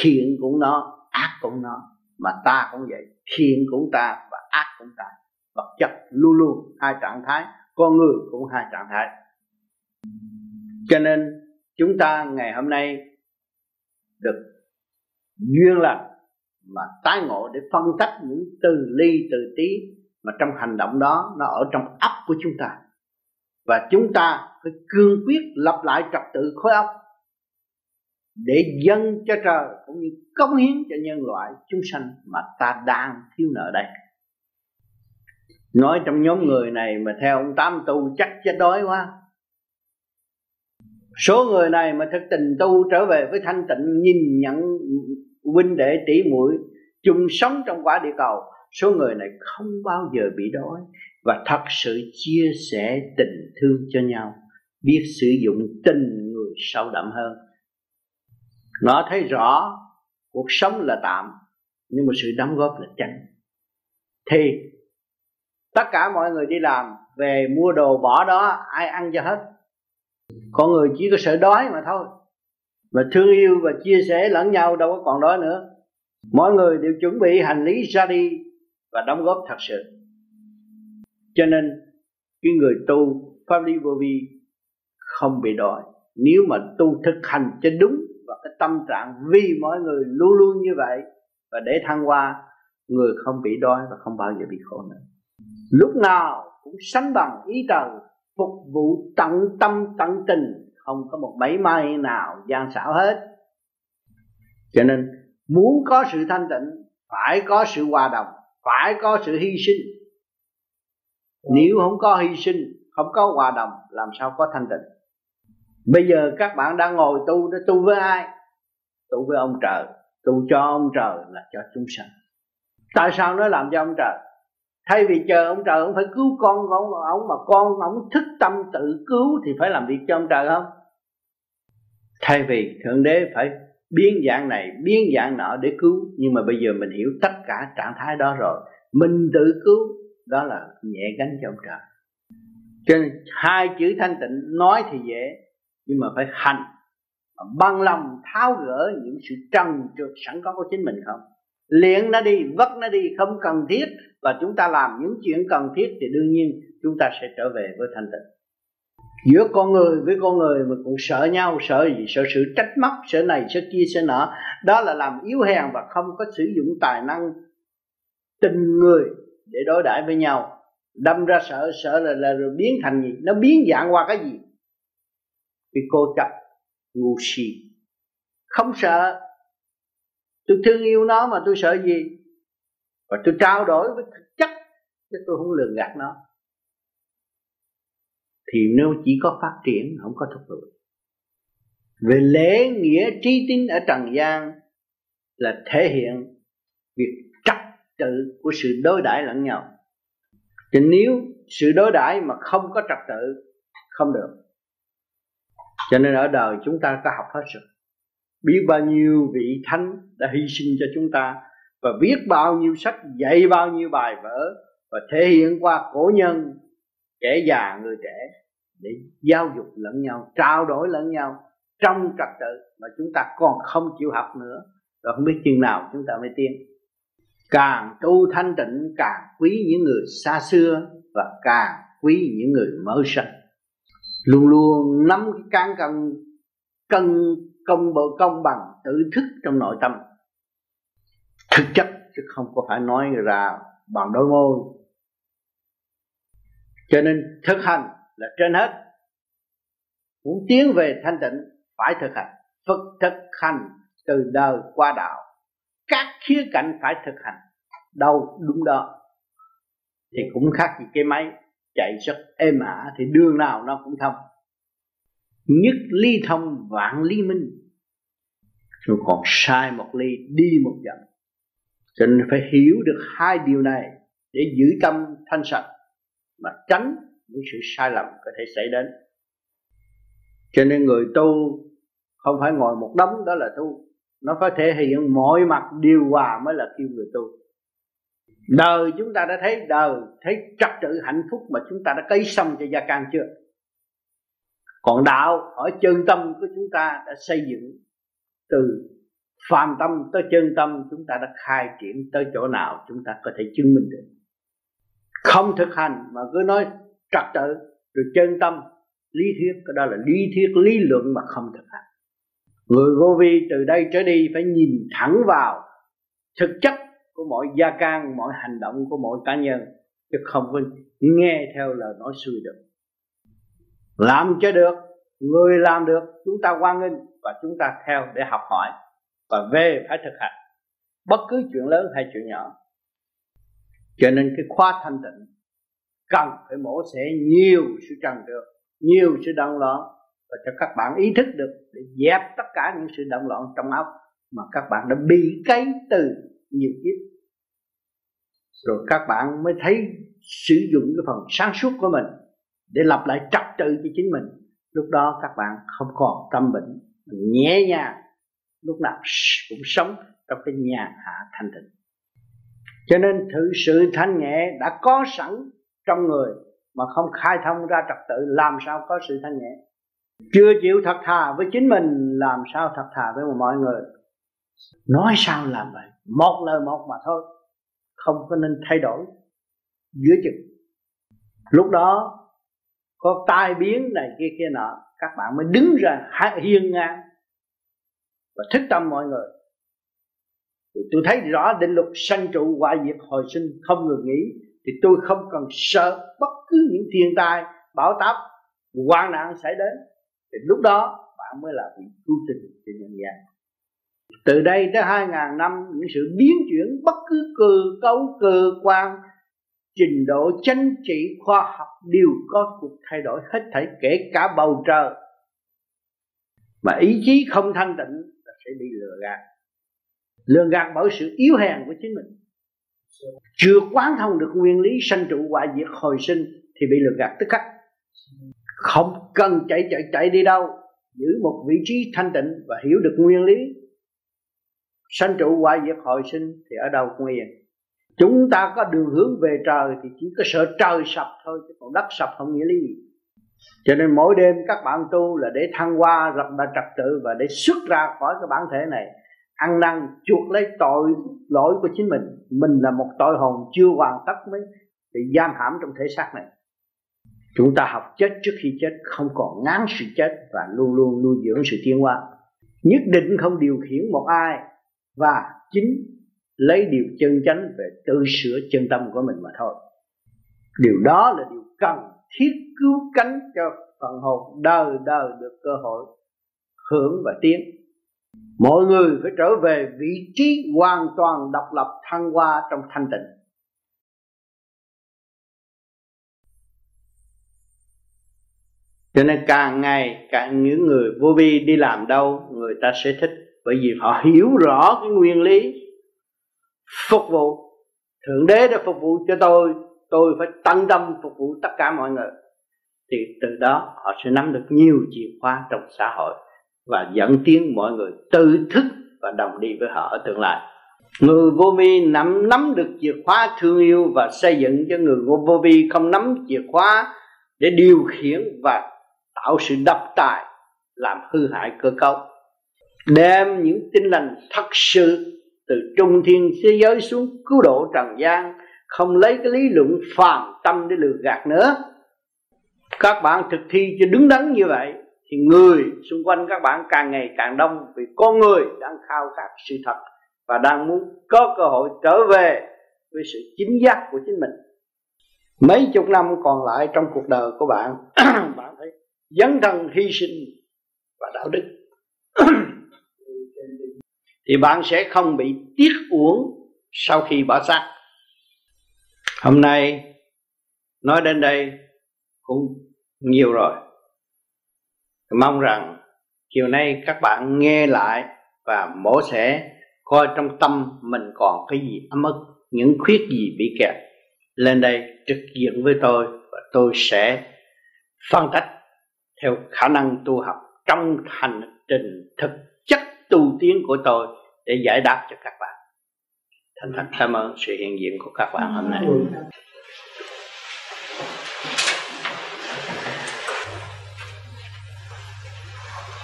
thiện cũng nó, ác cũng nó. Mà ta cũng vậy, thiện cũng ta và ác cũng ta. Vật chất luôn luôn, hai trạng thái. Con người cũng hai trạng thái. Cho nên chúng ta ngày hôm nay được duyên lành mà tái ngộ để phân tách những từ ly, từ tí mà trong hành động đó nó ở trong ấp của chúng ta. Và chúng ta phải cương quyết lập lại trật tự khối óc để dâng cho trời cũng như cống hiến cho nhân loại chúng sanh mà ta đang thiếu nợ đây. Nói trong nhóm người này mà theo ông tám tu chắc chết đói quá. Số người này mà thực tình tu trở về với thanh tịnh, nhìn nhận huynh đệ tỷ muội chung sống trong quả địa cầu, số người này không bao giờ bị đói và thật sự chia sẻ tình thương cho nhau, biết sử dụng tình người sâu đậm hơn. Nó thấy rõ cuộc sống là tạm, nhưng mà sự đóng góp là chân thì tất cả mọi người đi làm về mua đồ bỏ đó, ai ăn cho hết. Con người chỉ có sợ đói mà thôi và thương yêu và chia sẻ lẫn nhau đâu có còn đói nữa. Mỗi người đều chuẩn bị hành lý ra đi và đóng góp thật sự. Cho nên, cái người tu pháp lý vô vi không bị đói. Nếu mà tu thực hành cho đúng và cái tâm trạng vì mọi người luôn luôn như vậy và để thăng hoa, người không bị đói và không bao giờ bị khổ nữa. Lúc nào cũng sánh bằng ý trời, phục vụ tận tâm tận tình không có một bẫy may nào gian xảo hết. Cho nên muốn có sự thanh tịnh phải có sự hòa đồng phải có sự hy sinh. Nếu không có hy sinh không có hòa đồng làm sao có thanh tịnh? Bây giờ các bạn đang ngồi tu để tu với ai? Tu với ông trời. Tu cho ông trời là cho chúng sanh. Tại sao nó làm cho ông trời? Thay vì chờ ông trời ông phải cứu con của ông, ông mà con ông thức tâm tự cứu thì phải làm việc cho ông trời không? Thay vì thượng đế phải biến dạng này, biến dạng nọ để cứu. Nhưng mà bây giờ mình hiểu tất cả trạng thái đó rồi. Mình tự cứu, đó là nhẹ gánh cho ông trời. Cho nên hai chữ thanh tịnh nói thì dễ, nhưng mà phải hành. Bằng lòng tháo gỡ những sự trần trượt sẵn có của chính mình không? Luyện nó đi, vất nó đi, không cần thiết. Và chúng ta làm những chuyện cần thiết thì đương nhiên chúng ta sẽ trở về với thanh tịnh giữa con người với con người mà cũng sợ nhau sợ gì sợ sự trách móc sợ này sợ kia sợ nọ. Đó là làm yếu hèn và không có sử dụng tài năng tình người để đối đãi với nhau. Đâm ra sợ sợ là, là rồi biến thành gì? Nó biến dạng qua cái gì? Vì cô chấp ngu si. Không sợ. Tôi thương yêu nó mà tôi sợ gì? Và tôi trao đổi với thực chất chứ tôi không lường gạt nó thì nếu chỉ có phát triển, không có thúc đẩy về lễ nghĩa trí tín ở trần gian là thể hiện việc trật tự của sự đối đãi lẫn nhau. Thì nếu sự đối đãi mà không có trật tự, không được. Cho nên ở đời chúng ta có học hết rồi. Biết bao nhiêu vị thánh đã hy sinh cho chúng ta và viết bao nhiêu sách, dạy bao nhiêu bài vở và thể hiện qua cổ nhân, kẻ già người trẻ để giáo dục lẫn nhau, trao đổi lẫn nhau trong trật tự mà chúng ta còn không chịu học nữa. Rồi không biết chừng nào chúng ta mới tiến. Càng tu thanh tịnh, càng quý những người xa xưa và càng quý những người mới sanh luôn luôn nắm cái cán cân cân công bộ công bằng, tự thức trong nội tâm. Thực chất chứ không có phải nói ra bằng đôi môi. Cho nên thực hành là trên hết. Muốn tiến về thanh tịnh, phải thực hành. Phật thực hành từ đời qua đạo. Các khía cạnh phải thực hành. Đâu đúng đó. Thì cũng khác gì cái máy chạy rất êm ả, thì đường nào nó cũng thông. Nhất ly thông, vạn ly minh. Rồi còn sai một ly, đi một dặm. Cho nên phải hiểu được hai điều này để giữ tâm thanh sạch, mà tránh những sự sai lầm có thể xảy đến. Cho nên người tu không phải ngồi một đống đó là tu. Nó phải thể hiện mọi mặt điều hòa mới là kêu người tu. Đời chúng ta đã thấy đời, thấy trật tự hạnh phúc mà chúng ta đã cấy xong cho gia can chưa? Còn đạo ở chân tâm của chúng ta đã xây dựng từ phàm tâm tới chân tâm, chúng ta đã khai triển tới chỗ nào chúng ta có thể chứng minh được. Không thực hành mà cứ nói trật tự rồi chân tâm, lý thuyết, cái đó là lý thuyết, lý luận mà không thực hành. Người vô vi từ đây trở đi phải nhìn thẳng vào thực chất của mọi gia can, mọi hành động của mọi cá nhân, chứ không có nghe theo lời nói xuôi được. Làm cho được, người làm được, chúng ta quan nghênh và chúng ta theo để học hỏi và về phải thực hành. Bất cứ chuyện lớn hay chuyện nhỏ. Cho nên cái khóa thanh tịnh cần phải mổ xẻ nhiều sự trần trượt, nhiều sự động loạn và cho các bạn ý thức được để dẹp tất cả những sự động loạn trong óc mà các bạn đã bị cấy từ nhiều kiếp. Rồi các bạn mới thấy sử dụng cái phần sáng suốt của mình để lập lại trật tự cho chính mình. Lúc đó các bạn không còn tâm bệnh nhẹ nhàng, lúc nào cũng sống trong cái nhà hạ thanh tịnh. Cho nên thử sự thanh nhẹ đã có sẵn trong người mà không khai thông ra trật tự, làm sao có sự thanh nhẹ? Chưa chịu thật thà với chính mình, làm sao thật thà với mọi người? Nói sao làm vậy? Một lời một mà thôi. Không có nên thay đổi giữa chừng. Lúc đó, có tai biến này kia kia nọ, các bạn mới đứng ra hiên ngang và thức tâm mọi người. Thì tôi thấy rõ định luật sanh trụ hoại diệt hồi sinh, không ngừng nghỉ thì tôi không cần sợ bất cứ những thiên tai, bão táp, hoạn nạn xảy đến. Thì lúc đó bạn mới là vị cứu tình cho nhân gian. Từ đây tới hai ngàn năm, những sự biến chuyển, bất cứ cơ cấu, cơ quan, trình độ chính trị, khoa học đều có cuộc thay đổi hết thảy, kể cả bầu trời. Mà ý chí không thanh tịnh là sẽ bị lừa gạt. Lừa gạt bởi sự yếu hèn của chính mình chưa quán thông được nguyên lý sanh trụ hoại diệt hồi sinh thì bị lừa gạt tức khắc. Không cần chạy chạy chạy đi đâu, giữ một vị trí thanh tịnh và hiểu được nguyên lý. Sanh trụ hoại diệt hồi sinh thì ở đâu cũng yên. Chúng ta có đường hướng về trời thì chỉ có sợ trời sập thôi, chứ còn đất sập không nghĩa lý gì. Cho nên mỗi đêm các bạn tu là để thăng hoa lập lại trật tự và để xuất ra khỏi cái bản thể này ăn năn, chuộc lấy tội, lỗi của chính mình. Mình là một tội hồn chưa hoàn tất mới bị giam hãm trong thể xác này. Chúng ta học chết trước khi chết, không còn ngán sự chết và luôn luôn nuôi dưỡng sự tiến hóa. Nhất định không điều khiển một ai và chính lấy điều chân chánh về tự sửa chân tâm của mình mà thôi. Điều đó là điều cần thiết cứu cánh cho phần hồn đời đời được cơ hội hưởng và tiến mọi người phải trở về vị trí hoàn toàn độc lập thăng hoa trong thanh tịnh. Cho nên càng ngày càng những người vô vi đi làm đâu, người ta sẽ thích. Bởi vì họ hiểu rõ cái nguyên lý. Phục vụ. Thượng đế đã phục vụ cho tôi. Tôi phải tận tâm phục vụ tất cả mọi người. Thì từ đó họ sẽ nắm được nhiều chìa khóa trong xã hội và dẫn tiến mọi người tự thức và đồng đi với họ ở tương lai. Người vô vi nắm nắm được chìa khóa thương yêu và xây dựng cho người vô vi không nắm chìa khóa để điều khiển và tạo sự độc tài, làm hư hại cơ cấu. Đem những tinh lành thật sự từ trung thiên thế giới xuống cứu độ trần gian, không lấy cái lý luận phàm tâm để lừa gạt nữa. Các bạn thực thi cho đứng đắn như vậy thì người xung quanh các bạn càng ngày càng đông vì con người đang khao khát sự thật và đang muốn có cơ hội trở về với sự chính giác của chính mình. Mấy chục năm còn lại trong cuộc đời của bạn bạn thấy dấn thân, hy sinh và đạo đức. Thì bạn sẽ không bị tiếc uổng sau khi bỏ xác. Hôm nay nói đến đây cũng nhiều rồi mong rằng chiều nay các bạn nghe lại và mổ xẻ, coi trong tâm mình còn cái gì ấm ức, những khuyết gì bị kẹt. Lên đây trực diện với tôi và tôi sẽ phân tích theo khả năng tu học trong hành trình thực chất tu tiến của tôi để giải đáp cho các bạn. Thành thật cảm ơn sự hiện diện của các bạn hôm nay. Ừ.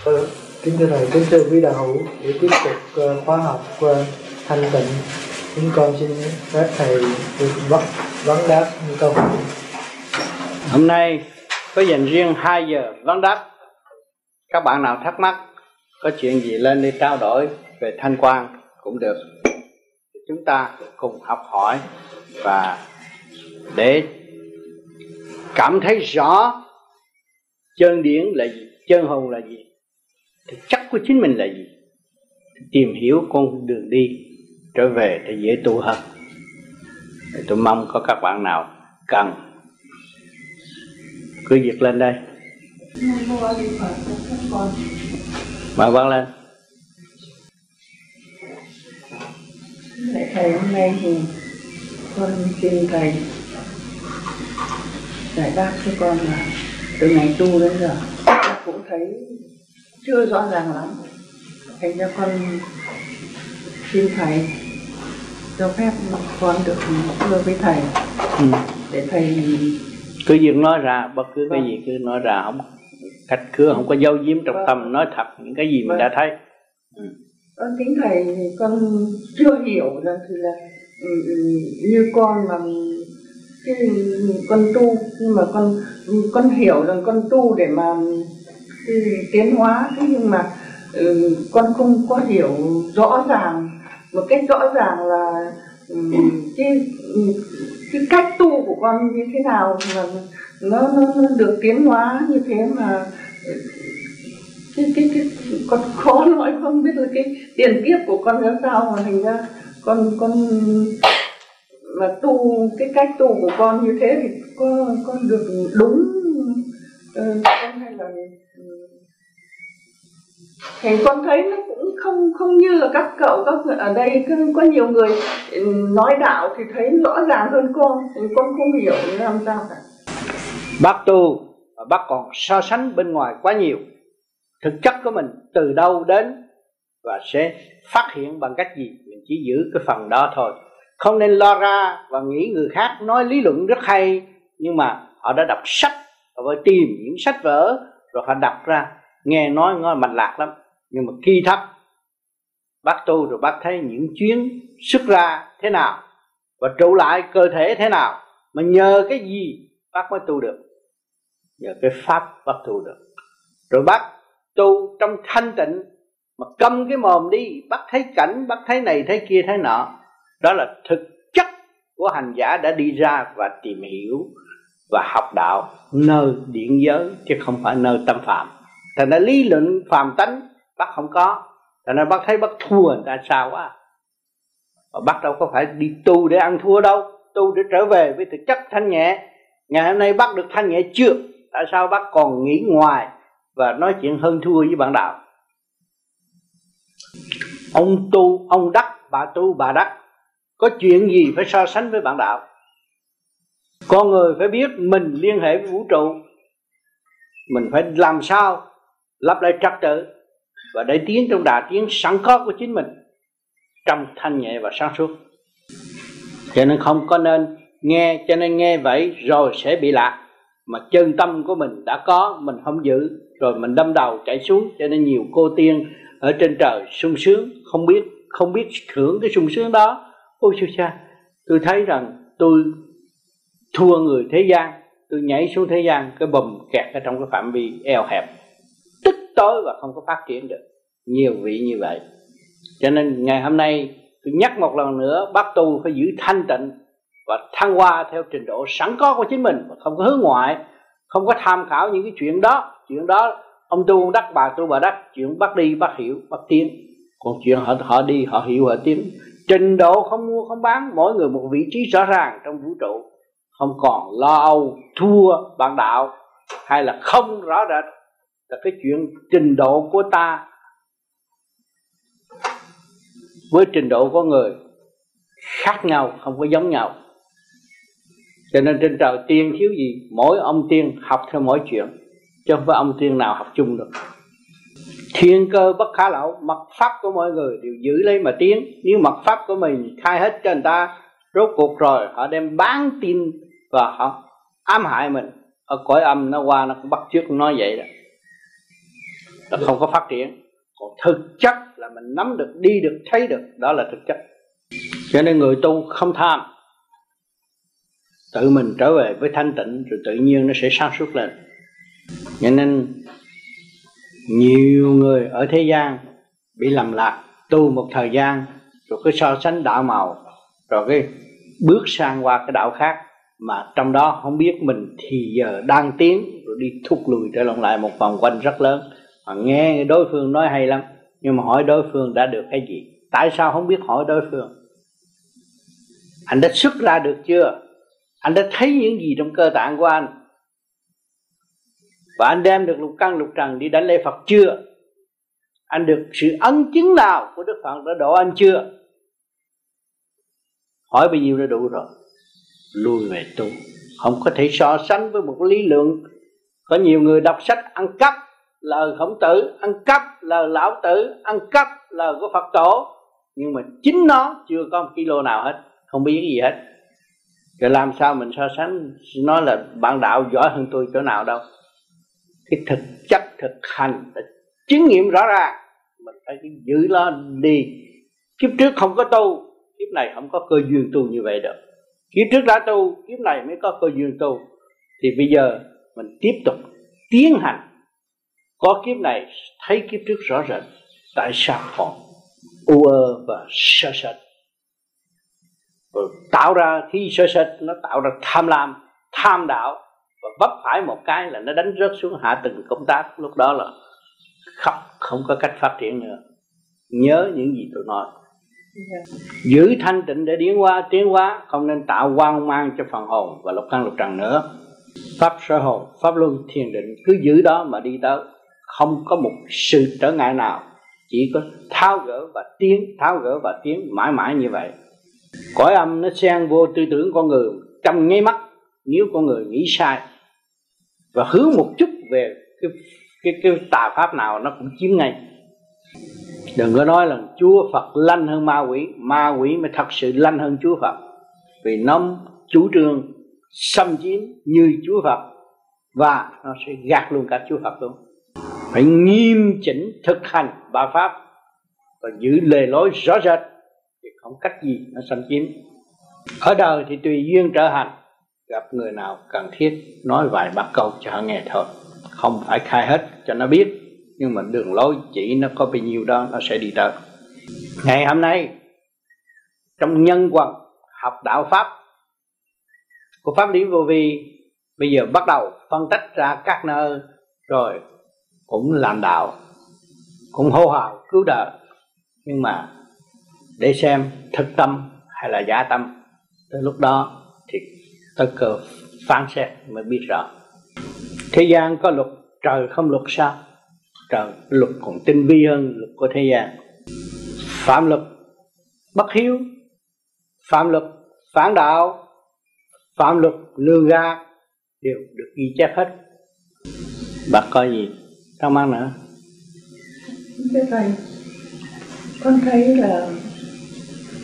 Vâng, kính thưa thầy kính thưa quý đạo hữu để tiếp tục ờ, khóa học ờ, thanh tịnh. Chúng con xin phép thầy được vấn vấn đáp những câu hỏi. Hôm nay có dành riêng 2 giờ vấn đáp. Các bạn nào thắc mắc có chuyện gì lên đi trao đổi về thanh quan cũng được. Chúng ta cùng học hỏi và để cảm thấy rõ chân điển là gì chân hồn là gì thì chất của chính mình là gì? Tìm hiểu con đường đi trở về để dễ tu hơn tôi mong có các bạn nào cần cứ việc lên đây. Mời bác lên. Lạy thầy hôm nay thì con xin thầy giải đáp cho con là từ ngày tu đến giờ, con cũng thấy chưa rõ ràng lắm thành ra con xin thầy cho phép con được thưa với thầy ừ. để thầy cứ việc nói ra bất cứ cái vâng. gì cứ nói ra không cách cứ không có giấu giếm trong vâng. tâm nói thật những cái gì mình vâng. đã thấy ừ. con kính thầy con chưa hiểu rằng thì là ừ, ừ, như con mà cái con tu nhưng mà con con hiểu rằng con tu để mà cái tiến hóa. Thế nhưng mà ừ, con không có hiểu rõ ràng một cách rõ ràng là ừ, cái cái cách tu của con như thế nào mà nó nó, nó được tiến hóa như thế mà ừ, cái cái cái con khó nói không biết là cái tiền kiếp của con ra sao mà thành ra con con mà tu cái cách tu của con như thế thì con con được đúng uh, con hay là thì con thấy nó cũng không không như là các cậu, các ở đây. Có nhiều người ừ, nói đạo thì thấy rõ ràng hơn con. Thì con không hiểu làm sao cả. Bác tu bác còn so sánh bên ngoài quá nhiều. Thực chất của mình từ đâu đến và sẽ phát hiện bằng cách gì, mình chỉ giữ cái phần đó thôi. Không nên lo ra và nghĩ người khác nói lý luận rất hay, nhưng mà họ đã đọc sách, họ phải tìm những sách vở, rồi họ đọc ra. Nghe nói ngon mạch lạc lắm nhưng mà khi thấp bác tu rồi bác thấy những chuyến xuất ra thế nào và trụ lại cơ thể thế nào mà nhờ cái gì bác mới tu được? Nhờ cái pháp bác tu được. Rồi bác tu trong thanh tịnh mà câm cái mồm đi, bác thấy cảnh, bác thấy này, thấy kia, thấy nọ. Đó là thực chất của hành giả đã đi ra và tìm hiểu và học đạo nơi điện giới chứ không phải nơi tâm phạm. Thành ra lý luận phàm tánh bác không có. Cho nên bác thấy bác thua người ta sao quá và bác đâu có phải đi tu để ăn thua đâu, tu để trở về với thực chất thanh nhẹ. Ngày hôm nay bác được thanh nhẹ chưa? Tại sao bác còn nghĩ ngoài và nói chuyện hơn thua với bạn đạo? Ông tu, ông đắc, bà tu, bà đắc. Có chuyện gì phải so sánh với bạn đạo? Con người phải biết mình liên hệ với vũ trụ. Mình phải làm sao lắp lại trật tự? Và để tiến trong đà tiến sẵn có của chính mình trong thanh nhẹ và sáng suốt. Cho nên không có nên nghe, cho nên nghe vậy rồi sẽ bị lạc. Mà chân tâm của mình đã có, mình không giữ, rồi mình đâm đầu chạy xuống. Cho nên nhiều cô tiên ở trên trời sung sướng, không biết không biết hưởng cái sung sướng đó. Ôi sư cha tôi thấy rằng tôi thua người thế gian, tôi nhảy xuống thế gian, cái bùm kẹt ở trong cái phạm vi eo hẹp tối và không có phát triển được. Nhiều vị như vậy. Cho nên ngày hôm nay, tôi nhắc một lần nữa, bác tu phải giữ thanh tịnh và thăng hoa theo trình độ sẵn có của chính mình, và không có hướng ngoại, không có tham khảo những cái chuyện đó. Chuyện đó, ông tu ông đắc, bà tu bà đắc, chuyện bắt đi bắt hiểu bắt tiến. Còn chuyện họ họ đi, họ hiểu, họ tiến. Trình độ không mua, không bán, mỗi người một vị trí rõ ràng trong vũ trụ. Không còn lo âu, thua bạn đạo, hay là không rõ rệt là cái chuyện trình độ của ta với trình độ của người khác nhau, không có giống nhau. Cho nên trên trời tiên thiếu gì, mỗi ông tiên học theo mỗi chuyện, chứ không phải ông tiên nào học chung được. Thiên cơ bất khả lậu mật pháp của mọi người đều giữ lấy mà tiến. Nếu mật pháp của mình khai hết cho người ta, rốt cuộc rồi họ đem bán tin và họ ám hại mình. Ở cõi âm nó qua nó cũng bắt chước nói vậy đó nó không có phát triển. Còn thực chất là mình nắm được, đi được, thấy được, đó là thực chất. Cho nên người tu không tham. Tự mình trở về với thanh tịnh rồi tự nhiên nó sẽ sáng suốt lên. Cho nên nhiều người ở thế gian bị lầm lạc, tu một thời gian, rồi cứ so sánh đạo màu, rồi cái bước sang qua cái đạo khác, mà trong đó không biết mình thì giờ đang tiến, rồi đi thúc lùi trở lại một vòng quanh rất lớn mà nghe đối phương nói hay lắm, nhưng mà hỏi đối phương đã được cái gì? Tại sao không biết hỏi đối phương? Anh đã xuất ra được chưa? Anh đã thấy những gì trong cơ tạng của anh? Và anh đem được lục căn lục trần đi đánh lễ Phật chưa? Anh được sự ấn chứng nào của Đức Phật đã độ anh chưa? Hỏi bao nhiêu đã đủ rồi? Lui về tu. Không có thể so sánh với một lý lượng có nhiều người đọc sách ăn cắp lời khổng tử, ăn cắp. Lời lão tử, ăn cắp. Lời của Phật tổ. Nhưng mà chính nó chưa có một kilo nào hết. Không biết gì hết. Rồi làm sao mình so sánh? Nói là bạn đạo giỏi hơn tôi chỗ nào đâu. Cái thực chất, thực hành, là chứng nghiệm rõ ràng. Mình phải giữ nó đi. Kiếp trước không có tu, kiếp này không có cơ duyên tu như vậy được. Kiếp trước đã tu, kiếp này mới có cơ duyên tu. Thì bây giờ mình tiếp tục tiến hành có kiếp này, thấy kiếp trước rõ rệt, tại sao còn u ơ và sơ sệt. Rồi tạo ra khi sơ sệt, nó tạo ra tham lam, tham đạo, và vấp phải một cái là nó đánh rớt xuống hạ từng công tác. Lúc đó là khóc không có cách phát triển nữa. Nhớ những gì tôi nói. Yeah. Giữ thanh tịnh để tiến qua tiến hóa, không nên tạo quan mang cho phần hồn và lục căn lục trần nữa. Pháp sở hồn, pháp luân, thiền định, cứ giữ đó mà đi tới không có một sự trở ngại nào. Chỉ có tháo gỡ và tiến, tháo gỡ và tiến mãi mãi như vậy. Cõi âm nó xen vô tư tưởng con người, trong ngay mắt, nếu con người nghĩ sai và hướng một chút về cái cái cái tà pháp nào nó cũng chiếm ngay. Đừng có nói là chúa phật lanh hơn ma quỷ ma quỷ mới thật sự lanh hơn chúa phật. Vì nó chủ trương xâm chiếm như chúa phật và nó sẽ gạt luôn cả chúa phật luôn phải nghiêm chỉnh thực hành ba pháp và giữ lề lối rõ rệt thì không cách gì nó xâm chiếm. Ở đời thì tùy duyên trở hành, gặp người nào cần thiết, nói vài ba câu cho họ nghe thôi. Không phải khai hết cho nó biết, nhưng mà đường lối chỉ nó có bao nhiêu đó, nó sẽ đi tới. Ngày hôm nay, trong nhân quần học đạo pháp, của pháp lý vô vi, bây giờ bắt đầu phân tách ra các nơi, rồi cũng làm đạo, cũng hô hào cứu đời nhưng mà để xem thực tâm hay là giả tâm, tới lúc đó thì tới cơ phán xét mới biết rõ. Thế gian có luật, trời không luật sao? Trời, luật còn tinh vi hơn luật của thế gian. Phạm luật, bất hiếu. Phạm luật, phản đạo. Phạm luật, lừa gạt, đều được ghi chép hết. Bà coi gì? Thắc mang nữa thưa thầy con thấy là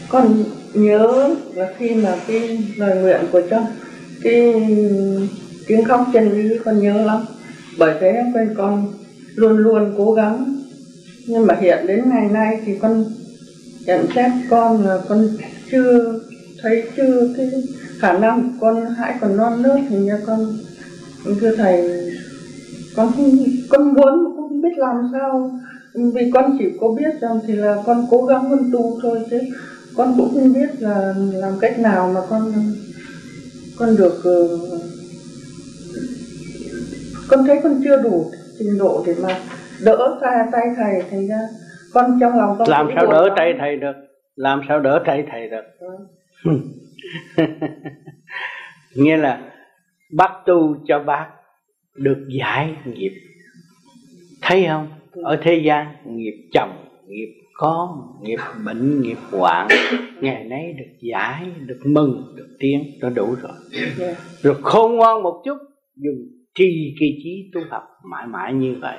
con nhớ là khi mà cái lời nguyện của cha, cái tiếng khóc chân lý con nhớ lắm. Bởi thế quên con luôn luôn cố gắng. Nhưng mà hiện đến ngày nay thì con nhận xét con là con chưa thấy chưa cái khả năng con hãy còn non nớt thì nha con. Thưa thầy con không con muốn không biết làm sao. Vì con chỉ có biết rằng thì là con cố gắng con tu thôi chứ con cũng không biết là làm cách nào mà con con được uh, con thấy con chưa đủ trình độ để mà đỡ tay tay thầy thành ra con trong lòng con làm sao đỡ tay thầy được? Làm sao đỡ tay thầy được? Ừ. nghĩa là bác tu cho bác được giải nghiệp. Thấy không? Ở thế gian, nghiệp chồng, nghiệp con, nghiệp bệnh, nghiệp hoạn, ngày nay được giải, được mừng, được tiến, nó đủ rồi. Rồi khôn ngoan một chút, dùng trì kỳ trí tu học mãi mãi như vậy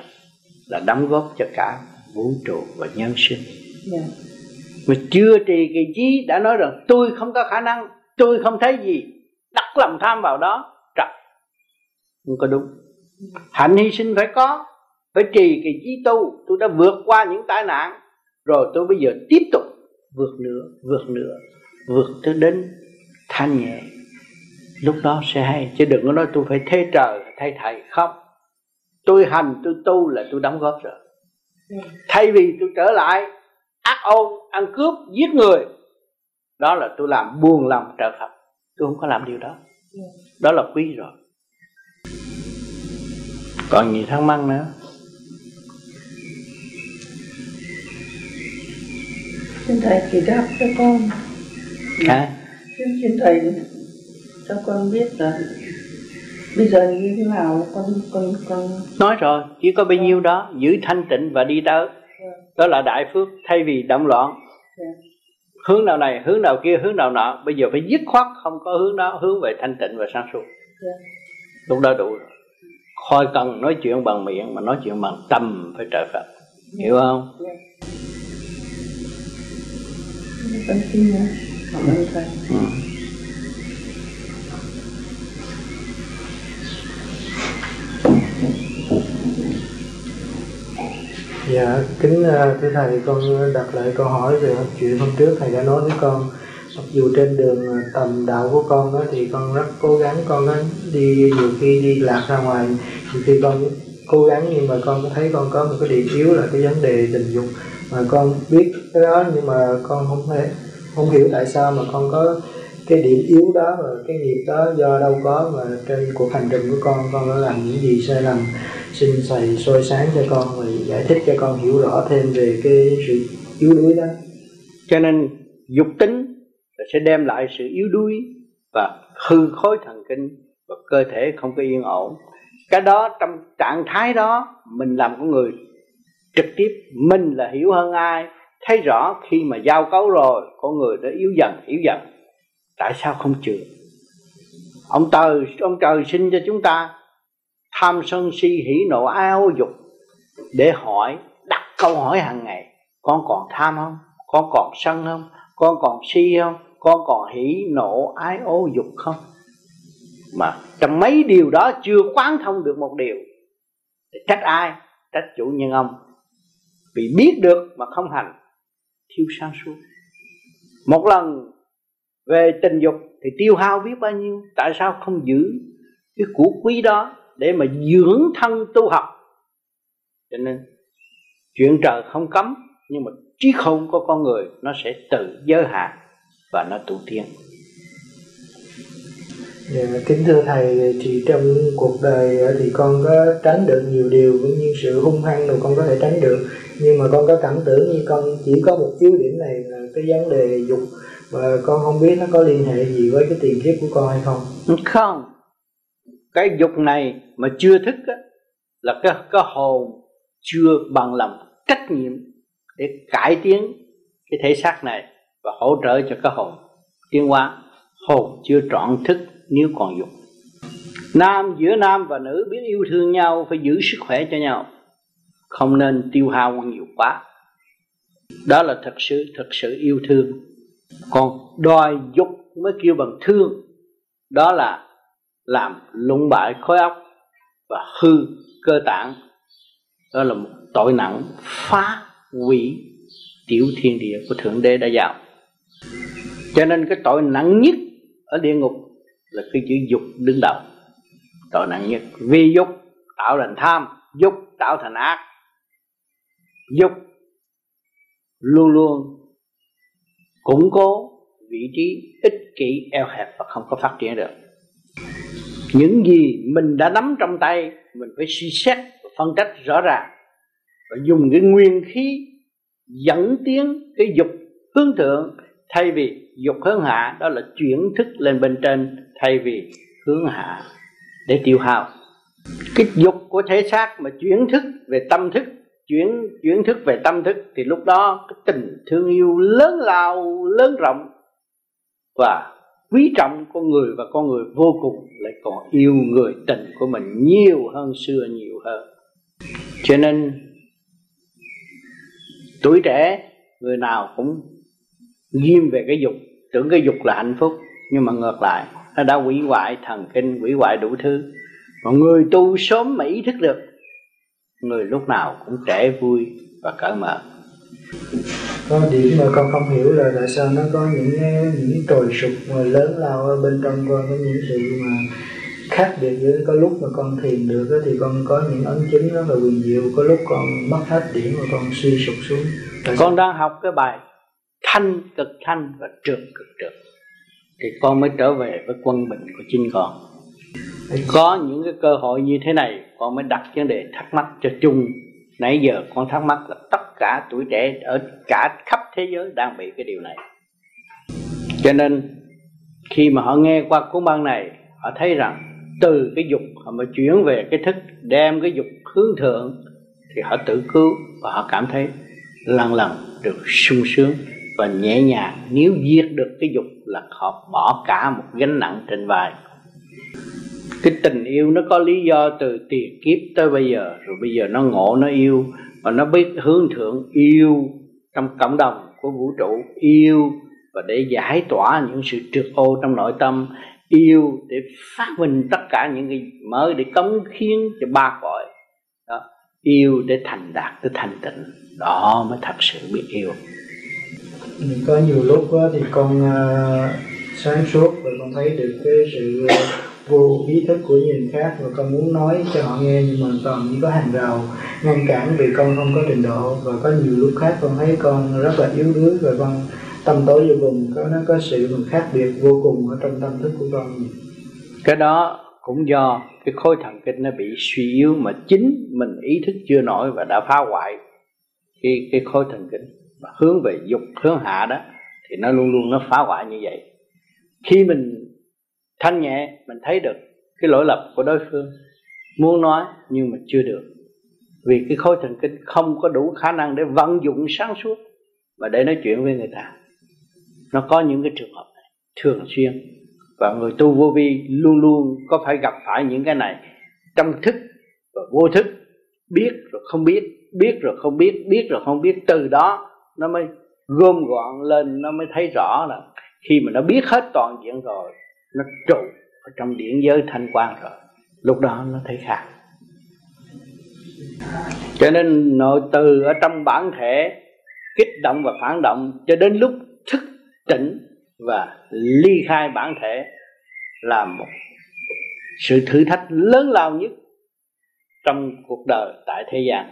là đóng góp cho cả vũ trụ và nhân sinh. Yeah. mà chưa trì kỳ trí đã nói rằng, tôi không có khả năng, tôi không thấy gì, đặt lòng tham vào đó, trật. Không có đúng hạnh hy sinh phải có, phải trì cái trí tu. Tôi đã vượt qua những tai nạn, rồi tôi bây giờ tiếp tục vượt nữa vượt nữa, vượt tới đến thanh nhẹ. Lúc đó sẽ hay, chứ đừng có nói tôi phải thay trời, thay thầy. Không. Tôi hành, tôi tu là tôi đóng góp rồi. Thay vì tôi trở lại, ác ôn, ăn cướp, giết người, đó là tôi làm buồn lòng trợ phật tôi không có làm điều đó. Đó là quý rồi còn gì thắc mắc nữa. Xin thầy chỉ đáp cho con. Hả? Xin, xin thầy cho con biết là bây giờ như thế nào con con con. Nói rồi chỉ có bao nhiêu đó giữ thanh tịnh và đi tới. Đó là đại phước thay vì động loạn. Hướng nào này hướng nào kia hướng nào nọ. Bây giờ phải dứt khoát không có hướng đó hướng về thanh tịnh và sáng suốt. Lúc đó đủ rồi khỏi cần nói chuyện bằng miệng mà nói chuyện bằng tâm phải trợ phật hiểu không ừ. Dạ, kính à, thưa thầy, con đặt lại câu hỏi về chuyện hôm trước thầy đã nói với con mặc dù trên đường à, tầm đạo của con đó thì con rất cố gắng, con nó đi nhiều khi đi lạc ra ngoài, nhiều khi con cố gắng nhưng mà con thấy con có một cái điểm yếu là cái vấn đề tình dục. Mà con biết cái đó nhưng mà con không thể, không hiểu tại sao mà con có cái điểm yếu đó và cái nghiệp đó do đâu có mà trên cuộc hành trình của con con đã làm những gì sai lầm, xin thầy soi sáng cho con và giải thích cho con hiểu rõ thêm về cái sự yếu đuối đó. Cho nên dục tính sẽ đem lại sự yếu đuối và hư khối thần kinh và cơ thể không có yên ổn. Cái đó, trong trạng thái đó, mình làm con người trực tiếp, mình là hiểu hơn ai, thấy rõ khi mà giao cấu rồi, con người đã yếu dần yếu dần. Tại sao không chữa ông trời ông trời sinh cho chúng ta tham sân si, hỉ nộ áo dục để hỏi, đặt câu hỏi hàng ngày. Con còn tham không? Con còn sân không? Con còn si không? Con còn hỉ nộ ái ố dục không? Mà trong mấy điều đó chưa quán thông được một điều. Thì trách ai? Trách chủ nhân ông. Vì biết được mà không hành, thiếu sáng suốt. Một lần về tình dục thì tiêu hao biết bao nhiêu? Tại sao không giữ cái của quý đó để mà dưỡng thân tu học? Cho nên, chuyện trời không cấm, nhưng mà trí không có con người nó sẽ tự giới hạn và nó tu tiến Dạ, kính thưa thầy thì trong cuộc đời thì con có tránh được nhiều điều cũng như sự hung hăng rồi con có thể tránh được. Nhưng mà con có cảm tưởng như con chỉ có một yếu điểm này là cái vấn đề dục. Và con không biết nó có liên hệ gì với cái tiền kiếp của con hay không? Không. Cái dục này mà chưa thức á, là cái cái hồn chưa bằng lòng trách nhiệm để cải tiến cái thể xác này và hỗ trợ cho cái hồn. Tiến hóa hồn chưa trọn thức nếu còn dục. Nam giữa nam và nữ biết yêu thương nhau phải giữ sức khỏe cho nhau, không nên tiêu hao quan dục quá. Đó là thật sự thật sự yêu thương. Còn đòi dục mới kêu bằng thương, đó là làm lũng bại khối óc và hư cơ tạng. Đó là một tội nặng phá hủy tiểu thiên địa của thượng đế đã giao cho nên cái tội nặng nhất ở địa ngục là cái chữ dục đứng đầu. Tội nặng nhất. Vì dục tạo thành tham, dục tạo thành ác. Dục luôn luôn củng cố vị trí ích kỷ, eo hẹp và không có phát triển được. Những gì mình đã nắm trong tay, mình phải suy xét và phân tích rõ ràng và dùng cái nguyên khí dẫn tiến cái dục hướng thượng thay vì dục hướng hạ, đó là chuyển thức lên bên trên, thay vì hướng hạ để tiêu hao. Cái dục của thể xác mà chuyển thức về tâm thức, chuyển chuyển thức về tâm thức, thì lúc đó cái tình thương yêu lớn lao, lớn rộng và quý trọng con người và con người vô cùng lại còn yêu người tình của mình nhiều hơn xưa nhiều hơn. Cho nên, tuổi trẻ, người nào cũng ghim về cái dục tưởng cái dục là hạnh phúc nhưng mà ngược lại nó đã hủy hoại thần kinh hủy hoại đủ thứ. Mà người tu sớm mà ý thức được người lúc nào cũng trẻ vui và cởi mở. Có điểm mà con không hiểu là tại sao nó có những những trồi sụp mà lớn lao ở bên trong con có những sự mà khác biệt với có lúc mà con thiền được thì con có những ấn chứng rất là quyền diệu có lúc con mất hết điểm và con suy sụp xuống. Tại con đang học cái bài thanh cực thanh và trượt cực trượt thì con mới trở về với quân bình của chính con có những cái cơ hội như thế này, con mới đặt vấn đề thắc mắc cho chung nãy giờ con thắc mắc là tất cả tuổi trẻ ở cả khắp thế giới đang bị cái điều này. Cho nên, khi mà họ nghe qua cuốn băng này, họ thấy rằng từ cái dục họ mới chuyển về cái thức, đem cái dục hướng thượng, thì họ tự cứu và họ cảm thấy lần lần được sung sướng và nhẹ nhàng. Nếu giết được cái dục là họ bỏ cả một gánh nặng trên vai. Cái tình yêu nó có lý do từ tiền kiếp tới bây giờ. Rồi bây giờ nó ngộ, nó yêu và nó biết hướng thượng yêu trong cộng đồng của vũ trụ. Yêu và để giải tỏa những sự trượt ô trong nội tâm. Yêu để phát minh tất cả những cái mới để cống khiến cho ba cõi. Đó. Yêu để thành đạt tới thành tịnh. Đó mới thật sự biết yêu có nhiều lúc thì con à, sáng suốt và con thấy được cái sự à, vô ý thức của người khác và con muốn nói cho họ nghe nhưng mà toàn chỉ có hàng rào ngăn cản vì con không có trình độ. Và có nhiều lúc khác con thấy con rất là yếu đuối và con tâm tối vô cùng, có, nó có sự khác biệt vô cùng ở trong tâm thức của con. Cái đó cũng do cái khối thần kinh nó bị suy yếu mà chính mình ý thức chưa nổi và đã phá hoại cái cái khối thần kinh và hướng về dục, hướng hạ đó, thì nó luôn luôn nó phá hoại như vậy. Khi mình thanh nhẹ, mình thấy được cái lỗi lầm của đối phương, muốn nói nhưng mà chưa được. Vì cái khối thần kinh không có đủ khả năng để vận dụng sáng suốt và để nói chuyện với người ta. Nó có những cái trường hợp này thường xuyên. Và người tu vô vi luôn luôn có phải gặp phải những cái này. Trong thức và vô thức, biết rồi không biết biết rồi không biết biết rồi không biết. Từ đó nó mới gom gọn lên, nó mới thấy rõ là khi mà nó biết hết toàn diện rồi, nó trụ ở trong điển giới thanh quan rồi. Lúc đó nó thấy khác. Cho nên nội từ ở trong bản thể kích động và phản động cho đến lúc thức tỉnh và ly khai bản thể là một sự thử thách lớn lao nhất trong cuộc đời tại thế gian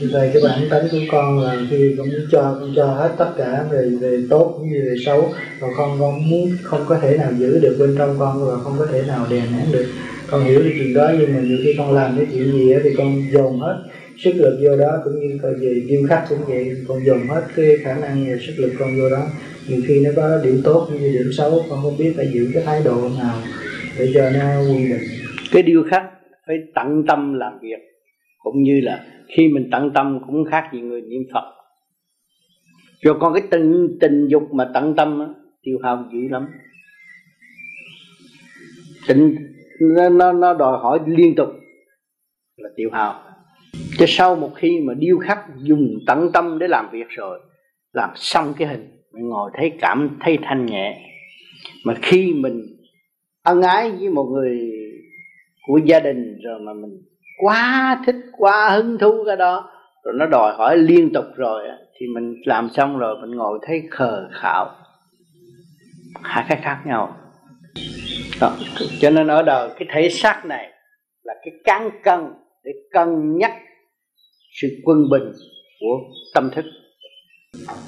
về cái bản tính của con là khi cũng cho con cho hết tất cả về về tốt cũng như về xấu. Và con con muốn, không có thể nào giữ được bên trong con và không có thể nào đè nén được. Con hiểu được chuyện đó nhưng mà nhiều khi con làm cái chuyện gì thì con dồn hết sức lực vô đó cũng như coi về điêu khắc cũng vậy, con dồn hết cái khả năng và sức lực con vô đó. Nhiều khi nó có điểm tốt cũng như điểm xấu, con không biết phải giữ cái thái độ nào để cho nó quy định. Cái điêu khắc phải tận tâm làm việc cũng như là khi mình tận tâm cũng khác gì người niệm phật. Rồi còn cái tình tình dục mà tận tâm á, tiêu hao dữ lắm. Tình nó, nó nó đòi hỏi liên tục là tiêu hao. Chứ sau một khi mà điêu khắc dùng tận tâm để làm việc rồi làm xong cái hình mình ngồi thấy cảm thấy thanh nhẹ. Mà khi mình ân ái với một người của gia đình rồi mà mình quá thích, quá hứng thú cái đó. Rồi nó đòi hỏi liên tục rồi thì mình làm xong rồi mình ngồi thấy khờ khạo. Hai cái khác nhau. Đó. cho nên ở đời cái thể xác này là cái cán cân để cân nhắc sự quân bình của tâm thức.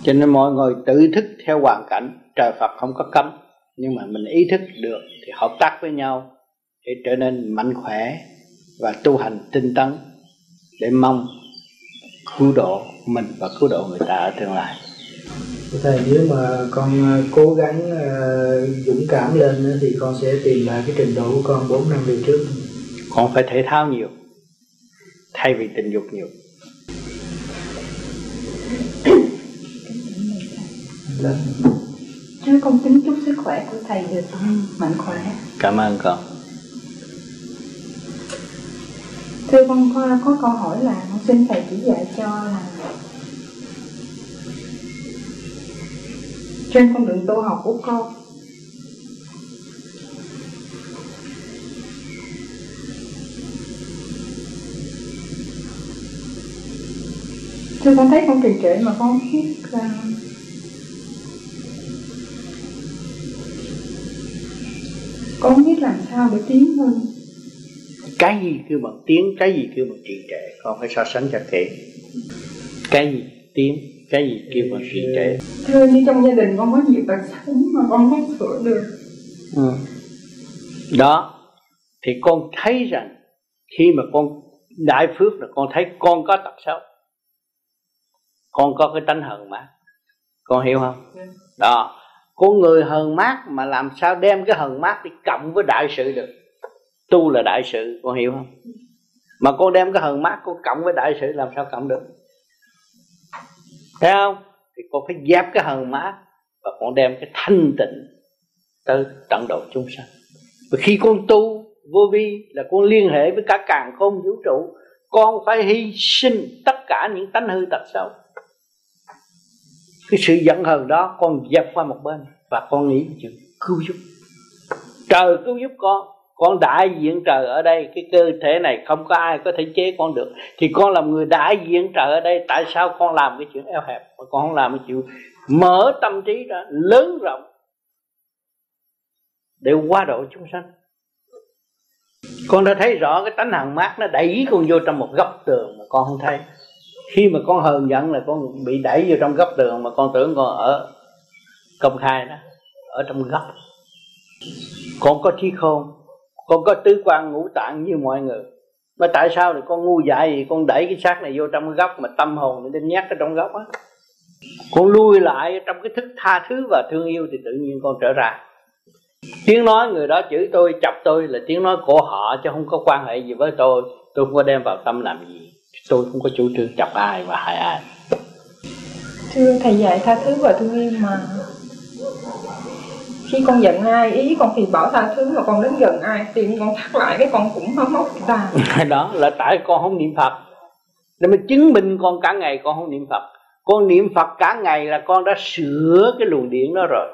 Cho nên mọi người tự thức theo hoàn cảnh, trời Phật không có cấm, nhưng mà mình ý thức được thì hợp tác với nhau để trở nên mạnh khỏe và tu hành tinh tấn để mong cứu độ mình và cứu độ người ta ở tương lai. Thầy nếu mà con ờ, cố gắng ờ, dũng cảm lên thì con sẽ tìm lại cái trình độ của con 4 năm về trước. Con phải thể thao nhiều thay vì tình dục nhiều. Thưa con. Kính chúc sức khỏe của thầy được mạnh khỏe Cảm ơn con. Thưa con có, có câu hỏi là con xin thầy chỉ dạy cho là trên con đường tu học của con Thưa con thấy con trì trệ mà con biết là con biết làm sao để tiến hơn cái gì kêu bằng tiến cái gì kêu bằng trì trệ? Con phải so sánh cho kỹ. Cái gì tiến cái gì kêu bằng trì trệ? Thưa như trong gia đình con có nhiều tật xấu mà con không sửa được. Ừ. đó thì con thấy rằng khi mà con đại phước là con thấy con có tật xấu. Con có cái tánh hờn mát. Con hiểu không? Đó con người hờn mát mà làm sao đem cái hờn mát đi cộng với đại sự được tu là đại sự, con hiểu không? Mà con đem cái hờn mát con cộng với đại sự làm sao cộng được? Thấy không? Thì con phải dẹp cái hờn mát và con đem cái thanh tịnh tới tận độ chúng sanh. Và khi con tu, vô vi là con liên hệ với cả càng không vũ trụ, con phải hy sinh tất cả những tánh hư tật xấu. Cái sự giận hờn đó con dẹp qua một bên và con nghĩ chuyện cứu giúp. Trời cứu giúp con con đại diện trời ở đây, cái cơ thể này không có ai có thể chế con được. Thì con làm người đại diện trời ở đây, tại sao con làm cái chuyện eo hẹp? Mà con không làm cái chuyện mở tâm trí ra, lớn rộng, để qua độ chúng sanh. Con đã thấy rõ cái tánh hằng mát nó đẩy con vô trong một góc tường mà con không thấy. Khi mà con hờn giận là con bị đẩy vô trong góc tường mà con tưởng con ở công khai đó, ở trong góc. Con có trí khôn con có tứ quan ngũ tạng như mọi người. Mà tại sao thì con ngu dại gì, con đẩy cái xác này vô trong cái góc mà tâm hồn nó đem nhát ở trong góc á? Con lui lại trong cái thức tha thứ và thương yêu thì tự nhiên con trở ra. Tiếng nói người đó chửi tôi, chọc tôi là tiếng nói của họ chứ không có quan hệ gì với tôi. Tôi không có đem vào tâm làm gì. Tôi không có chủ trương chọc ai và hại ai. Thưa thầy dạy tha thứ và thương yêu mà khi con giận ai, ý con thì bỏ tha thứ, mà con đến gần ai tim con thắt lại cái con cũng mất móc ta. Đó là tại con không niệm phật. Để mà chứng minh con cả ngày con không niệm phật. Con niệm phật cả ngày là con đã sửa cái luồng điện đó rồi.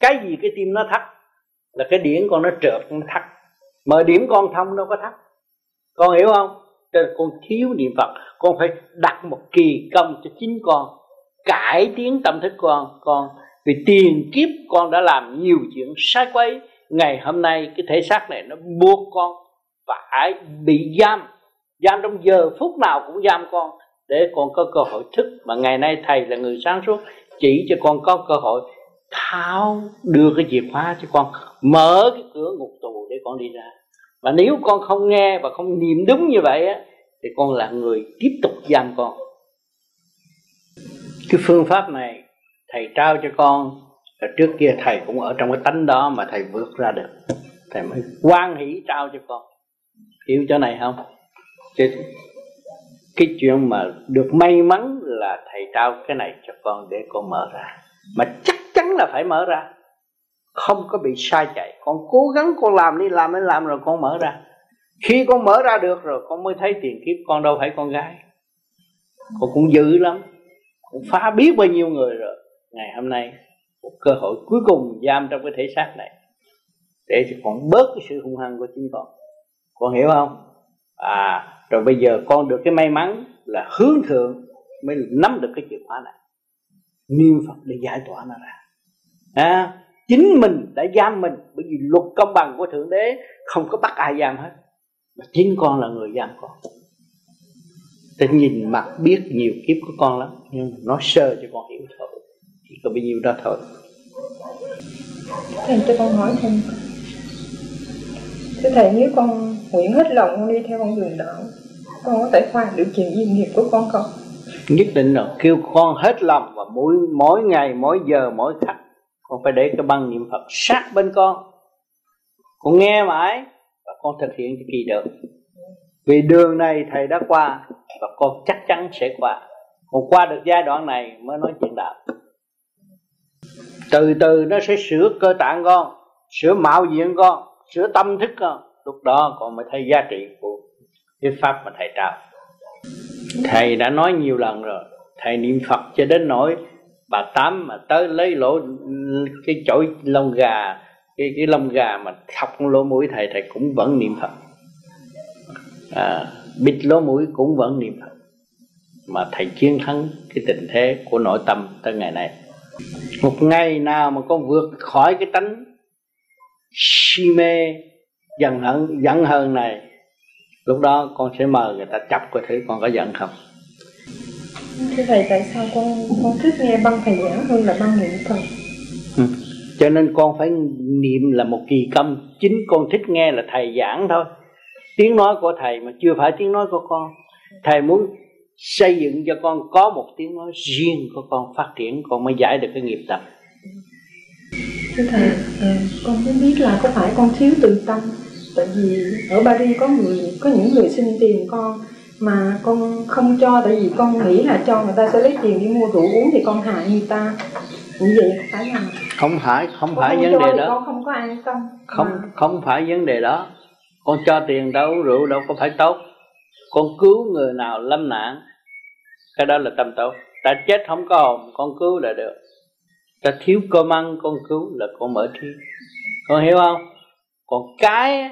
Cái gì cái tim nó thắt là cái điển con nó trượt nó thắt. Mà điểm con thông đâu có thắt. Con hiểu không? Nên con thiếu niệm phật. Con phải đặt một kỳ công cho chính con. Cải tiến tâm thức con. Con vì tiền kiếp con đã làm nhiều chuyện sai quấy, ngày hôm nay cái thể xác này nó buộc con phải bị giam. Giam trong giờ phút nào cũng giam con để con có cơ hội thức. Mà ngày nay thầy là người sáng suốt, chỉ cho con có cơ hội tháo đưa cái chìa khóa cho con, mở cái cửa ngục tù để con đi ra. Và nếu con không nghe và không niệm đúng như vậy á, thì con là người tiếp tục giam con. Cái phương pháp này thầy trao cho con là trước kia thầy cũng ở trong cái tánh đó mà thầy vượt ra được. Thầy mới quan hỷ trao cho con. Hiểu chỗ này không? Chứ cái chuyện mà được may mắn là thầy trao cái này cho con để con mở ra. Mà chắc chắn là phải mở ra. Không có bị sai chạy. Con cố gắng con làm đi làm đi, làm rồi con mở ra. Khi con mở ra được rồi, con mới thấy tiền kiếp con đâu phải con gái. Con cũng dữ lắm. Cũng phá biết bao nhiêu người rồi ngày hôm nay một cơ hội cuối cùng giam trong cái thể xác này để cho con bớt cái sự hung hăng của chính con. Con hiểu không? À rồi bây giờ con được cái may mắn là hướng thượng mới nắm được cái chìa khóa này. Niệm phật để giải tỏa nó ra. À, chính mình đã giam mình bởi vì luật công bằng của thượng đế không có bắt ai giam hết. Mà chính con là người giam con. Tôi nhìn mặt biết nhiều kiếp của con lắm Nhưng mà nói sơ cho con hiểu thôi có bao nhiêu đó thôi. Thầy cho con hỏi thêm. Thưa Thầy nếu con nguyện hết lòng con đi theo con đường đạo Con có thể khoan được chuyện duyên nghiệp của con không? Nhất định là kêu con hết lòng Và mỗi mỗi ngày, mỗi giờ, mỗi khắc Con phải để cái băng niệm Phật sát bên con. Con nghe mãi Và con thực hiện cho kỳ được. Vì đường này thầy đã qua Và con chắc chắn sẽ qua. Còn qua được giai đoạn này mới nói chuyện đạo từ từ nó sẽ sửa cơ tạng con sửa mạo diện con sửa tâm thức con. Lúc đó con mới thấy giá trị của cái pháp mà thầy trao. Thầy đã nói nhiều lần rồi thầy niệm phật cho đến nỗi bà tám mà tới lấy lỗ cái chổi lông gà cái cái lông gà mà thọc lỗ mũi thầy thầy cũng vẫn niệm phật. À, bịt lỗ mũi cũng vẫn niệm phật. Mà thầy chiến thắng cái tình thế của nội tâm tới ngày nay một ngày nào mà con vượt khỏi cái tánh si mê giận hận giận hờn này lúc đó con sẽ mời người ta chấp coi thử con có giận không Thưa Thầy, tại sao con con thích nghe băng thầy giảng hơn là băng niệm Phật? Ừ. Cho nên con phải niệm là một kỳ công Chính con thích nghe là thầy giảng thôi Tiếng nói của thầy mà chưa phải tiếng nói của con Thầy muốn xây dựng cho con có một tiếng nói riêng của con phát triển Con mới giải được cái nghiệp tập Thưa Thầy, à, con muốn biết là có phải con thiếu từ tâm? Tại vì ở Paris có người có những người xin tiền con mà con không cho tại vì con nghĩ là cho người ta sẽ lấy tiền đi mua rượu uống thì con hại người ta. Như vậy có phải là không phải không con phải không vấn đề đó. con không có an tâm. Không mà không phải vấn đề đó. Con cho tiền uống rượu đâu có phải tốt. Con cứu người nào lâm nạn cái đó là tâm tốt ta chết không có hồn con cứu là được. Ta thiếu cơm ăn con cứu là con mở trí. Con hiểu không? Còn cái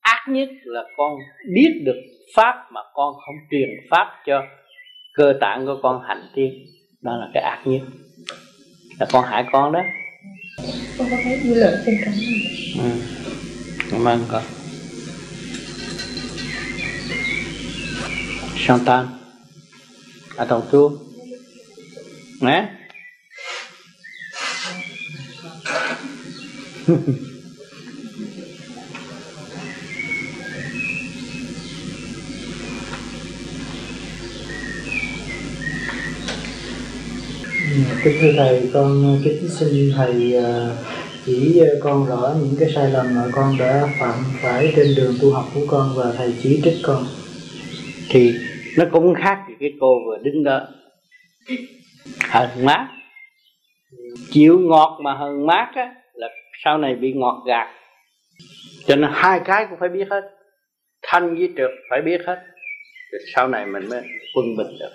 ác nhất là con biết được pháp mà con không truyền pháp cho cơ tạng của con hành tiên. Đó là cái ác nhất. Là con hại con đó. Con có thấy dư luận trên trống ừ. cảm ơn con. Chantal à ton tour nè. Kính thưa thầy con kính xin thầy ờ, chỉ ờ, con rõ những cái sai lầm mà con đã phạm phải trên đường tu học của con và thầy chỉ trích con. Thì nó cũng khác gì cái cô vừa đứng đó. Hờn mát. Chịu ngọt mà hờn mát á, là sau này bị ngọt gạt. Cho nên hai cái cũng phải biết hết. Thanh với trượt phải biết hết. Rồi sau này mình mới quân bình được.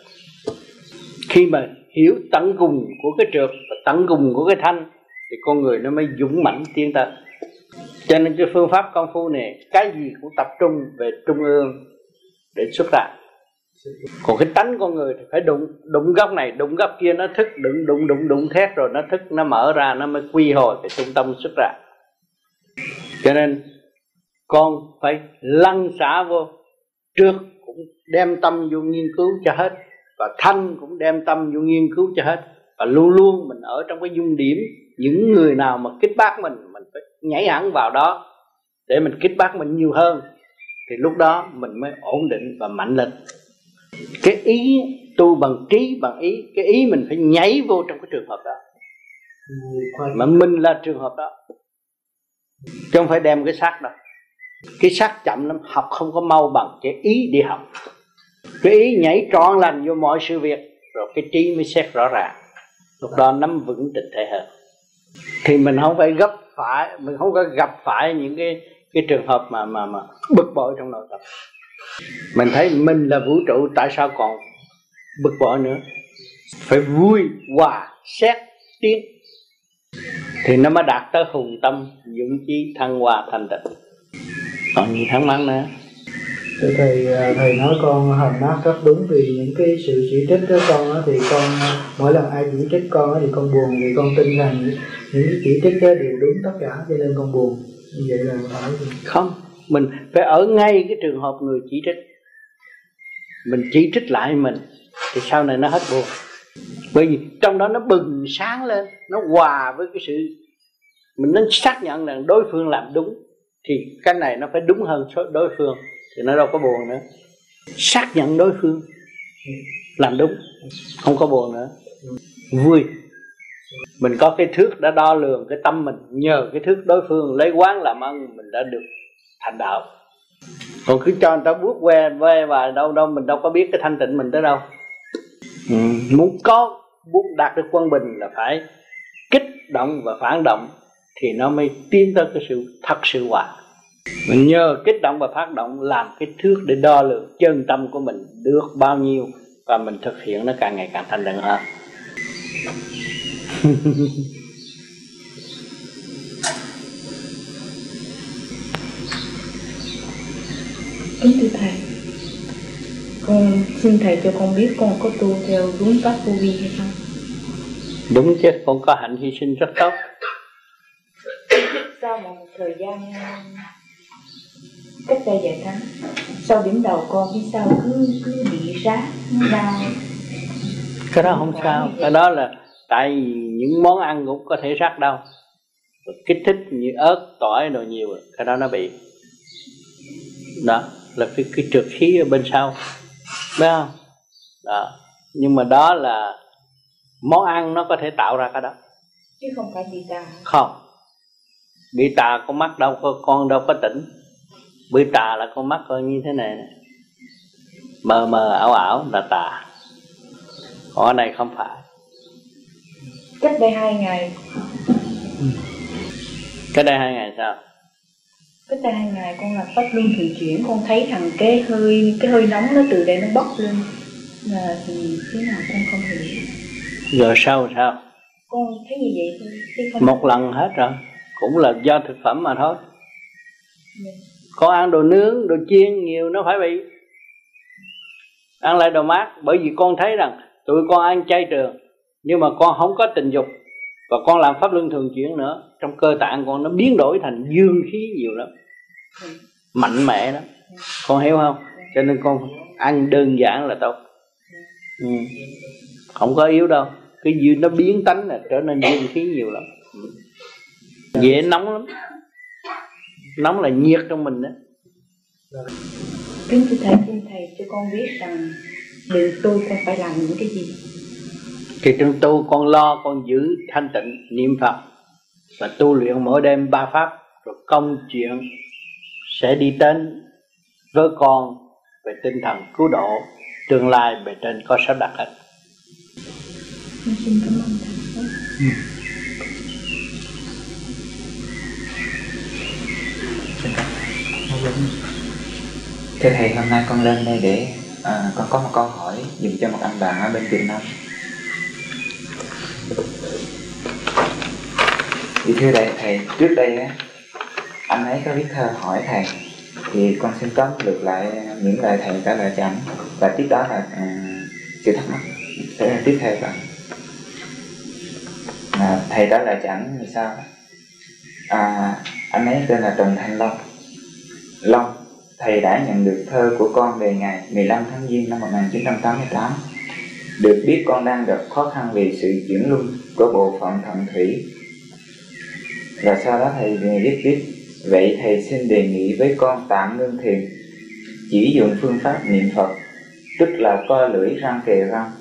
Khi mà hiểu tận cùng của cái trượt và tận cùng của cái thanh, thì con người nó mới dũng mãnh tiến tới. Cho nên cái phương pháp công phu này, cái gì cũng tập trung về trung ương để xuất ra còn cái tánh con người thì phải đụng đụng góc này, đụng góc kia, nó thức, đụng đụng đụng đụng thét rồi nó thức, nó mở ra, nó mới quy hồi cái trung tâm xuất ra. Cho nên, con phải lăn xả vô, trước cũng đem tâm vô nghiên cứu cho hết, và thanh cũng đem tâm vô nghiên cứu cho hết, và luôn luôn mình ở trong cái dung điểm, những người nào mà kích bác mình mình phải nhảy hẳn vào đó, để mình kích bác mình nhiều hơn, thì lúc đó mình mới ổn định và mạnh lên cái ý tu bằng trí bằng ý cái ý mình phải nhảy vô trong cái trường hợp đó. Mà mình là trường hợp đó. Chứ không phải đem cái xác đâu. Cái xác chậm lắm học không có mau bằng cái ý đi học. Cái ý nhảy trọn lành vô mọi sự việc rồi cái trí mới xét rõ ràng. Lúc đó nắm vững tình thể hơn thì mình không phải gấp phải mình không có gặp phải những cái cái trường hợp mà mà mà bực bội trong nội tâm mình thấy mình là vũ trụ tại sao còn bực bội nữa? Phải vui hòa xét tiến. Thì nó mới đạt tới hùng tâm dũng chí thăng hoa thành tịnh. Còn gì thắc mắc nữa? Thưa thầy, à, thầy nói con hành mát rất đúng vì những cái sự chỉ trích của con á, thì con mỗi lần ai chỉ trích con á, thì con buồn vì con tin rằng những cái chỉ trích đó đều đúng tất cả cho nên con buồn. Như vậy là phải không mình phải ở ngay cái trường hợp người chỉ trích. Mình chỉ trích lại mình, thì sau này nó hết buồn. Bởi vì trong đó nó bừng sáng lên, nó hòa với cái sự mình nên xác nhận rằng đối phương làm đúng, thì cái này nó phải đúng hơn đối phương, thì nó đâu có buồn nữa. Xác nhận đối phương làm đúng, không có buồn nữa. Vui. Mình có cái thước đã đo lường cái tâm mình, nhờ cái thước đối phương lấy quán làm ăn, mình đã được thành đạo. Còn cứ cho người ta bước que ve và đâu đâu mình đâu có biết cái thanh tịnh mình tới đâu. Ừ. muốn có muốn đạt được quân bình là phải kích động và phản động thì nó mới tiến tới cái sự thật sự hòa. Mình nhờ kích động và phát động làm cái thước để đo lường chân tâm của mình được bao nhiêu và mình thực hiện nó càng ngày càng thành định hơn kính thưa thầy. Con xin thầy cho con biết con có tu theo đúng pháp vô vi hay không? Đúng chứ con có hạnh hy sinh rất tốt. Sau một thời gian cách đây vài tháng sau điểm đầu con phía sau cứ cứ bị rát đau cái đó không sao. Cái đó là tại vì những món ăn cũng có thể rát đau kích thích như ớt tỏi đồ nhiều cái đó nó bị. Đó là cái cái trượt khí ở bên sau. Biết không? Đó. Nhưng mà đó là món ăn nó có thể tạo ra cái đó. Chứ không phải bị tà. Không. Bị tà con mắt đâu có con đâu có tỉnh. Bị tà là con mắt coi như thế này, này mờ mờ ảo ảo là tà. Còn ở này không phải. Cách đây hai ngày. Cái đây hai ngày sao cách đây hai ngày con làm pháp luân thường chuyển con thấy thằng cái hơi cái hơi nóng nó từ đây nó bốc lên. Là thì thế nào con không hiểu. Giờ sau sao? Con thấy như vậy thôi chứ không một lần hết rồi cũng là do thực phẩm mà thôi. Dạ. con ăn đồ nướng đồ chiên nhiều nó phải bị. Ăn lại đồ mát bởi vì con thấy rằng tụi con ăn chay trường nhưng mà con không có tình dục và con làm pháp luân thường chuyển nữa. Trong cơ tạng con nó biến đổi thành dương khí nhiều lắm. Mạnh mẽ lắm. Con hiểu không? Cho nên con ăn đơn giản là tốt. Ừ. không có yếu đâu. Cái gì nó biến tánh là trở nên dương khí nhiều lắm. Dễ nóng lắm. Nóng là nhiệt trong mình đó kính thưa thầy, xin thầy cho con biết rằng đường tôi không phải làm những cái gì thì trong tu con lo con giữ thanh tịnh niệm phật và tu luyện mỗi đêm ba pháp rồi công chuyện sẽ đi đến với con về tinh thần cứu độ tương lai bề trên có sắp đặt hết con xin cảm ơn thầy Thưa Thầy, hôm nay con lên đây để à, con có một câu hỏi dùm cho một anh bạn ở bên Việt Nam. Thì thưa đại thầy trước đây á, anh ấy có viết thơ hỏi thầy thì con xin tóm được lại những lời thầy trả lời cho anh. Và tiếp đó là à, sự thắc mắc sẽ là tiếp theo cả à, thầy trả lời cho anh như sau. À, anh ấy tên là Trần Thanh Long. Long thầy đã nhận được thơ của con về ngày 15 tháng Giêng năm 1988 được biết con đang gặp khó khăn vì sự chuyển luân của bộ phận thận thủy. Và sau đó thầy viết tiếp. Vậy thầy xin đề nghị với con tạm ngưng thiền, chỉ dùng phương pháp niệm Phật, tức là co lưỡi răng kề răng.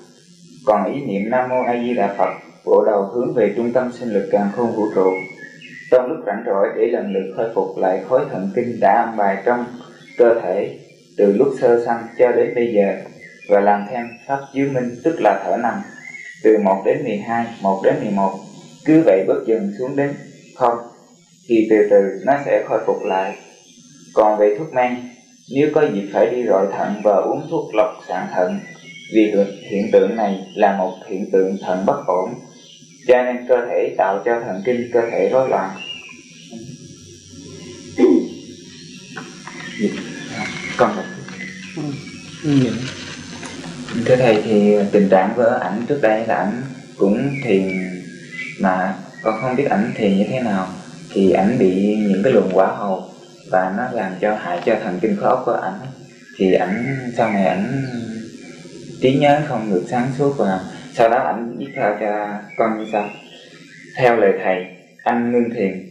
Còn ý niệm Nam Mô A Di Đà Phật, bộ đầu hướng về trung tâm sinh lực càng khôn vũ trụ. Trong lúc rảnh rỗi, để lần lượt khôi phục lại khối thần kinh đã ăn bài trong cơ thể từ lúc sơ sanh cho đến bây giờ và làm thêm pháp chiếu minh tức là thở nằm. Từ 1 đến 12, 1 đến 11 cứ vậy bước dần xuống đến không thì từ từ nó sẽ khôi phục lại. Còn về thuốc men nếu có dịp phải đi rọi thận và uống thuốc lọc sản thận vì hiện tượng này là một hiện tượng thận bất ổn cho nên cơ thể tạo cho thần kinh cơ thể rối loạn. Con thưa thầy thì tình trạng với ảnh trước đây là ảnh cũng thiền, mà con không biết ảnh thiền như thế nào. Thì ảnh bị những cái luồng quả hầu và nó làm cho hại cho thần kinh khớp của ảnh. Thì ảnh, sau này ảnh trí nhớ không được sáng suốt và sau đó ảnh viết theo cho con như sau. Theo lời thầy, anh ngưng thiền,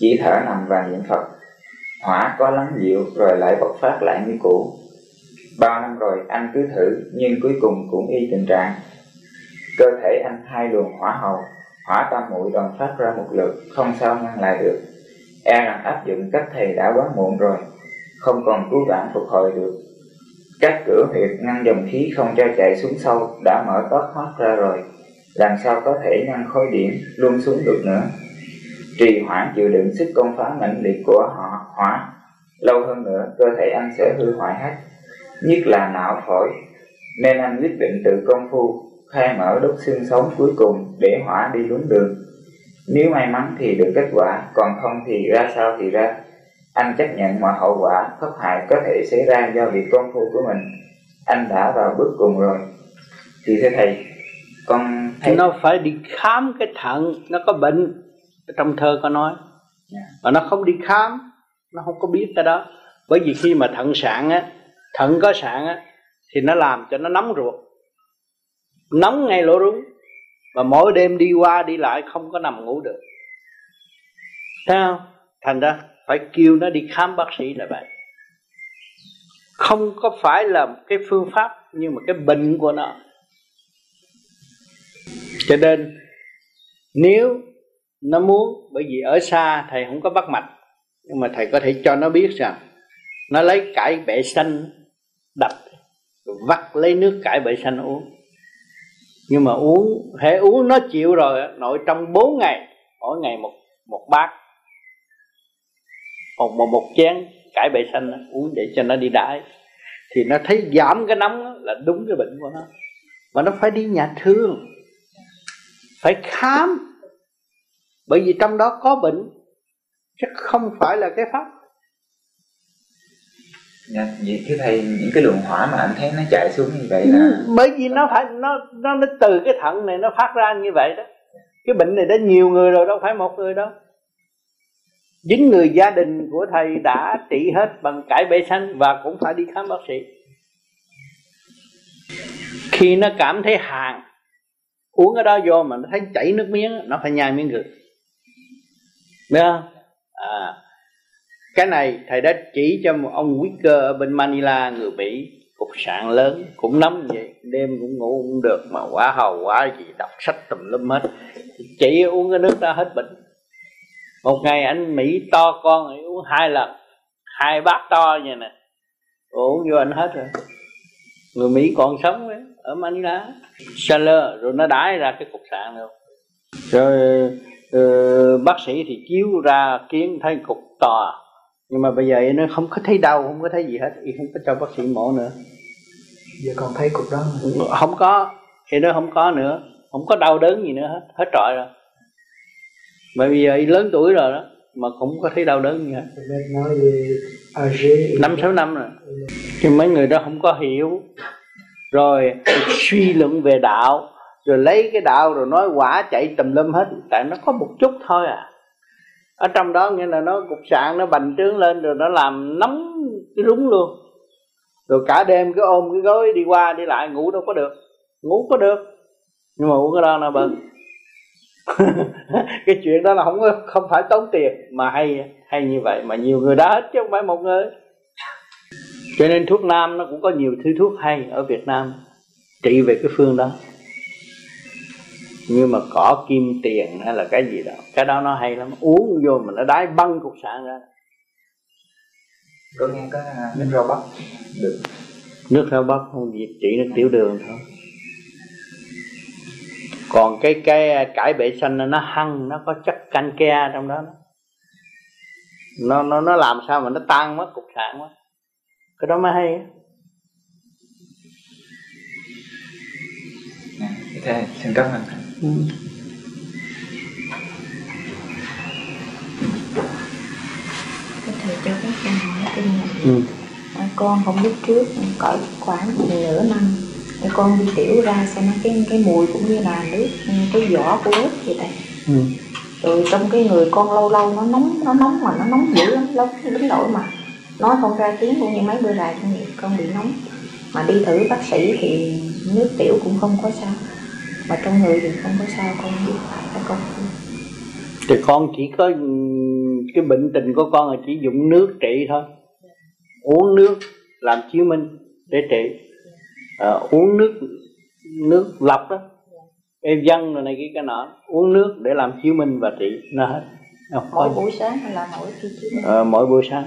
chỉ thở nằm và niệm phật. Hỏa có lắng dịu rồi lại bộc phát lại như cũ bao năm rồi anh cứ thử, nhưng cuối cùng cũng y tình trạng. Cơ thể anh hai luồng hỏa hầu hỏa tam muội đồng phát ra một lượt không sao ngăn lại được. E rằng áp dụng cách thầy đã quá muộn rồi, không còn cứu vãn phục hồi được. Các cửa huyệt ngăn dòng khí không cho chạy xuống sâu, đã mở tót thoát ra rồi. Làm sao có thể ngăn khối điểm luôn xuống được nữa? Trì hoãn chịu đựng sức công phá mãnh liệt của họ, hỏa. Lâu hơn nữa, cơ thể anh sẽ hư hoại hết nhất là não phổi. Nên anh quyết định tự công phu khai mở đốt xương sống cuối cùng để hỏa đi đúng đường. Nếu may mắn thì được kết quả còn không thì ra sao thì ra. Anh chấp nhận mọi hậu quả thất hại có thể xảy ra do việc công phu của mình. Anh đã vào bước cùng rồi. Thì thưa thầy con thấy... nó phải đi khám cái thận nó có bệnh. Trong thơ có nói. Yeah. Dạ. mà nó không đi khám nó không có biết cái đó. Bởi vì khi mà thận sạn á thận có sạn á, thì nó làm cho nó nóng ruột. Nóng ngay lỗ rúng, và mỗi đêm đi qua đi lại không có nằm ngủ được. Thấy không? Thành ra phải kêu nó đi khám bác sĩ là vậy. Không có phải là cái phương pháp, nhưng mà cái bệnh của nó. Cho nên, nếu nó muốn, bởi vì ở xa thầy không có bắt mạch, nhưng mà thầy có thể cho nó biết rằng, nó lấy cải bẹ xanh đập vắt lấy nước cải bậy xanh uống. Nhưng mà uống hệ uống nó chịu rồi nội trong 4 ngày mỗi ngày một một bát một một, một chén cải bậy xanh uống để cho nó đi đãi. Thì nó thấy giảm cái nóng là đúng cái bệnh của nó. Mà nó phải đi nhà thương phải khám. Bởi vì trong đó có bệnh chứ không phải là cái pháp Dạ, vậy thưa thầy những cái luồng hỏa mà anh thấy nó chạy xuống như vậy là ừ, bởi vì nó phải nó nó nó từ cái thận này nó phát ra như vậy đó. Cái bệnh này đã nhiều người rồi đâu phải một người đâu. Những người gia đình của thầy đã trị hết bằng cải bệ xanh và cũng phải đi khám bác sĩ. Khi nó cảm thấy hàng uống ở đó vô mà nó thấy chảy nước miếng nó phải nhai miếng gừng biết không? À cái này thầy đã chỉ cho một ông Wicker ở bên Manila người Mỹ cục sạn lớn cũng nóng vậy đêm cũng ngủ cũng được mà quá hầu quá gì đọc sách tùm lum hết. Chỉ uống cái nước đó hết bệnh. Một ngày anh Mỹ to con uống hai lần hai bát to vậy nè. Uống vô anh hết rồi. Người Mỹ còn sống ấy, ở Manila. Saler rồi nó đái ra cái cục sạn luôn. Rồi ừ, bác sĩ thì chiếu ra kiến thấy cục to nhưng mà bây giờ nó không có thấy đau không có thấy gì hết thì không có cho bác sĩ mổ nữa. Giờ còn thấy cục đó không có thì nó không có nữa. Không có đau đớn gì nữa hết hết trọi rồi. Bởi vì giờ lớn tuổi rồi đó mà cũng có thấy đau đớn gì hết. Năm sáu năm rồi. Nhưng mấy người đó không có hiểu. Rồi suy luận về đạo rồi lấy cái đạo rồi nói quả chạy tùm lum hết. Tại nó có một chút thôi à ở trong đó nghĩa là nó cục sạn, nó bành trướng lên rồi nó làm nóng cái rúng luôn. Rồi cả đêm cứ ôm cái gối đi qua đi lại, ngủ đâu có được. Ngủ có được. Nhưng mà uống cái đó là bận cái chuyện đó là không có, không phải tốn tiền, mà hay hay như vậy, mà nhiều người đã hết chứ không phải một người. Cho nên thuốc nam nó cũng có nhiều thứ thuốc hay ở Việt Nam. Trị về cái phương đó nhưng mà cỏ kim tiền hay là cái gì đó cái đó nó hay lắm. Uống vô mà nó đái băng cục sạn ra. Có nghe có nước rau bắp. Được. Nước rau bắp không gì chỉ nước tiểu đường thôi. Còn cái cái cải bể xanh nó hăng nó có chất canh ke trong đó nó nó nó làm sao mà nó tan mất cục sạn quá. Cái đó mới hay thế xin cảm ơn ừ. thầy cho các con hỏi kinh nghiệm ừ. con không biết trước cỡ khoảng nửa năm cái con đi tiểu ra xem cái cái mùi cũng như là nước cái vỏ của ớt vậy đây ừ. rồi trong cái người con lâu lâu nó nóng nó nóng mà nó nóng dữ lắm lâu đến nỗi mà nói không ra tiếng cũng như mấy bữa con con bị nóng mà đi thử bác sĩ thì nước tiểu cũng không có sao mà trong người thì không có sao con biết phải con thì con chỉ có cái bệnh tình của con là chỉ dùng nước trị thôi uống nước làm chiếu minh để trị à, uống nước nước lọc đó em dân rồi này cái cái nọ uống nước để làm chiếu minh và trị nó hết mỗi buổi sáng hay là mỗi khi chiếu minh à, mỗi buổi sáng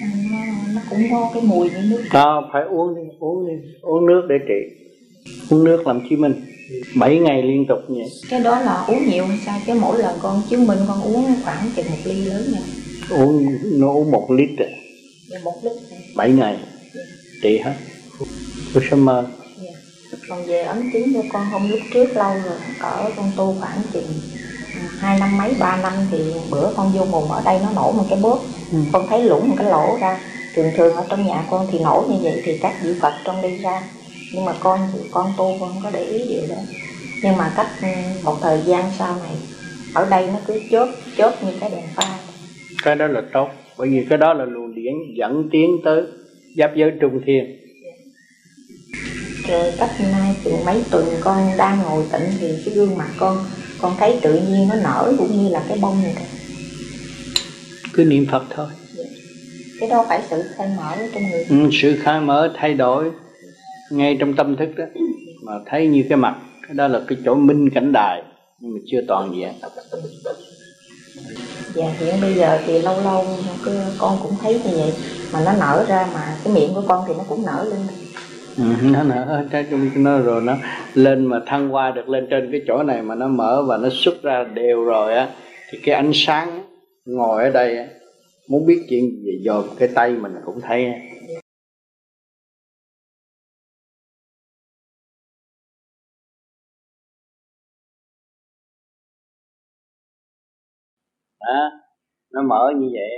nó, nó cũng có cái mùi như nước. À, phải uống đi uống đi uống nước để trị. Uống nước làm chí minh. 7 ngày liên tục vậy. Cái đó là uống nhiều sao? Chứ mỗi lần con chứng minh con uống khoảng chừng một ly lớn nha. Uống nó uống một lít à. dạ, một lít. 7 ngày. Trị hết. Tôi sẽ mơ. Dạ. còn về ấm chứng cho con không lúc trước lâu rồi ở con tu khoảng chừng hai năm mấy ba năm thì bữa con vô mùng ở đây nó nổ một cái bóp ừ. con thấy lủng một cái lỗ ra. Thường thường ở trong nhà con thì nổ như vậy thì các vị phật trong đi ra. Nhưng mà con thì con tu con không có để ý điều đó. Nhưng mà cách ừ, một thời gian sau này ở đây nó cứ chớp chớp như cái đèn pha. Cái đó là tốt. Bởi vì cái đó là luồng điển dẫn tiến tới giáp giới trung thiên. Rồi cách nay từ mấy tuần con đang ngồi tịnh thì cái gương mặt con con thấy tự nhiên nó nở cũng như là cái bông này. Thôi cứ niệm phật thôi. Cái đó phải sự khai mở trong người. Ừ, sự khai mở thay đổi ngay trong tâm thức đó. Mà thấy như cái mặt cái đó là cái chỗ minh cảnh đài nhưng mà chưa toàn diện. Dạ hiện bây giờ thì lâu lâu con cũng thấy như vậy mà nó nở ra mà cái miệng của con thì nó cũng nở lên nó nở trái trong nó rồi nó lên mà thăng qua được lên trên cái chỗ này mà nó mở và nó xuất ra đều rồi á thì cái ánh sáng ngồi ở đây á, muốn biết chuyện gì dòm cái tay mình cũng thấy à, nó mở như vậy.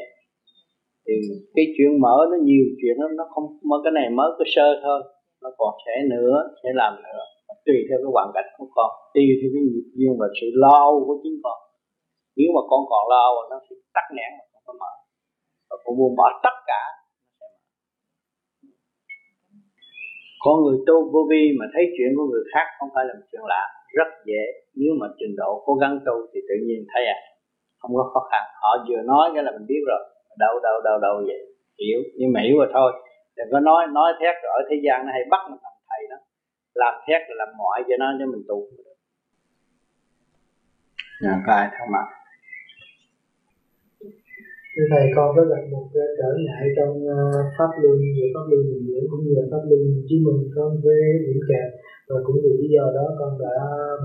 Thì cái chuyện mở nó nhiều chuyện lắm nó không mở cái này mở cái sơ thôi nó còn sẽ nữa, sẽ làm nữa. Tùy theo cái hoàn cảnh của con, tùy theo cái nhịp duyên và sự lo của chính con. Nếu mà con còn lo nó sẽ tắt nghẽn mà không có mở. Và con buông bỏ tất cả có người tu vô vi mà thấy chuyện của người khác không phải là một chuyện lạ, rất dễ. Nếu mà trình độ cố gắng tu thì tự nhiên thấy à không có khó khăn. Họ vừa nói cái là mình biết rồi. Đâu đâu đâu đâu vậy. Hiểu, nhưng mà hiểu rồi thôi đừng có nói nói thét rồi ở thế gian nó hay bắt mình làm thầy đó. Làm thét là làm ngoại cho nó cho mình tu nhà có ai thắc mắc. Thưa Thầy, con có gặp một cái trở ngại trong uh, Pháp Luân, về Pháp Luân Bình Diễn cũng như là Pháp Luân Chí Minh có với điểm kẹt. Và cũng vì lý do đó con đã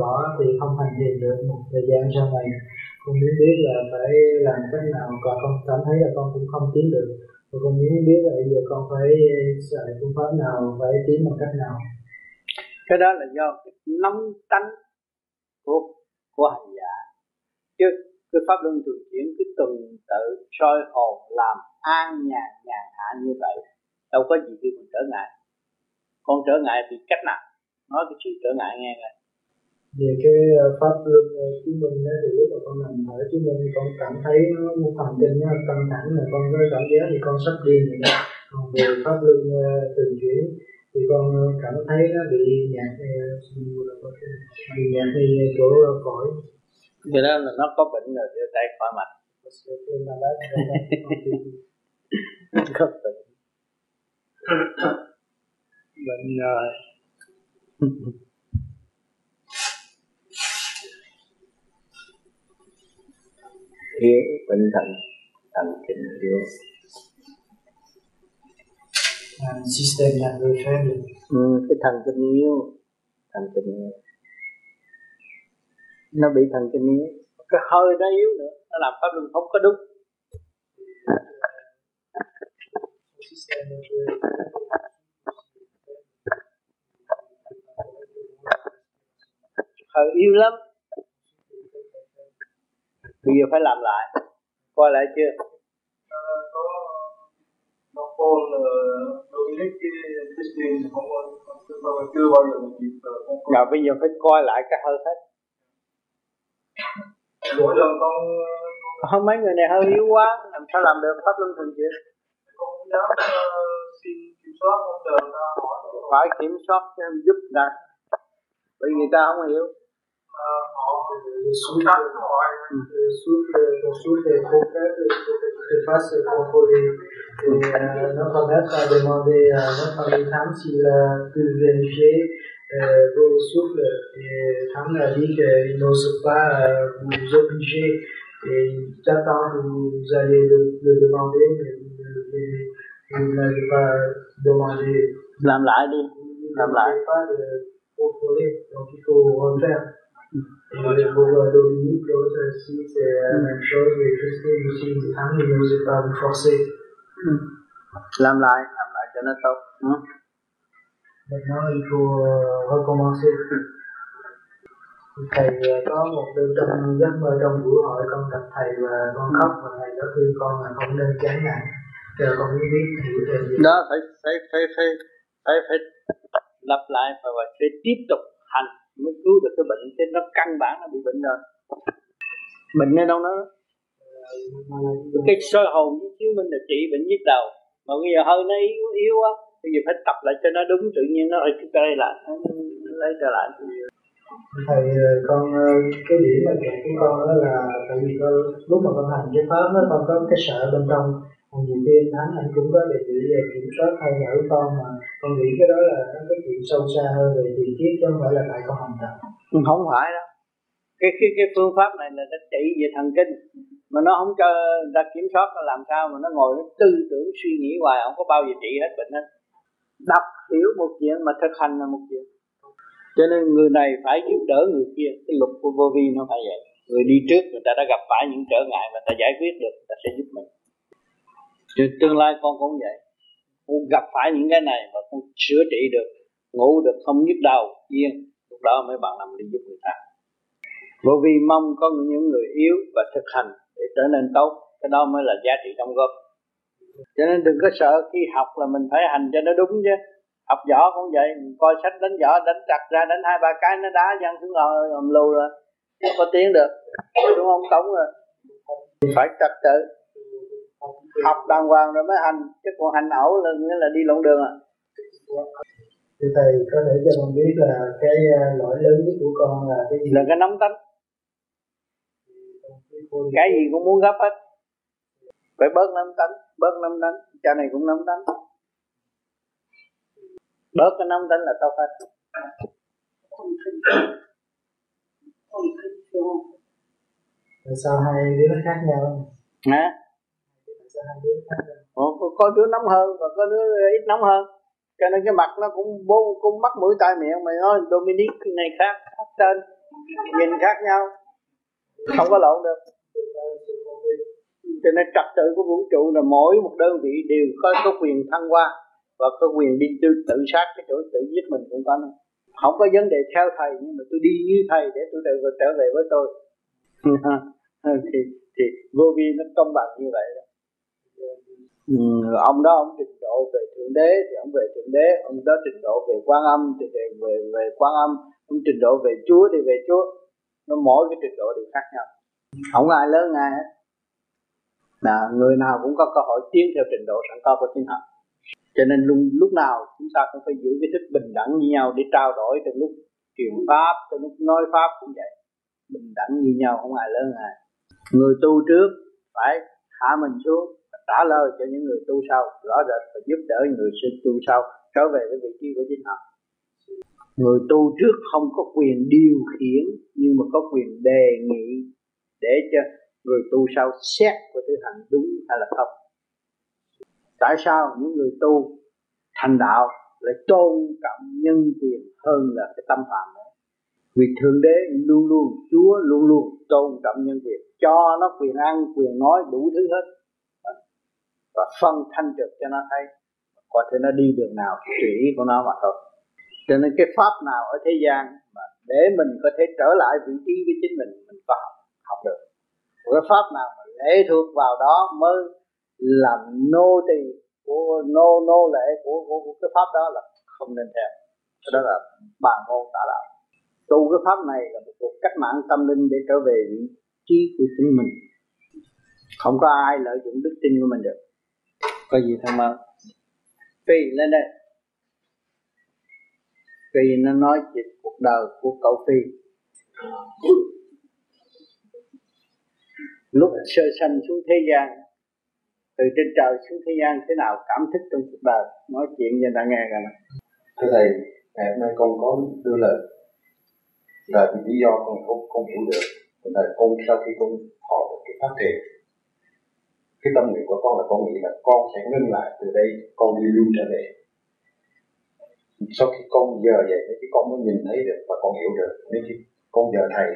bỏ thì không hành thiền được một thời gian sau này. Con muốn biết là phải làm cách nào và con cảm thấy là con cũng không tiến được con muốn biết là bây giờ con phải ờ, xài phương pháp nào, phải tiến bằng cách nào? Cái đó là do cái nóng tánh của của hành giả. Chứ cái pháp luân thường chuyển, cái tuần tự soi hồn làm an nhàn nhàn hạ như vậy, đâu có gì khi mình trở ngại. Con trở ngại vì cách nào? Nói cái sự trở ngại nghe rồi về cái ờ, pháp luân ờ, chứng minh đó thì lúc mà con nằm thở chứng minh con cảm thấy nó một thần kinh nó căng thẳng là con có cảm giác thì con sắp điên rồi đó. Còn về pháp luân ờ, từng chuyển thì con cảm thấy nó bị nhạt bị nhạt đi chỗ phổi. Vậy đó là nó có bệnh rồi đưa tay khỏi mặt có bệnh. Bệnh rồi yếu bệnh thần thần kinh yếu system là người family ừ, cái thần kinh yếu thần kinh yếu. Nó bị thần kinh yếu. Cái hơi nó yếu nữa nó làm pháp luân không có đúng. Hơi yếu lắm bây giờ phải làm lại. Coi lại chưa? Nó con đối với cái testing không chưa bao giờ kịp rồi bây giờ phải coi lại cái hơi hết mỗi lần con không mấy người này hơi yếu quá làm sao làm được? Pháp luân thường chuyển. con dám xin kiểm soát không chờ ta hỏi. Phải kiểm soát cho em giúp ta bởi vì người ta không hiểu le souffle, le souffle, le souffle est trop faible pour que tu te fasses contrôler. Et euh, notre maître a demandé à notre ami Tham s'il a pu vérifier euh, vos souffles. Et Tham a dit qu'il n'ose pas euh, vous obliger. Et j'attends que vous allez le, le demander, mais vous n'avez pas demandé. Làm lại đi. Làm lại. pas de contrôler, donc il faut refaire. Et pour Dominique aussi, c'est la même chose, et Christine aussi, Thắng thì n'osez pas vous forcer. làm lại làm lại cho nó tốt ừ. Maintenant, il faut recommencer. Thầy có một đêm trong giấc mơ trong buổi hội con gặp thầy và con khóc và thầy đã khuyên con là không nên chán nản. Giờ con mới biết hiểu thêm gì. đó phải phải phải phải phải phải lặp lại và phải tiếp tục hành mới cứu được cái bệnh chứ nó căn bản nó bị bệnh rồi bệnh ở đâu nó cái soi hồn với chiếu minh là trị bệnh nhức đầu. Mà bây giờ hơi nó yếu yếu á bây giờ phải tập lại cho nó đúng, tự nhiên nó lại cây lại, nó lấy trở lại. Thầy ờ, con ờ, cái điểm mà của con đó là tại vì con, lúc mà con hành cái pháp nó con có cái sợ bên trong nhiều khi anh thắng anh cũng có đề nghị về kiểm soát hơi thở con mà con nghĩ cái đó là nó cái chuyện sâu xa hơn về tiền kiếp, chứ không phải là tại con hành động. Ừ, không phải đâu. Cái cái cái phương pháp này là nó trị về thần kinh, mà nó không cho người ta kiểm soát nó làm sao mà nó ngồi nó tư tưởng suy nghĩ hoài, không có bao giờ trị hết bệnh hết. Đọc, hiểu một chuyện mà thực hành là một chuyện. Cho nên người này phải giúp đỡ người kia. Cái luật của vô vi nó phải vậy. Người đi trước người ta đã gặp phải những trở ngại mà ta giải quyết được, người ta sẽ giúp mình. Chứ tương lai con cũng vậy. Con gặp phải những cái này mà con sửa trị được, ngủ được, không nhức đầu, yên, lúc đó mới bằng làm đi giúp người ta. Bởi vì mong có những người yếu và thực hành để trở nên tốt, cái đó mới là giá trị đóng góp. Cho nên đừng có sợ khi học là mình phải hành cho nó đúng chứ. Học võ cũng vậy, mình coi sách đánh võ, đánh chặt ra, đánh hai ba cái nó đá văng xuống ngồi ầm lù rồi, không có tiếng được. Đúng không? Cống rồi. Phải trật tự học đàng hoàng rồi mới hành. Chứ còn hành ẩu là nghĩa là đi lộn đường à thì thầy có thể cho con biết là cái à, lỗi lớn nhất của con là cái gì? Là cái nóng tánh. Cái gì cũng muốn gấp hết. Phải bớt nắm tánh bớt nắm tánh. Cha này cũng nắm tánh. Bớt cái nắm tánh là tốt hết. Tại sao hai đứa nó khác nhau? Hả Ồ, có đứa nóng hơn và có đứa ít nóng hơn. Cho nên cái mặt nó cũng bố cũng mắt mũi tai miệng mày nói Dominic này khác khác tên nhìn khác nhau. Không có lộn được. Cho nên trật tự của vũ trụ là mỗi một đơn vị đều có có quyền thăng hoa và có quyền đi tự, tự sát cái chỗ tự giết mình cũng có nữa. không có vấn đề theo thầy nhưng mà tôi đi như thầy để tôi trở về trở về với tôi. Thì thì vô vi nó công bằng như vậy đó ừ, ông đó ông trình độ về thượng đế thì ông về thượng đế ông đó trình độ về quan âm thì về về, về quan âm ông trình độ về chúa thì về chúa. Nó mỗi cái trình độ đều khác nhau. Không ai lớn ai hết. Là người nào cũng có cơ hội tiến theo trình độ sẵn có của chính họ. Cho nên luôn lúc nào chúng ta cũng phải giữ cái thức bình đẳng như nhau để trao đổi trong lúc truyền pháp trong lúc nói pháp cũng vậy. Bình đẳng như nhau không ai lớn ai người tu trước phải hạ mình xuống trả lời cho những người tu sau, rõ rệt và giúp đỡ người sinh tu sau, trở về với vị trí của chính họ. Người tu trước không có quyền điều khiển, nhưng mà có quyền đề nghị để cho người tu sau xét của thực hành đúng hay là không. Tại sao những người tu thành đạo lại tôn trọng nhân quyền hơn là cái tâm phạm đó vì thượng đế luôn luôn, chúa luôn luôn tôn trọng nhân quyền, cho nó quyền ăn, quyền nói đủ thứ hết và phân thanh trực cho nó thấy. Có thể nó đi đường nào tùy ý của nó mà thôi. Cho nên cái pháp nào ở thế gian mà để mình có thể trở lại vị trí với chính mình mình có học, học được. Cái pháp nào mà lệ thuộc vào đó mới làm nô tỳ của nô nô lệ của, của, của cái pháp đó là không nên theo. Đó là bàn môn tả đạo. Tu cái pháp này là một cuộc cách mạng tâm linh để trở về vị trí của chính mình. Không có ai lợi dụng đức tin của mình được có gì thắc mắc? Phi, lên đây. Phi, nó nói chuyện cuộc đời của cậu phi. Lúc sơ sanh xuống thế gian, từ trên trời xuống thế gian, thế nào cảm thức trong cuộc đời? Nói chuyện cho ta nghe rồi thưa thầy, ngày hôm nay con có đưa lời. Là vì lý do con không không hiểu được. Là con sau khi con họ được cái phát triển cái tâm nguyện của con là con nghĩ là con sẽ ngưng lại từ đây con đi lưu trở về. Sau khi con giờ vậy thì con mới nhìn thấy được và con hiểu được nếu khi con giờ thầy.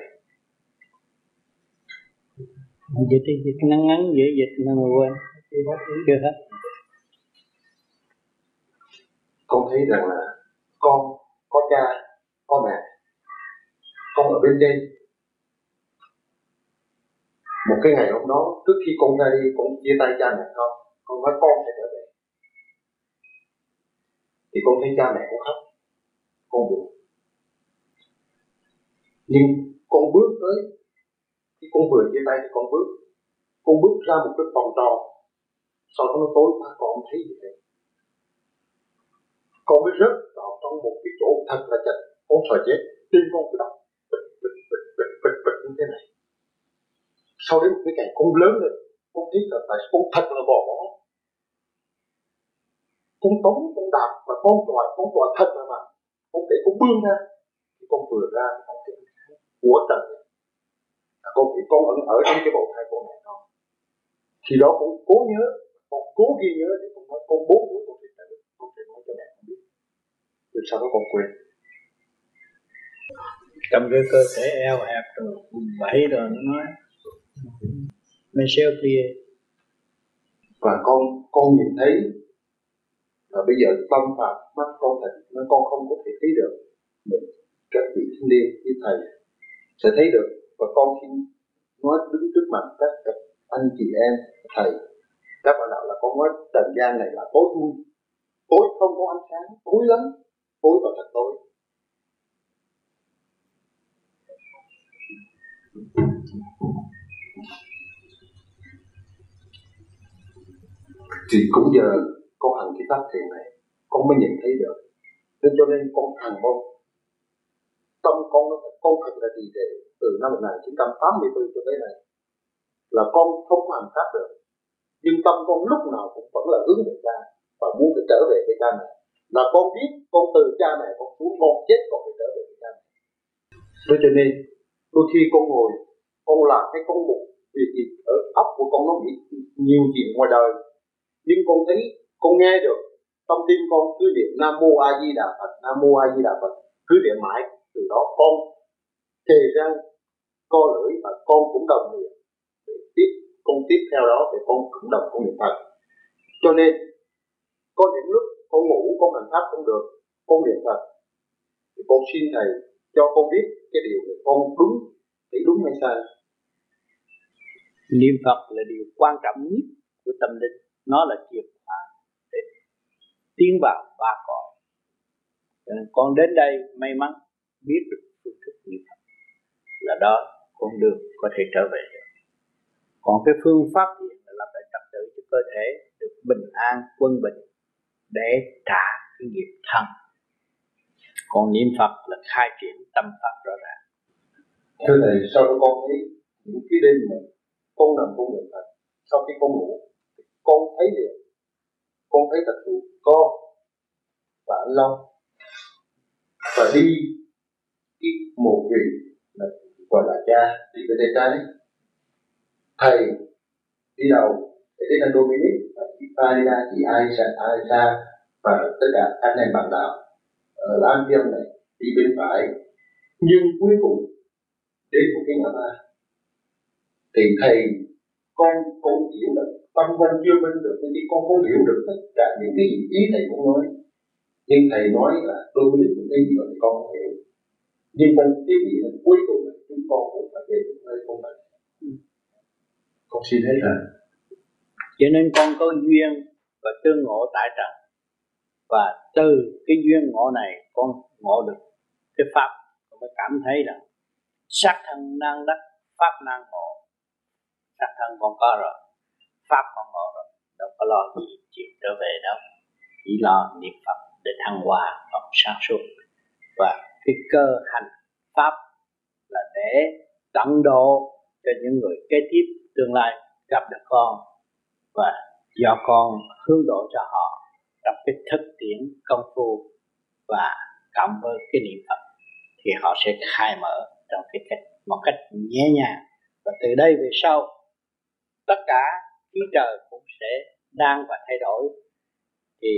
Dịch dịch ngắn ngắn dễ dịch nên mà quên. Chưa hết. Con thấy rằng là con có cha có mẹ. Con ở bên đây một cái ngày hôm đó, trước khi con ra đi, con chia tay cha mẹ con con nói con sẽ trở về. Thì con thấy cha mẹ con khóc, con buồn. Nhưng con bước tới, khi con vừa chia tay thì con bước con bước ra một cái vòng tròn sau đó nó tối qua con không thấy gì hết. Con mới rớt vào trong một cái chỗ thật là chật, con sợ chết, tim con cứ đập bịch bịch bịch bịch bịch bịch, như thế này sau đến một cái cảnh con lớn lên con thấy là tại con thật là bỏ. Bó con tống con đạp và con tỏi con tỏi thật là mà. Con để con bươn ra, thì con vừa ra thì con thấy của trần con bị con ẩn ở trong cái bầu thai của mẹ con. Khi đó con cố nhớ, con cố ghi nhớ để con nói con bốn tuổi con sẽ trở con sẽ nói cho mẹ con biết. Rồi sau đó con quên. Trong cái cơ thể eo hẹp rồi bảy rồi nó nói Michelle Pierre và con con nhìn thấy và bây giờ tâm phạt mắt con thịt nó con không có thể thấy được. Mình các vị thanh niên như thầy sẽ thấy được. Và con khi nói đứng trước mặt các anh chị em, thầy. Các bạn đạo là con nói trần gian này là tối thui. Tối không có ánh sáng, tối lắm, tối và thật tối. Thì cũng giờ con hành cái pháp thiền này, con mới nhìn thấy được. Nên cho nên con hành mong tâm con nó, con thật là trì trệ. Từ năm 1984 cho tới nay, là con không có hành pháp được. Nhưng tâm con lúc nào cũng vẫn là hướng về cha và muốn phải trở về với cha mẹ. Là con biết con từ cha mẹ con xuống, con chết con phải trở về với cha mẹ. Nên cho nên, đôi khi con ngồi, con làm cái con một việc gì ở óc của con nó bị nhiều chuyện ngoài đời nhưng con thấy, con nghe được, trong tim con cứ niệm nam mô a di đà phật nam mô a di đà phật, cứ niệm mãi, từ đó con thề răng, co lưỡi và con cũng đồng niệm. Để tiếp, con tiếp theo đó thì con cũng đồng con niệm phật. Cho nên, có những lúc con ngủ, con hành pháp không được, con niệm phật. Thì con xin thầy cho con biết cái điều này, con đúng thì đúng hay sai? Niệm phật là điều quan trọng nhất của tâm linh nó là chìa khóa để tiến vào ba cõi. Con đến đây may mắn biết được phương thức niệm phật là đó, con đường có thể trở về được. Còn cái phương pháp thiền là lập lại trật tự cho cơ thể, được bình an, quân bình, để trả cái nghiệp thân. Còn niệm phật là khai triển tâm pháp rõ ràng. Thưa thầy, sau đó con thấy những cái đêm mà con nằm con niệm phật, sau khi con ngủ con thấy liền. Con thấy thật sự con và anh Long và đi cái một vị là gọi là cha. Đi về đây trái thầy đi đầu để đến anh Dominic và chị Farida chị Aisha Aisha và tất cả anh ờ, em bạn đạo. Ở Lan Viêm này đi bên phải. Nhưng cuối cùng, đến một cái ngã ba. Thì thầy con con hiểu được tâm con chưa minh được nên con không hiểu được tất cả những cái ý thầy cũng nói. Nhưng thầy nói là tôi mới định cái gì thì con không hiểu. Nhưng con ý nghĩ là cuối cùng là chúng con cũng phải về nơi con phải. Con xin hết rồi cho nên con có duyên và tương ngộ tại trần. Và từ cái duyên ngộ này con ngộ được cái pháp. Con mới cảm thấy rằng sát thân năng đắc pháp năng ngộ. Sát thân con có rồi pháp con ngộ rồi. Đâu có lo gì chịu trở về đâu. Chỉ lo niệm phật để thăng hoa, học sáng suốt. Và cái cơ hành pháp là để tận độ cho những người kế tiếp tương lai gặp được con. Và do con hướng độ cho họ trong cái thực tiễn công phu và cộng với cái niệm Phật, thì họ sẽ khai mở trong cái cách, một cách nhẹ nhàng. Và từ đây về sau, tất cả khí trời cũng sẽ đang và thay đổi. Thì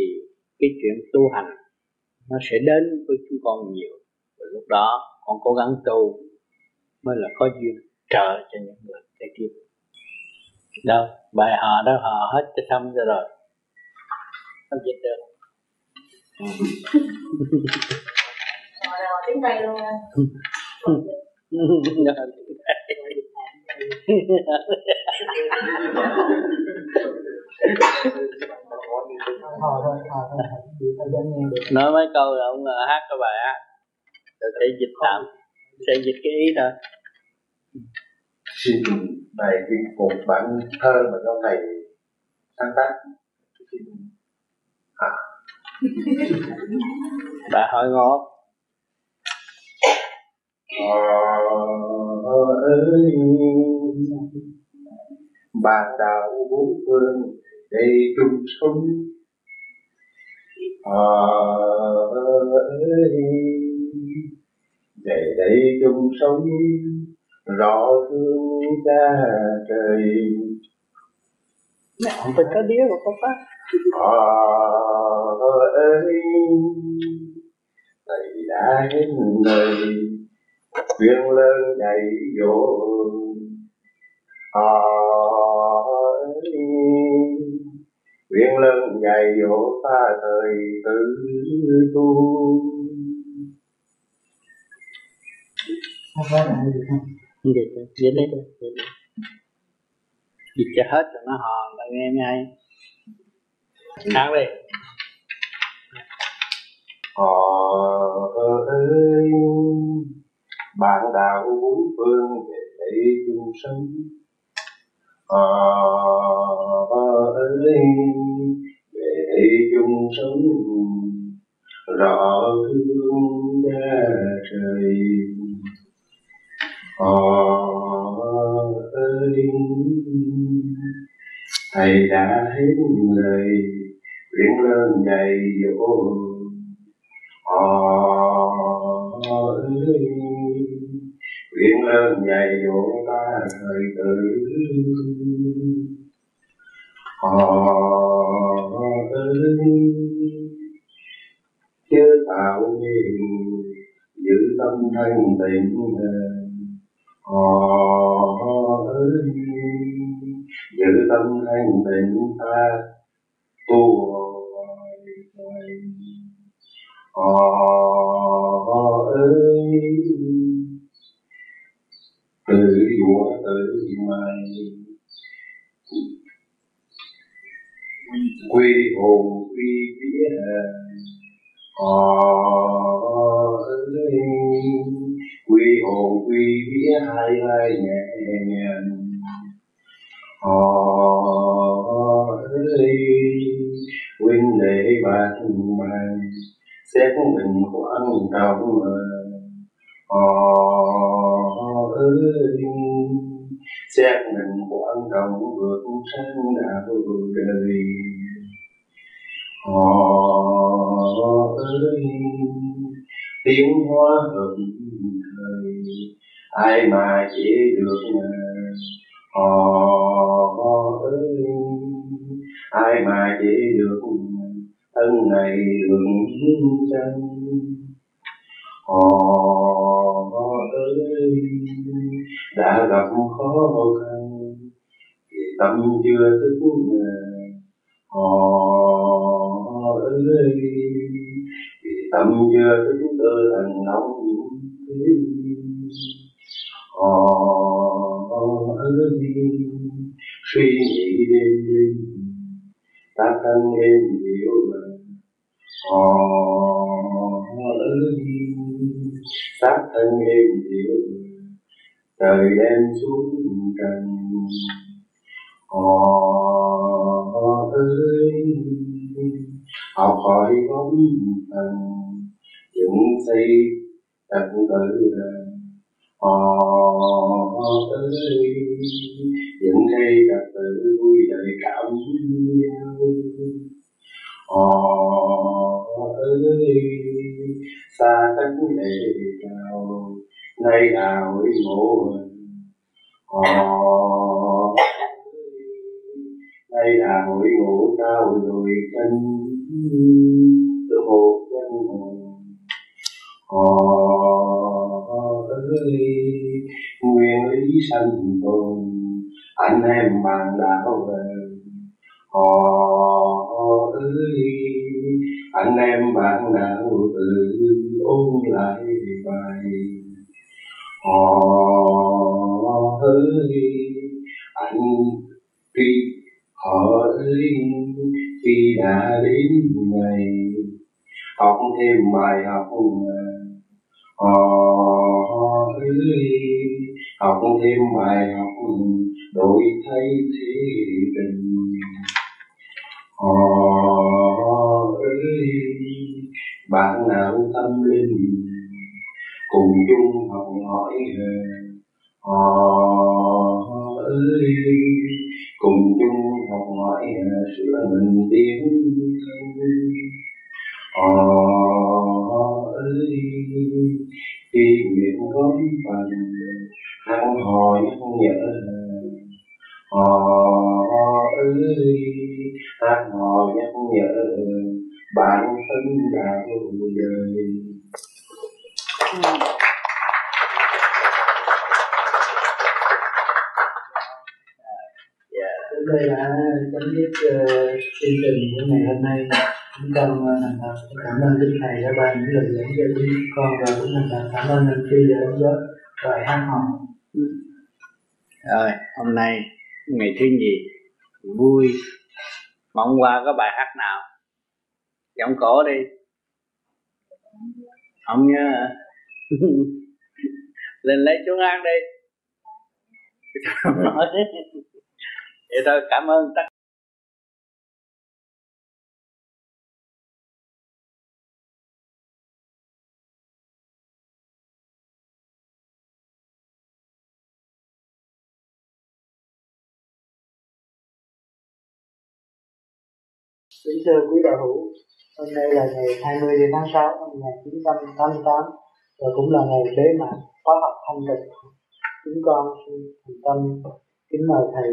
cái chuyện tu hành nó sẽ đến với chúng con nhiều. Và lúc đó con cố gắng tu mới là có duyên trợ cho những người kế tiếp. Đâu bài họ đó họ hết cái xong rồi không dịch được tiếng Tây luôn nói mấy câu là ông hát cái bài hát rồi sẽ dịch tạm sẽ dịch cái ý thôi xin thầy viết một bản thơ mà do thầy sáng tác xin à. bà hỏi ngó ờ ơi. Bạn đạo bốn phương đây chung sống. Ờ ơi. Về đây chung sống rõ thương cha trời. Không phải có đĩa của con phát ờ ơi. Thầy đã hết lời khuyên lớn dạy dỗ ờ ơi khuyên lớn dạy dỗ ta thời tử tu. Dịch dịch đấy thôi dịch cho hết rồi nó hò là nghe mới hay. Hát đi. Họ ơi bạn đạo bốn phương về đây chung sống à ờ, ơi về đây chung sống rõ thương cha trời. À ơi, thầy đã hết lời khuyên lên đầy dỗ à ờ, ơi khuyên lớn dạy dỗ ta thời tử. Họ ơi chớ tạo nên giữ tâm thanh tịnh. Ờ, Họ ơi giữ tâm thanh tịnh ta tu hồi. Ờ, Họ ơi từ dũa tự mai. Quy hồn quy vía họ ờ, quy hồn quy vía hai hai nhẹ nhàng. Họ ơi huynh đệ bạn mày xét mình của anh đồng họ ờ, ơi xem mình quan trọng vượt sang đạo đời họ ơi, tiếng hoa hợp thời, ai mà chỉ được họ ơi, ai mà chỉ được thân này đường chân họ ơi, đã gặp khó khăn. Thì tâm chưa thức họ ờ, ờ, ơi. Thì tâm chưa thức cơ thành nóng họ ờ, ơi, suy nghĩ đêm đêm, ta thân em hiểu mà họ ơi sát thân em hiểu. Trời đem xuống trần. Họ ơi, học hỏi bóng thần. Dựng xây tận tự họ ơi dựng xây trật tự vui đời cảm nhau. Họ ơi xa cách lệ cao nay đào ngộ họ nay đào ngộ cao rồi chân tự hồ chân hồn họ ơi nguyên lý sanh tồn anh em bạn đạo về họ ơi anh em bạn đạo tự ôn lại bài. Họ hỡi anh khi họ ơi khi đã đến ngày. Học thêm bài học họ hỡi, học thêm bài học đổi thay thế tình. Họ bạn nào tâm linh cùng chung học hỏi họ ơi, cùng chung học hỏi sửa mình tiến thân. Họ ơi, khi nguyện góp phần hăng hò nhắc nhở họ ơi hăng hò nhắc nhở bản thân đạo đời Đến đây là chấm dứt uh, chương trình của ngày hôm nay. Chúng con thành thật cảm ơn Đức Thầy đã ban những lời dẫn cho chúng con và cũng thành thật cảm ơn anh Phi đã đóng góp bài hát hồng. Rồi, hôm nay ngày thứ nhì vui mong qua có bài hát nào giọng cổ đi. Ông nha, ờ, lên lấy xuống ăn đi. Vậy thôi cảm ơn tất Kính thưa quý đạo hữu, hôm nay là ngày 20 tháng 6 năm 1988 và cũng là ngày bế mạc khóa học thanh tịnh. Chúng con xin thành tâm kính mời thầy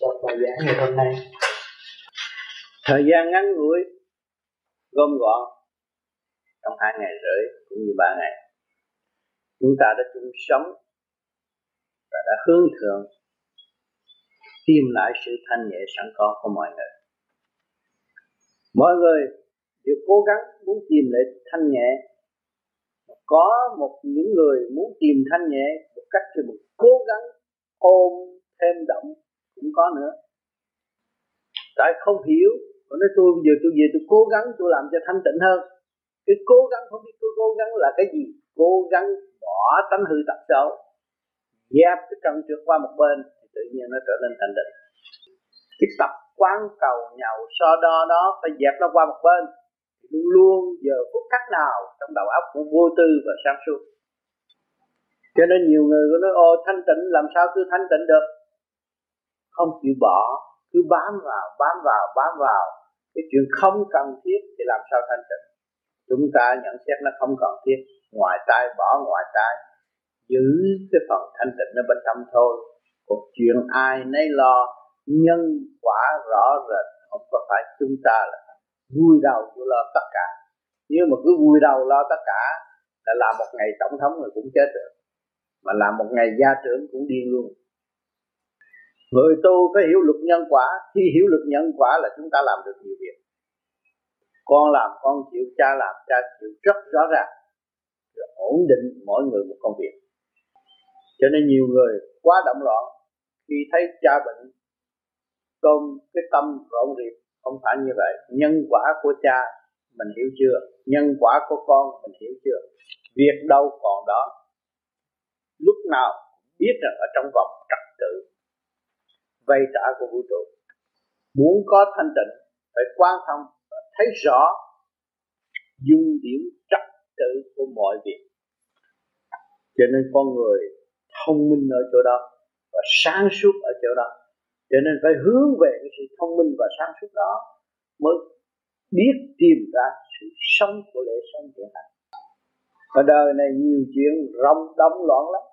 đọc bài giảng ngày hôm nay. thời gian ngắn ngủi, gom gọn trong hai ngày rưỡi cũng như ba ngày chúng ta đã chung sống và đã hướng thượng, tìm lại sự thanh nhẹ sẵn có của mọi người mọi người đều cố gắng muốn tìm lại thanh nhẹ. Có một những người muốn tìm thanh nhẹ một cách thì một cố gắng ôm thêm động cũng có nữa. Tại không hiểu còn nói tôi bây giờ tôi về tôi cố gắng tôi làm cho thanh tịnh hơn. Cái cố gắng không biết tôi cố gắng là cái gì? Cố gắng bỏ tánh hư tật xấu dẹp cái trần trượt qua một bên thì tự nhiên nó trở nên thanh tịnh. Cái tập quán cầu nhậu, so đo đó, phải dẹp nó qua một bên. Luôn luôn giờ phút khắc nào trong đầu óc cũng vô tư và sáng suốt. Cho nên nhiều người có nói, ô, thanh tịnh, làm sao tôi thanh tịnh được? Không chịu bỏ, cứ bám vào bám vào bám vào. Cái chuyện không cần thiết thì làm sao thanh tịnh? Chúng ta nhận xét nó không cần thiết. Ngoài tai bỏ, ngoài tai. Giữ cái phần thanh tịnh ở bên tâm thôi. Cuộc chuyện ai nấy lo nhân quả rõ rệt, không có phải chúng ta là vui đầu vô lo tất cả. Nếu mà cứ vui đầu lo tất cả, là làm một ngày tổng thống rồi cũng chết được mà làm một ngày gia trưởng cũng điên luôn. Người tu phải hiểu luật nhân quả. Khi hiểu luật nhân quả là chúng ta làm được nhiều việc. Con làm, con chịu, cha làm, cha chịu rất rõ ràng. Rồi ổn định mỗi người một công việc. Cho nên nhiều người quá động loạn khi thấy cha bệnh tôm, cái tâm rộn rịp, không phải như vậy. Nhân quả của cha, mình hiểu chưa? Nhân quả của con, mình hiểu chưa? Việc đâu còn đó, lúc nào biết rằng ở trong vòng trật tự, vây trả của vũ trụ. Muốn có thanh tịnh, phải quan thông và thấy rõ dung điểm trật tự của mọi việc. Cho nên con người thông minh ở chỗ đó và sáng suốt ở chỗ đó cho nên phải hướng về cái sự thông minh và sáng suốt đó mới biết tìm ra sự sống của lễ sống của hành ở đời này nhiều chuyện rong đóng loạn lắm.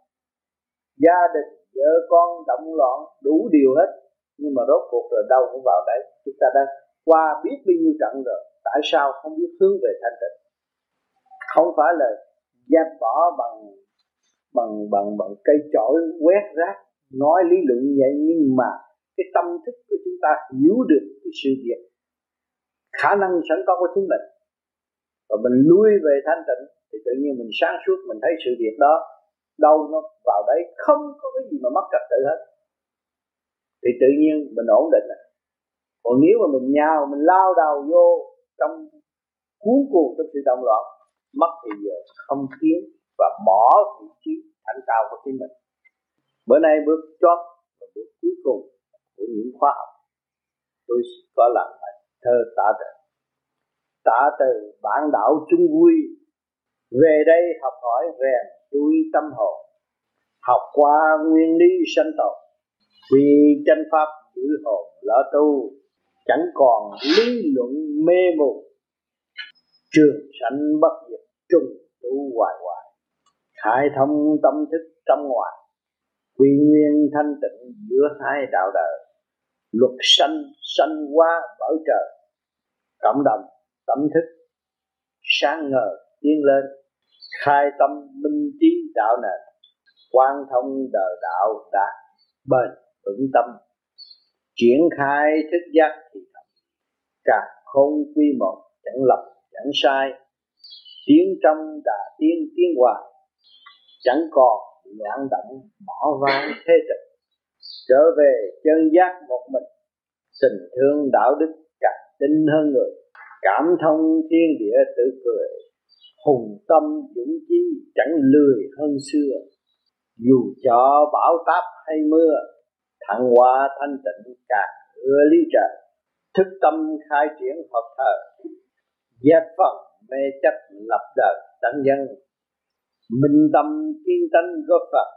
Gia đình, vợ con động loạn đủ điều hết. Nhưng mà rốt cuộc rồi đâu cũng vào đấy. Chúng ta đã qua biết bao nhiêu trận rồi. Tại sao không biết hướng về thanh tịnh? Không phải là dẹp bỏ bằng bằng bằng bằng cây chổi quét rác, nói lý luận vậy, nhưng mà cái tâm thức của chúng ta hiểu được cái sự việc. Khả năng sẵn có của chính mình. Và mình lui về thanh tịnh, thì tự nhiên mình sáng suốt, mình thấy sự việc đó đâu nó vào đấy, không có cái gì mà mất trật tự hết. Thì tự nhiên mình ổn định rồi còn nếu mà mình nhào, mình lao đầu vô trong cuốn cuồng trong sự động loạn, mất thì giờ không tiến và bỏ vị trí thành cao của chính mình. Bữa nay bước chót và bước cuối cùng của những khoa học. Tôi có làm bài thơ tạ từ. Tạ từ, bản đảo chung vui. Về đây học hỏi rèn đuôi tâm hồn. Học qua nguyên lý sanh tồn. Vì chân pháp giữ hồn lỡ tu, chẳng còn lý luận mê mù. Trường sanh bất diệt trung tu hoài hoài. Khai thông tâm thức trong ngoài. Quy nguyên thanh tịnh giữa hai đạo đời luật sanh sanh qua bởi trời cộng đồng, tâm thức, sáng ngời, tiến lên, khai tâm minh trí đạo nền quan thông đời đạo đạt bền vững tâm, triển khai thức giác thì thật cả không quy một, chẳng lập chẳng sai. Tiến trong đà tiến tiến hoài chẳng còn loạn động, bỏ vang thế tịch trở về chân giác một mình tình thương đạo đức càng tinh hơn người, cảm thông thiên địa tự cười, hùng tâm dũng chí chẳng lười hơn xưa. Dù cho bão táp hay mưa thẳng qua thanh tịnh càng ưa lý trời thức tâm khai triển hợp thờ dẹp phần mê chấp lập đời tận dân minh tâm kiên tánh góp phật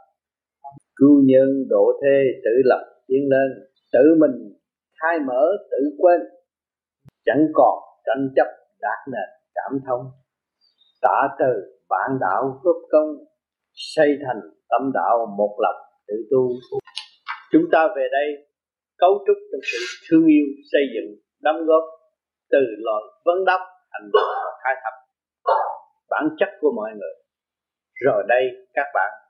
cứu nhân, độ thế tự lập, tiến lên. Tự mình khai mở, tự quên. Chẳng còn tranh chấp đạt nền, cảm thông. Tả từ bản đạo góp công. Xây thành tâm đạo, một lập tự tu. Chúng ta về đây cấu trúc trong sự thương yêu, xây dựng, đóng góp từ loại vấn đáp, hành động và khai thập. Bản chất của mọi người. Rồi đây, các bạn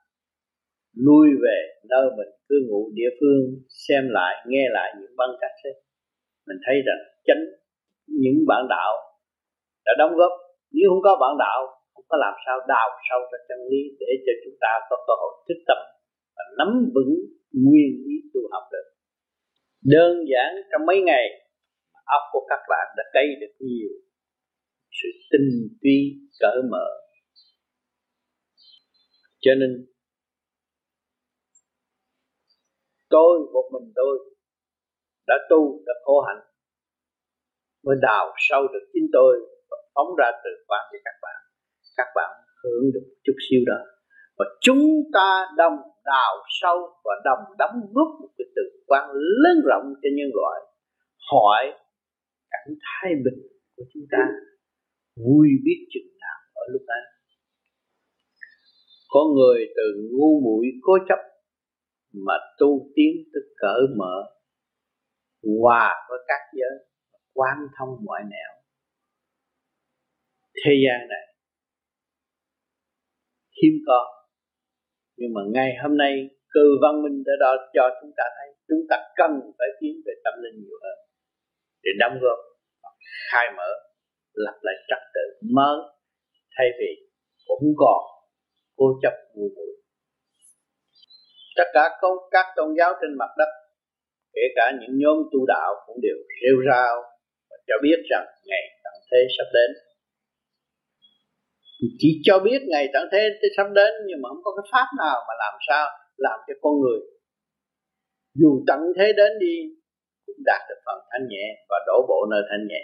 lui về nơi mình cư ngụ địa phương, xem lại, nghe lại những băng cách ấy. Mình thấy rằng chánh những bản đạo đã đóng góp. Nếu không có bản đạo, không có làm sao đào sâu ra chân lý để cho chúng ta có cơ hội thích tâm và nắm vững nguyên lý tu học được. Đơn giản trong mấy ngày óc của các bạn đã cây được nhiều sự tinh vi cởi mở. Cho nên tôi, một mình tôi đã tu, đã khổ hạnh. Mới đào sâu được chính tôi và phóng ra từ quán cho các bạn. Các bạn hưởng được chút siêu đó. Và chúng ta đồng đào sâu và đồng đóng góp một cái từ quan lớn rộng cho nhân loại. Hỏi cảnh thái bình của chúng ta. Vui biết chừng nào ở lúc ấy. Có người từ ngu muội cố chấp mà tu tiến tức cỡ mở, hòa với các giới quan thông mọi nẻo. Thế gian này hiếm có, nhưng mà ngày hôm nay cơ văn minh đã đó cho chúng ta thấy, chúng ta cần phải tiến về tâm linh nhiều hơn để đóng góp, khai mở, lập lại trật tự mới. Thay vì cũng còn cố chấp ngu muội tất cả các tôn giáo trên mặt đất, kể cả những nhóm tu đạo cũng đều rêu rao và cho biết rằng ngày tận thế sắp đến. Chỉ cho biết ngày tận thế sắp đến nhưng mà không có cái pháp nào mà làm sao làm cho con người, dù tận thế đến đi, cũng đạt được phần thanh nhẹ và đổ bộ nơi thanh nhẹ.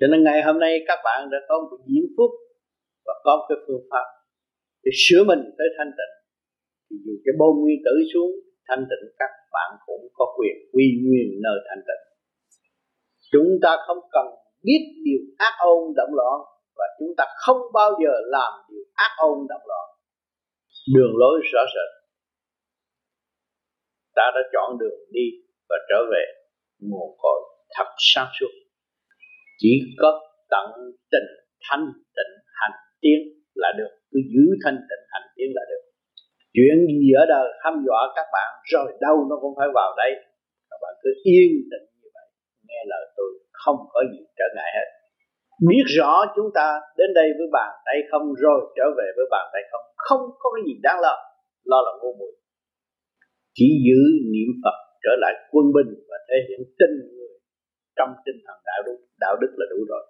Cho nên ngày hôm nay các bạn đã có một diễn phúc và có cái phương pháp để sửa mình tới thanh tịnh thì dù cái bom nguyên tử xuống, thanh tịnh các bạn cũng có quyền quy nguyên nơi thanh tịnh. Chúng ta không cần biết điều ác ôn động loạn và chúng ta không bao giờ làm điều ác ôn động loạn. Đường lối rõ rệt. Ta đã chọn đường đi và trở về nguồn cội thật sáng suốt. Chỉ có tận tình thanh tịnh hành tiến là được. Cứ giữ thanh tịnh hành tiến là được chuyện gì ở đời hăm dọa các bạn, rồi đâu nó cũng phải vào đây các bạn cứ yên tĩnh như vậy, nghe lời tôi, không có gì trở ngại hết. Biết rõ chúng ta đến đây với bàn tay không, rồi trở về với bàn tay không không có cái gì đáng lo lo là ngu muội. Chỉ giữ niệm phật trở lại quân bình và thể hiện tinh người trong tinh thần đạo đức đạo đức là đủ rồi.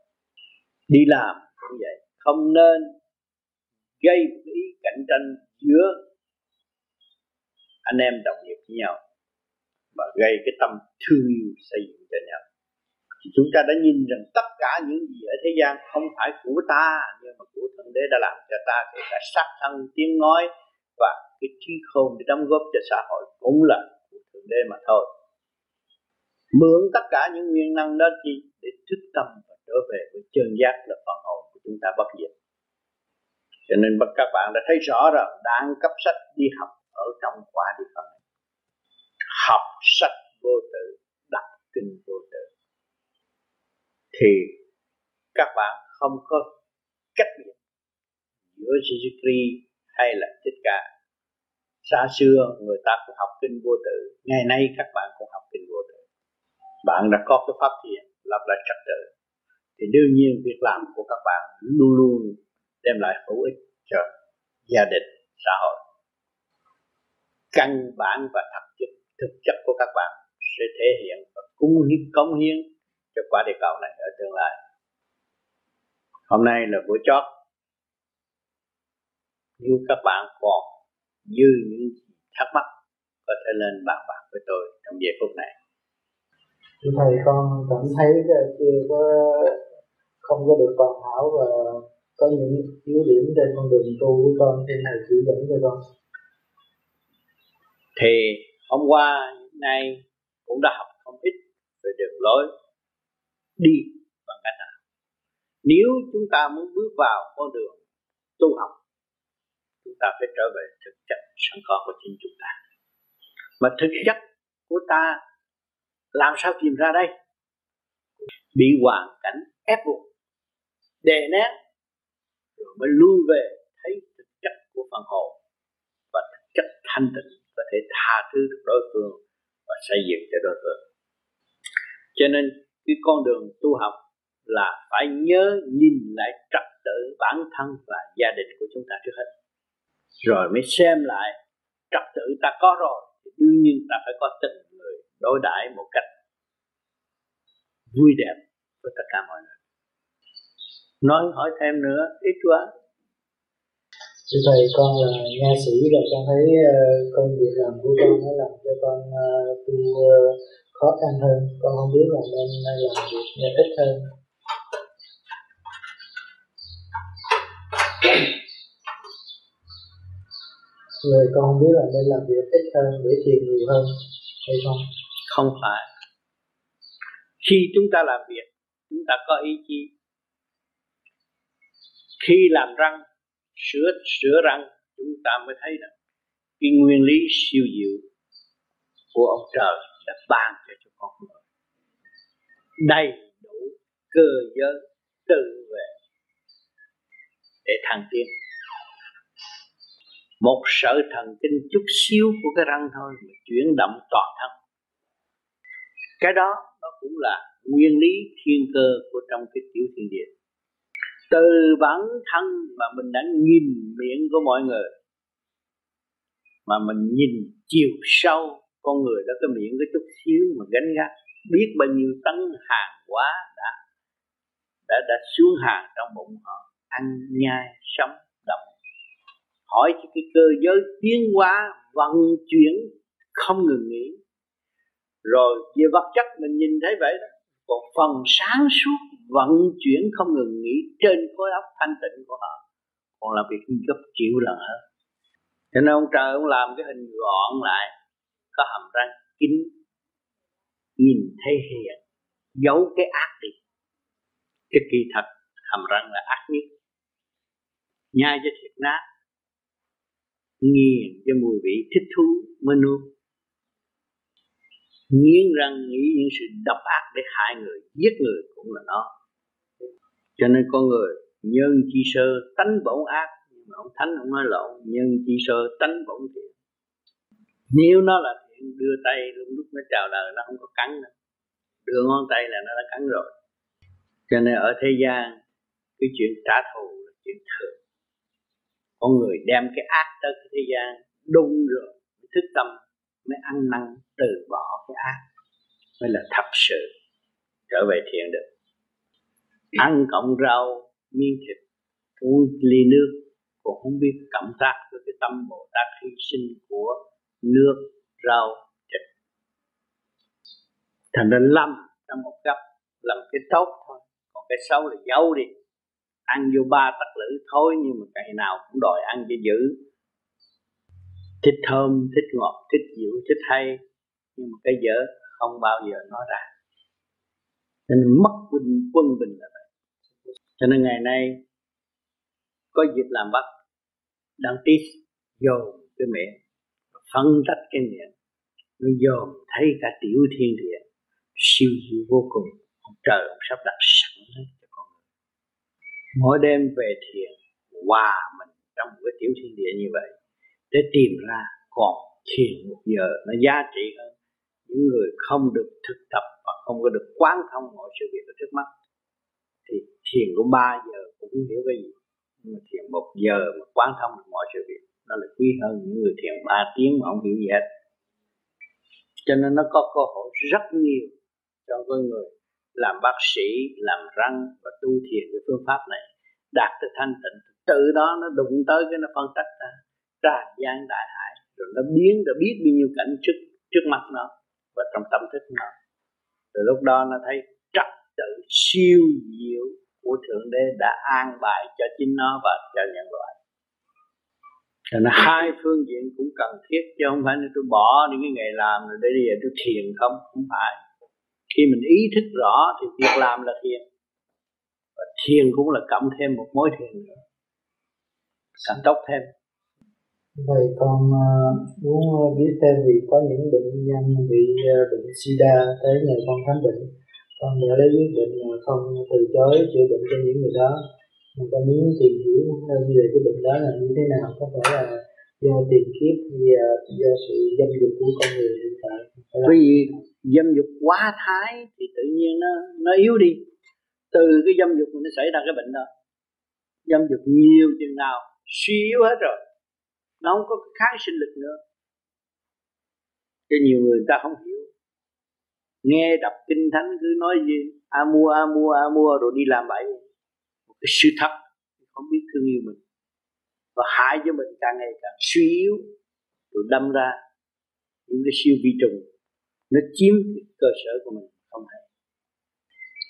Đi làm cũng vậy, không nên gây ý cạnh tranh giữa anh em đồng nghiệp với nhau mà gây cái tâm thương yêu xây dựng cho nhau. Thì chúng ta đã nhìn rằng tất cả những gì ở thế gian không phải của ta, nhưng mà của thượng đế đã làm cho ta, kể cả sát thân, tiếng nói và cái trí khôn để đóng góp cho xã hội cũng là của thượng đế mà thôi. Mượn tất cả những nguyên năng đó chi để thức tâm và trở về với chân giác là phần hồn của chúng ta bất diệt. Cho nên các bạn đã thấy rõ rồi đang cấp sách đi học ở trong quả địa phận học sách vô tự, đọc kinh vô tự. Thì các bạn không có cách biệt giữa Jesus Christ hay là Thích Ca. Xa xưa người ta cũng học kinh vô tự, ngày nay các bạn cũng học kinh vô tự. Bạn đã có cái pháp thiền, lập lại trật tự. Thì đương nhiên việc làm của các bạn luôn luôn đem lại hữu ích cho gia đình, xã hội căn bản và thực chất thực chất của các bạn sẽ thể hiện và cung hiến, cống hiến cho quả địa cầu này ở tương lai. Hôm nay là buổi chót. Nếu các bạn còn dư những thắc mắc, có thể lên bàn bạc với tôi trong giây phút này. Thầy, con cảm thấy chưa có, không có được hoàn hảo và có những yếu điểm trên con đường tu của con, thì thầy chỉ dẫn cho con thì hôm qua nay cũng đã học không ít về đường lối đi bằng cách nào. Nếu chúng ta muốn bước vào con đường tu học, chúng ta phải trở về thực chất sẵn có của chính chúng ta. Mà thực chất của ta làm sao tìm ra đây? Bị hoàn cảnh ép buộc, đè nén, rồi mới lui về thấy thực chất của phần hồn và thực chất thanh tịnh có thể tha thứ được đối phương và xây dựng cho đối phương. Cho nên, cái con đường tu học là phải nhớ nhìn lại trật tự bản thân và gia đình của chúng ta trước hết. Rồi mới xem lại trật tự ta có rồi, thì đương nhiên ta phải có tình người đối đãi một cách vui đẹp với tất cả mọi người. Nói hỏi thêm nữa, ít quá. Thưa Thầy, con là nha sĩ và con thấy uh, công việc làm của con nó làm cho con uh, tu uh, khó khăn hơn. Con không biết là nên làm việc ít hơn. Rồi con không biết là nên làm việc ít hơn để thiền nhiều hơn hay không? Không phải. Khi chúng ta làm việc, chúng ta có ý chí. Khi làm răng, sửa sửa răng, chúng ta mới thấy là cái nguyên lý siêu diệu của ông trời đã ban cho chúng con người. Đầy đủ cơ giới tự về để thăng tiến. Một sợi thần kinh chút xíu của cái răng thôi mà chuyển động toàn thân. Cái đó nó cũng là nguyên lý thiên cơ của trong cái tiểu thiên địa từ bản thân mà mình đã nhìn miệng của mọi người, mà mình nhìn chiều sâu, con người đó, cái miệng cái chút xíu mà gánh gác, biết bao nhiêu tấn hàng hóa đã đã đã xuống hàng trong bụng họ, ăn nhai, sống động hỏi cho cái cơ giới tiến hóa, vận chuyển, không ngừng nghỉ. Rồi về vật chất mình nhìn thấy vậy đó còn phần sáng suốt vận chuyển không ngừng nghỉ trên khối óc thanh tịnh của họ. Còn làm việc gấp triệu lần hơn cho nên ông trời ông làm cái hình gọn lại, có hàm răng kín, nhìn thấy hiền, giấu cái ác đi. Cái kỳ thật hàm răng là ác nhất. Nhai cho thiệt nát nghiền cho mùi vị thích thú mới nuốt. Nghiến răng nghĩ những sự độc ác để hại người, giết người cũng là nó cho nên con người nhân chi sơ tánh bổn ác. Nhưng mà ông thánh ông nói lộn nhân chi sơ tánh bổn thiện. Nếu nó là thiện, đưa tay lúc lúc nó chào đời, nó không có cắn nữa. Đưa ngón tay là nó đã cắn rồi. Cho nên ở thế gian, cái chuyện trả thù là chuyện thường. Con người đem cái ác tới cái thế gian, đun rồi thức tâm, mới ăn năn từ bỏ cái ác. Mới là thật sự trở về thiện được ăn cộng rau, miếng thịt, uống ly nước. Cũng không biết cảm giác với cái tâm bồ tát hy sinh của nước, rau, thịt. Thành ra lâm trong một cấp làm cái tốt thôi. Còn cái xấu là giấu đi. Ăn vô ba tắc lử thôi, nhưng mà ngày nào cũng đòi ăn cho dữ. Thích thơm, thích ngọt, thích dịu, thích hay. Nhưng mà cái dở không bao giờ nói ra. Nên mất bình, quân bình là cho nên ngày nay, có dịp làm bắt đang tít dồn cái miệng, phân tách cái miệng, nó dồn thấy cả tiểu thiên địa siêu diệu vô cùng. Ông trời ông sắp đặt sẵn hết cho con người. Mỗi đêm về thiền, hòa mình trong một cái tiểu thiên địa như vậy, để tìm ra còn thiền một giờ nó giá trị hơn. Những người không được thực tập và không có được quán thông mọi sự việc ở trước mắt thì thiền của ba giờ cũng không hiểu cái gì. Nhưng mà thiền một giờ mà quán thông được mọi sự việc, nó là quý hơn những người thiền ba tiếng mà không hiểu gì hết. Cho nên nó có cơ hội rất nhiều cho con người làm bác sĩ, làm răng và tu thiền cái phương pháp này. Đạt tới thanh tịnh từ đó nó đụng tới cái nó phân tách ra ra gian đại hải, rồi nó biến rồi biết bao nhiêu cảnh trước trước mặt nó và trong tâm thức nó. Từ lúc đó nó thấy trật tự siêu diệu của thượng đế đã an bài cho chính nó và cho nhân loại. Cho nên hai phương diện cũng cần thiết chứ không phải là tôi bỏ những cái nghề làm rồi để đi về tôi thiền không? Không phải. Khi mình ý thức rõ thì việc làm là thiền. Và thiền cũng là cộng thêm một mối thiền nữa. Càng tốc thêm. Vậy con uh, à, muốn à, biết thêm vì có những bệnh nhân bị uh, bệnh sida tới nhờ con khám bệnh con đã lấy quyết định là không từ chối chữa bệnh cho những người đó. Mà con muốn tìm hiểu hơn về cái bệnh đó là như thế nào, có phải là do tiền kiếp hay là do sự dâm dục của con người hiện tại? Vì dâm dục quá thái thì tự nhiên nó nó yếu đi. Từ cái dâm dục nó xảy ra cái bệnh đó, dâm dục nhiều chừng nào, suy yếu hết rồi. Nó không có kháng sinh lực nữa. Cho nhiều người ta không hiểu nghe đọc kinh thánh cứ nói gì, a mua a mua a mua rồi đi làm bậy. Một cái sự thật, không biết thương yêu mình. Và hại cho mình càng ngày càng suy yếu, rồi đâm ra những cái siêu vi trùng, nó chiếm cái cơ sở của mình không hay.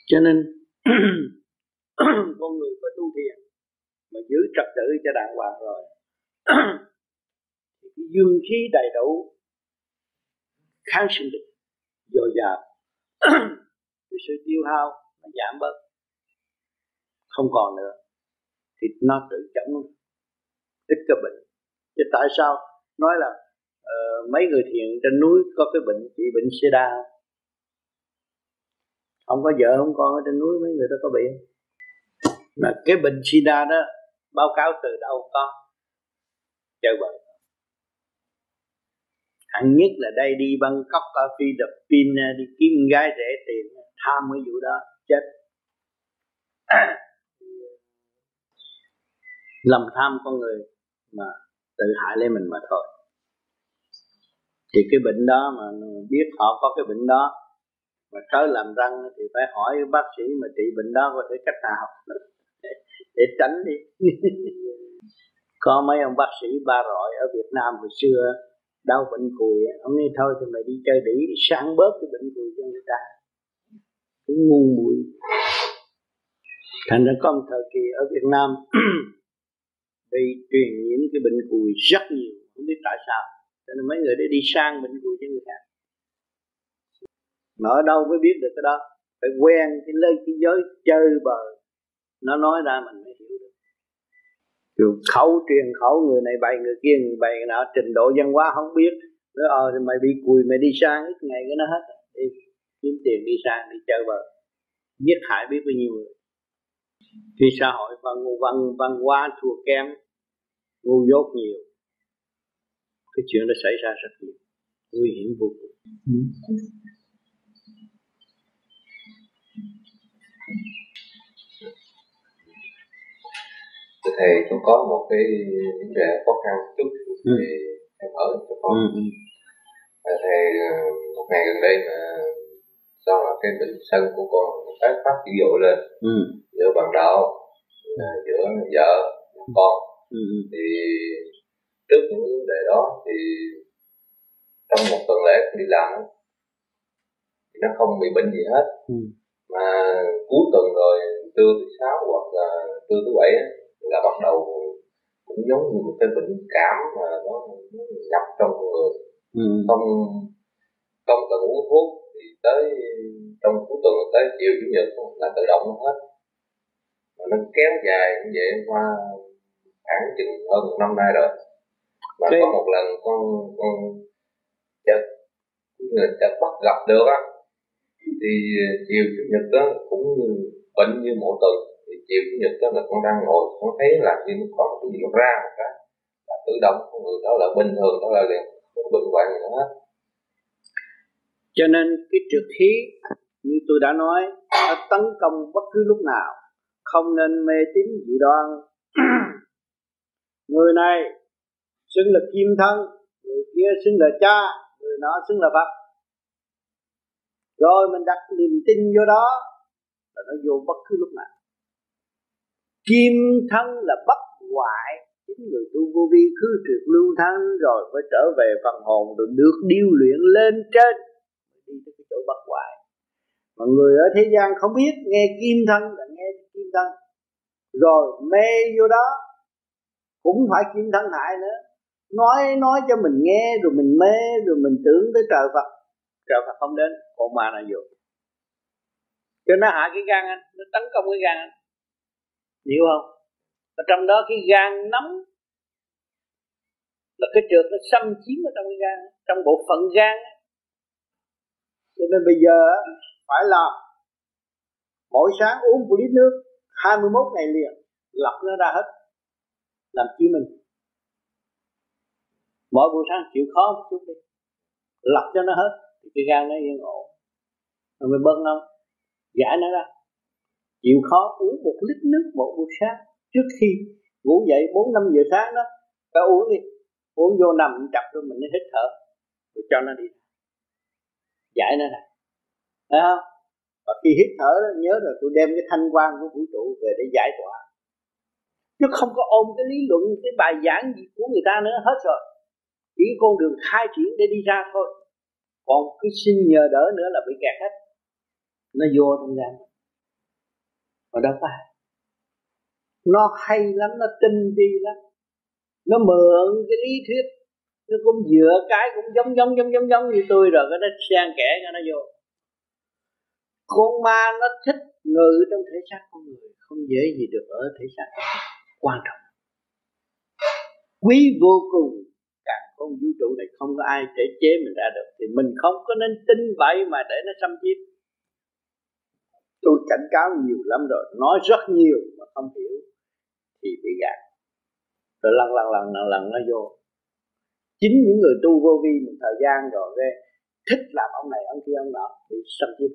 Cho nên, con người có tu thiền mà giữ trật tự cho đàng hoàng rồi, thì cái dương khí đầy đủ kháng sinh lực dồi dào. Cái sự tiêu hao nó giảm bớt. Không còn nữa. Thì nó tự chống ít cái bệnh. Chứ tại sao? Nói là uh, mấy người thiền trên núi có cái bệnh bị bệnh sida không? Có vợ không con ở trên núi mấy người đó có bị không? Là cái bệnh sida đó báo cáo từ đâu con chơi bời hạng nhất là đây đi Bangkok ở Philippines à, đi kiếm gái rẻ tiền à, tham cái vụ đó chết. Lầm tham con người mà tự hại lên mình mà thôi. Thì cái bệnh đó mà biết họ có cái bệnh đó mà tới làm răng thì phải hỏi bác sĩ mà trị bệnh đó có thể cách nào để, để tránh đi. Có mấy ông bác sĩ ba rọi ở Việt Nam hồi xưa đau bệnh cùi ông nói thôi thì mày đi chơi đĩ đi sáng bớt cái bệnh cùi cho người ta. Cái ngu muội. Thành ra có một thời kỳ ở Việt Nam bị truyền nhiễm cái bệnh cùi rất nhiều, không biết tại sao. Cho nên mấy người để đi sang bệnh cùi cho người khác. Mà ở đâu mới biết được cái đó. Phải quen cái lời cái giới chơi bời. Nó nói ra mình mới rồi khẩu truyền khẩu người này bày, người kia người bày nọ, trình độ văn hóa không biết. Nói ờ thì mày bị cùi, mày đi sang ít ngày cái nó hết đi, kiếm tiền đi sang, đi chơi bờ giết hại biết bao nhiêu người. Khi xã hội văn văn văn hóa thua kém, ngu dốt nhiều, cái chuyện nó xảy ra rất nhiều. Nguy hiểm vô cùng. Ừ. ừ. thầy tôi có một cái vấn đề khó khăn chút ừ. thì thầy mở cho con ừ. ừ. thầy ờ, một ngày gần đây mà do là cái bệnh sân của con phát phát dữ dội lên ừ. giữa bạn đạo giữa vợ con ừ. thì trước những vấn đề đó thì trong một tuần lễ đi làm thì nó không bị bệnh gì hết ừ. mà cuối tuần rồi trưa thứ sáu hoặc là trưa thứ bảy là bắt đầu cũng giống như một cái bệnh cảm mà nó, nó nhập trong người ừ. không không cần uống thuốc thì tới trong cuối tuần tới chiều chủ nhật là tự động hết mà nó kéo dài như vậy qua khoảng chừng hơn một năm nay rồi mà okay. có một lần con con chợt người chợt bắt gặp được á thì chiều chủ nhật đó cũng như bệnh như mỗi tuần thì chiều chủ nhật đó là con đang ngồi, con thấy là khi nó có cái gì nó ra một cái, là tự động con người đó là bình thường, đó là liền, không bệnh hoạn gì nữa. Hết cho nên cái trượt khí như tôi đã nói, nó tấn công bất cứ lúc nào, không nên mê tín dị đoan. Người này xưng là kim thân, người kia xưng là cha, người nọ xưng là phật. Rồi mình đặt niềm tin vô đó, là nó vô bất cứ lúc nào kim thân là bất hoại. Chính người tu vô vi cứ trượt lưu thân rồi mới trở về phần hồn rồi được điêu luyện lên trên. Đi tới cái chỗ bất hoại. Mà người ở thế gian không biết nghe kim thân là nghe kim thân. Rồi mê vô đó. Cũng phải kim thân hại nữa. Nói nói cho mình nghe rồi mình mê rồi mình tưởng tới trời Phật. Trời Phật không đến. Còn mà là vô. Cho nó hại cái gan anh. Nó tấn công cái gan anh hiểu không? Và trong đó cái gan nóng là cái trượt nó xâm chiếm ở trong cái gan, trong bộ phận gan. Cho nên bây giờ phải làm mỗi sáng uống một lít nước 21 ngày liền, lọc nó ra hết, làm chiếu mình. Mỗi buổi sáng chịu khó một chút đi, lọc cho nó hết, thì cái gan nó yên ổn. Rồi mình bớt nông giải nó ra chịu khó uống một lít nước một buổi sáng trước khi ngủ dậy bốn năm giờ sáng đó, ta uống đi. Uống vô nằm chặt rồi mình hít thở. Rồi cho nó đi. Giải nó này thấy không? Và khi hít thở đó, nhớ rồi, tôi đem cái thanh quan của vũ trụ về để giải tỏa. Chứ không có ôm cái lý luận, cái bài giảng gì của người ta nữa, hết rồi. Chỉ con đường khai triển để đi ra thôi. Còn cái xin nhờ đỡ nữa là bị kẹt hết. Nó vô trong gan mà đâu phải. Nó hay lắm, nó tinh vi lắm. Nó mượn cái lý thuyết. Nó cũng dựa cái cũng giống giống giống giống giống như tôi rồi. Cái nó xen kẽ cho nó vô. Con ma nó thích ngự trong thể xác con người, không dễ gì được ở thể xác. Quan trọng. Quý vô cùng. Càng con vũ trụ này không có ai thể chế mình ra được. Thì mình không có nên tin vậy mà để nó xâm chiếm tôi cảnh cáo nhiều lắm rồi. Nói rất nhiều mà không hiểu thì bị gạt. Rồi lần lần lần lần lần nó vô. Chính những người tu vô vi một thời gian rồi về thích làm ông này, ông kia, ông nọ, bị xâm chiếm.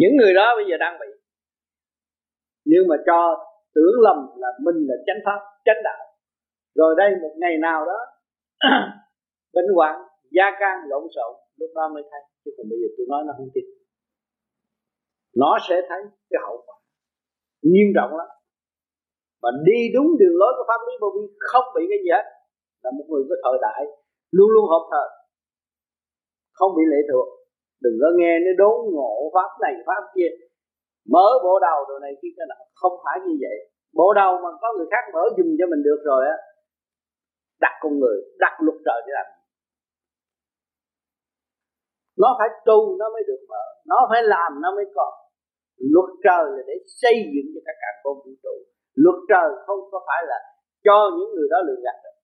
Những người đó bây giờ đang bị. Nhưng mà cho tưởng lầm là mình là chánh pháp, chánh đạo. Rồi đây một ngày nào đó, bệnh hoạn gia can lộn xộn, lúc đó mới thấy. Chứ còn bây giờ tôi nói nó không tin nó sẽ thấy cái hậu quả. Nghiêm trọng lắm. Mà đi đúng đường lối của pháp lý vô vi không bị cái gì hết. Là một người có thời đại, luôn luôn hợp thời. Không bị lệ thuộc. Đừng có nghe nó đốn ngộ pháp này, pháp kia. Mở bộ đầu đồ này kia cái nào không phải như vậy. Bộ đầu mà có người khác mở dùng cho mình được rồi á, đặt con người, đặt luật trời để làm nó phải tu nó mới được mở. Nó phải làm nó mới còn luật trời là để xây dựng cho các cả con vũ trụ. Luật trời không có phải là cho những người đó lừa gạt được.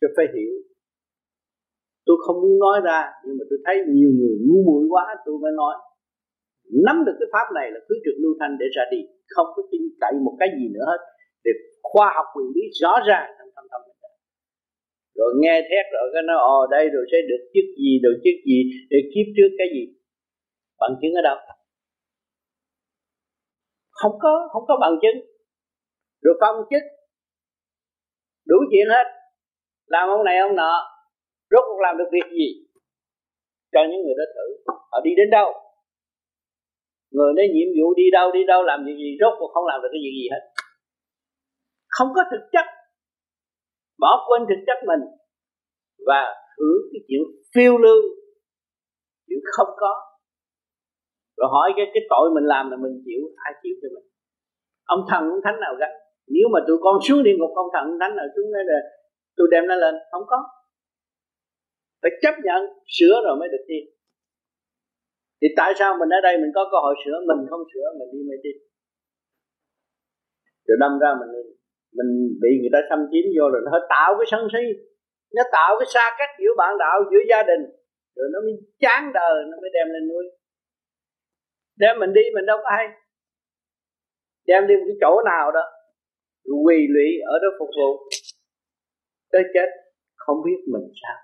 Cho phải hiểu. Tôi không muốn nói ra, nhưng mà tôi thấy nhiều người ngu muội quá, tôi mới nói. Nắm được cái pháp này là cứ trực lưu thanh để ra đi. Không có tin cậy một cái gì nữa hết. Để khoa học quyền bí rõ ràng trong thâm tâm mình. Rồi nghe thét rồi cái nó ồ ờ, đây rồi sẽ được chức gì, được chức gì, để kiếp trước cái gì? Bằng chứng ở đâu? Không có không có bằng chứng. Rồi phong chức, đủ chuyện hết. Làm ông này, ông nọ, rốt cuộc làm được việc gì? Cho những người đó thử. Họ đi đến đâu? Người nói nhiệm vụ đi đâu đi đâu, làm việc gì, rốt cuộc không làm được cái việc gì hết. Không có thực chất. Bỏ quên thực chất mình và thử cái chuyện phiêu lưu. Chuyện không có rồi hỏi cái cái tội mình làm là mình chịu, ai chịu cho mình? Ông thần ông thánh nào gánh nếu mà tụi con xuống địa ngục, ông thần ông thánh nào xuống đây là tôi đem nó lên? Không có. Phải chấp nhận, sửa rồi mới được đi. Thì tại sao mình ở đây mình có cơ hội sửa? Mình không sửa, mình đi mê tín rồi đâm ra mình mình bị người ta xâm chiếm vô rồi nó tạo cái sân si. Nó tạo cái xa cách giữa bạn đạo, giữa gia đình. Rồi nó mới chán đời, nó mới đem lên nuôi đem mình đi mình đâu có hay. Đem đi một cái chỗ nào đó quỳ lụy ở đó phục vụ tới chết không biết mình sao.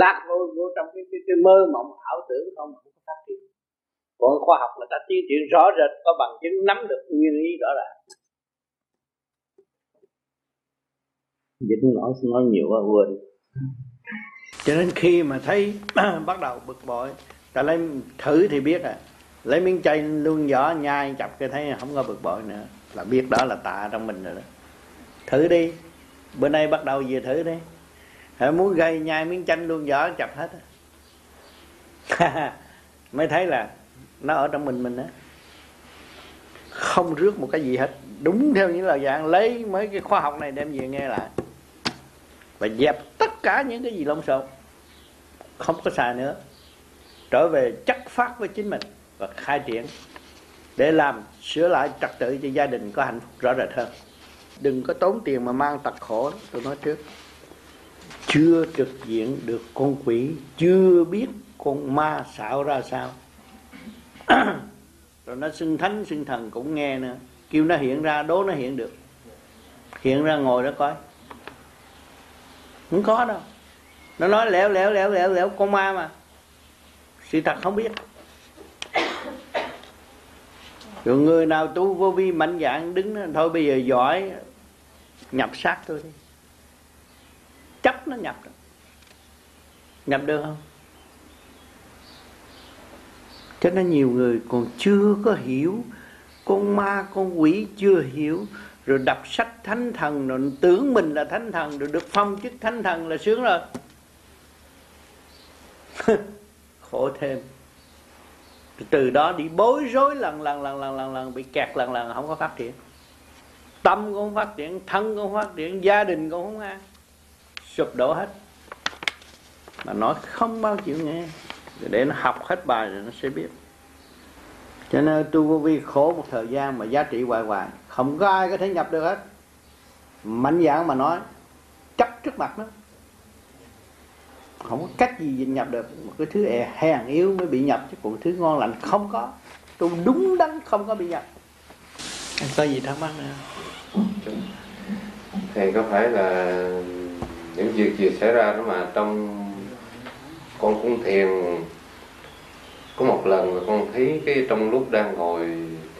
Lạc vô, vô trong cái, cái, cái mơ mộng ảo tưởng không không có phát triển. Còn khoa học là ta tiến triển rõ rệt có bằng chứng nắm được nguyên lý rõ ràng. Dính nói nói nhiều quá quên. Cho nên khi mà thấy bắt đầu bực bội ta lấy thử thì biết à. Lấy miếng chay luôn vỏ nhai chập cái thấy không có bực bội nữa. Là biết đó là tạ trong mình rồi đó. Thử đi. Bữa nay bắt đầu về thử đi. Hãy muốn gây nhai miếng chanh luôn vỏ chập hết mới thấy là nó ở trong mình mình á. Không rước một cái gì hết. Đúng theo những lời dạng lấy mấy cái khoa học này đem về nghe lại. Và dẹp tất cả những cái gì lộn xộn. Không có xài nữa trở về chắc phát với chính mình và khai triển để làm, sửa lại trật tự cho gia đình có hạnh phúc rõ rệt hơn. Đừng có tốn tiền mà mang tật khổ, tôi nói trước. Chưa trực diện được con quỷ, chưa biết con ma xạo ra sao. Rồi nó xưng thánh, xưng thần cũng nghe nữa. Kêu nó hiện ra, đố nó hiện được. Hiện ra ngồi đó coi. Không có đâu. Nó nói lẻo lẻo lẻo lẻo lẻo, con ma mà sự thật không biết. Rồi người nào tu vô vi mạnh dạng đứng thôi bây giờ giỏi, nhập sát tôi đi. Chấp nó nhập được nhập được không? Cho nên nhiều người còn chưa có hiểu, con ma, con quỷ chưa hiểu, rồi đọc sách thánh thần, rồi tưởng mình là thánh thần, rồi được phong chức thánh thần là sướng rồi. khổ thêm. Từ đó đi bối rối lần lần lần lần lần lần, bị kẹt lần lần, không có phát triển. Tâm cũng không phát triển, thân cũng không phát triển, gia đình cũng không an. Sụp đổ hết. Mà nói không bao chịu nghe, để nó học hết bài rồi nó sẽ biết. Cho nên tu vô vi khổ một thời gian mà giá trị hoài hoài, không có ai có thể nhập được hết. Mạnh dạng mà nói, chấp trước mặt nó không có cách gì nhập được. Một cái thứ e hèn yếu mới bị nhập chứ còn thứ ngon lành không có. Tu đúng đắn không có bị nhập. Có gì thắc mắc nữa? Thầy có phải là những việc gì xảy ra đó mà trong con cũng thiền có một lần mà con thấy cái trong lúc đang ngồi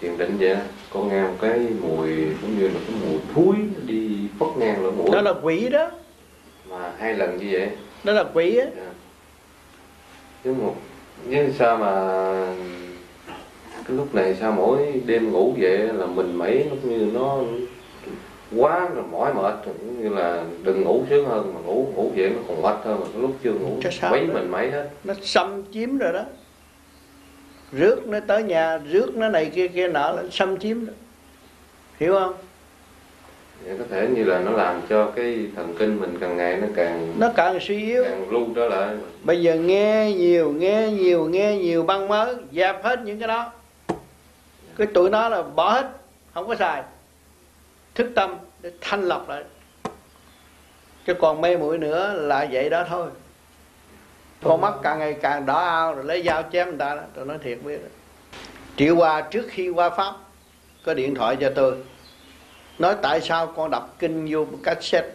thiền định vậy con nghe một cái mùi cũng như là cái mùi thúi đi phất ngang lỗ mũi. Đó là quỷ đó. Mà hai lần như vậy đó là quỷ á. Yeah. chứ một nhưng sao mà cái lúc này sao mỗi đêm ngủ vậy là mình mấy nó như nó quá là mỏi mệt cũng như là đừng ngủ sướng hơn mà ngủ ngủ vậy nó còn mệt hơn mà cái lúc chưa ngủ mấy mình mấy hết. Nó xâm chiếm rồi đó. Rước nó tới nhà rước nó này kia kia nọ nó xâm chiếm đó. hiểu không có thể như là nó làm cho cái thần kinh mình càng ngày nó càng nó càng suy yếu. càng lưu trở lại. Bây giờ nghe nhiều nghe nhiều nghe nhiều băng mới dẹp hết những cái đó. Cái tụi nó là bỏ hết không có xài. Thức tâm để thanh lọc lại. Chứ còn mê muội nữa là vậy đó thôi. Con mắt càng ngày càng đỏ ao rồi lấy dao chém người ta đó tôi nói thiệt biết. Triệu hòa trước khi qua pháp có điện thoại cho tôi nói tại sao con đọc kinh vô một cassette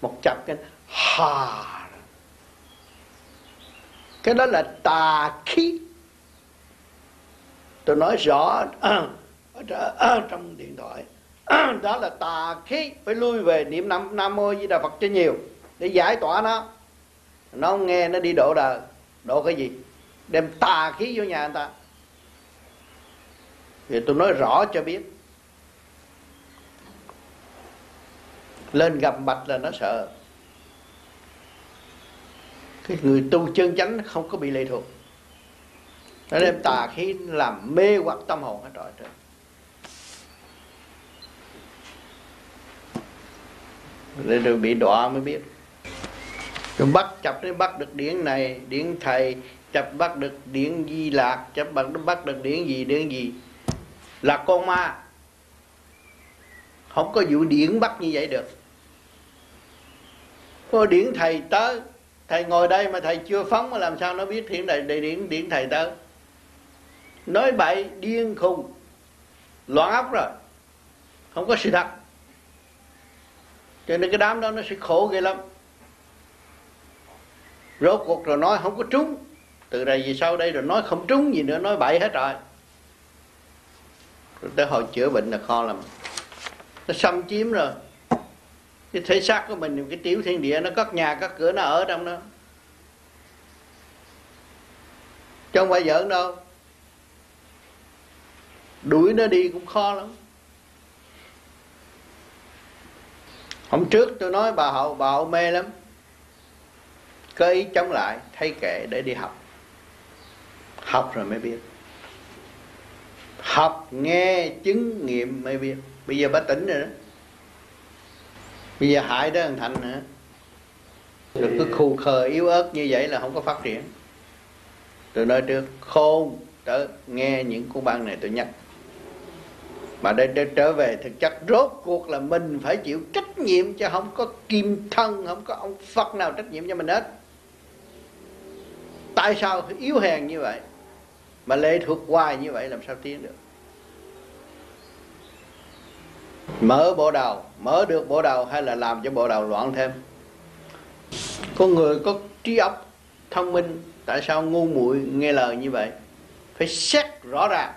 một chập kinh hà? Cái đó là tà khí. Tôi nói rõ ở, trong điện thoại đó là tà khí. Phải lui về niệm nam nam mô di đà phật cho nhiều để giải tỏa nó. Nó không nghe nó đi độ đời độ cái gì? Đem tà khí vô nhà người ta. Thì tôi nói rõ cho biết lên gặp bạch là nó sợ. Cái người tu chân chánh không có bị lệ thuộc. Nó đem tà khí làm mê hoặc tâm hồn hết rồi. Nên rồi bị đọa mới biết. Rồi bắt chập nó bắt được điển này, điển thầy, chập bắt được điển di lạc chập bắt nó bắt được điển gì điển gì. Là con ma. Không có vụ điển bắt như vậy được có điển thầy tới. Thầy ngồi đây mà thầy chưa phóng mà làm sao nó biết thiện đại đại điển điển thầy tới. Nói bậy điên khùng. Loạn óc rồi. Không có sự thật. Cho nên cái đám đó nó sẽ khổ ghê lắm. Rốt cuộc rồi nói không có trúng. Từ đây về sau đây rồi nói không trúng gì nữa, nói bậy hết rồi. Rồi tới hồi chữa bệnh là kho làm nó xâm chiếm rồi cái thể xác của mình, cái tiểu thiên địa nó cất nhà, cất cửa, nó ở trong đó. Chứ không phải giỡn đâu. Đuổi nó đi cũng khó lắm. Hôm trước tôi nói bà hậu bà hậu mê lắm. Có ý chống lại, thay kệ để đi học. Học rồi mới biết. Học, nghe, chứng nghiệm mới biết. Bây giờ bà tỉnh rồi đó bây giờ hại tới thằng thành nữa. Rồi cứ khù khờ yếu ớt như vậy là không có phát triển. Tôi nói trước khôn trở nghe những cuốn băng này tôi nhắc. Mà để, để trở về thực chất rốt cuộc là mình phải chịu trách nhiệm cho không có kim thân không có ông phật nào trách nhiệm cho mình hết. Tại sao yếu hèn như vậy? Mà lệ thuộc hoài như vậy làm sao tiến được? Mở bộ đầu. Mở được bộ đầu hay là làm cho bộ đầu loạn thêm? Con người có trí óc thông minh, tại sao ngu muội nghe lời như vậy? Phải xét rõ ràng.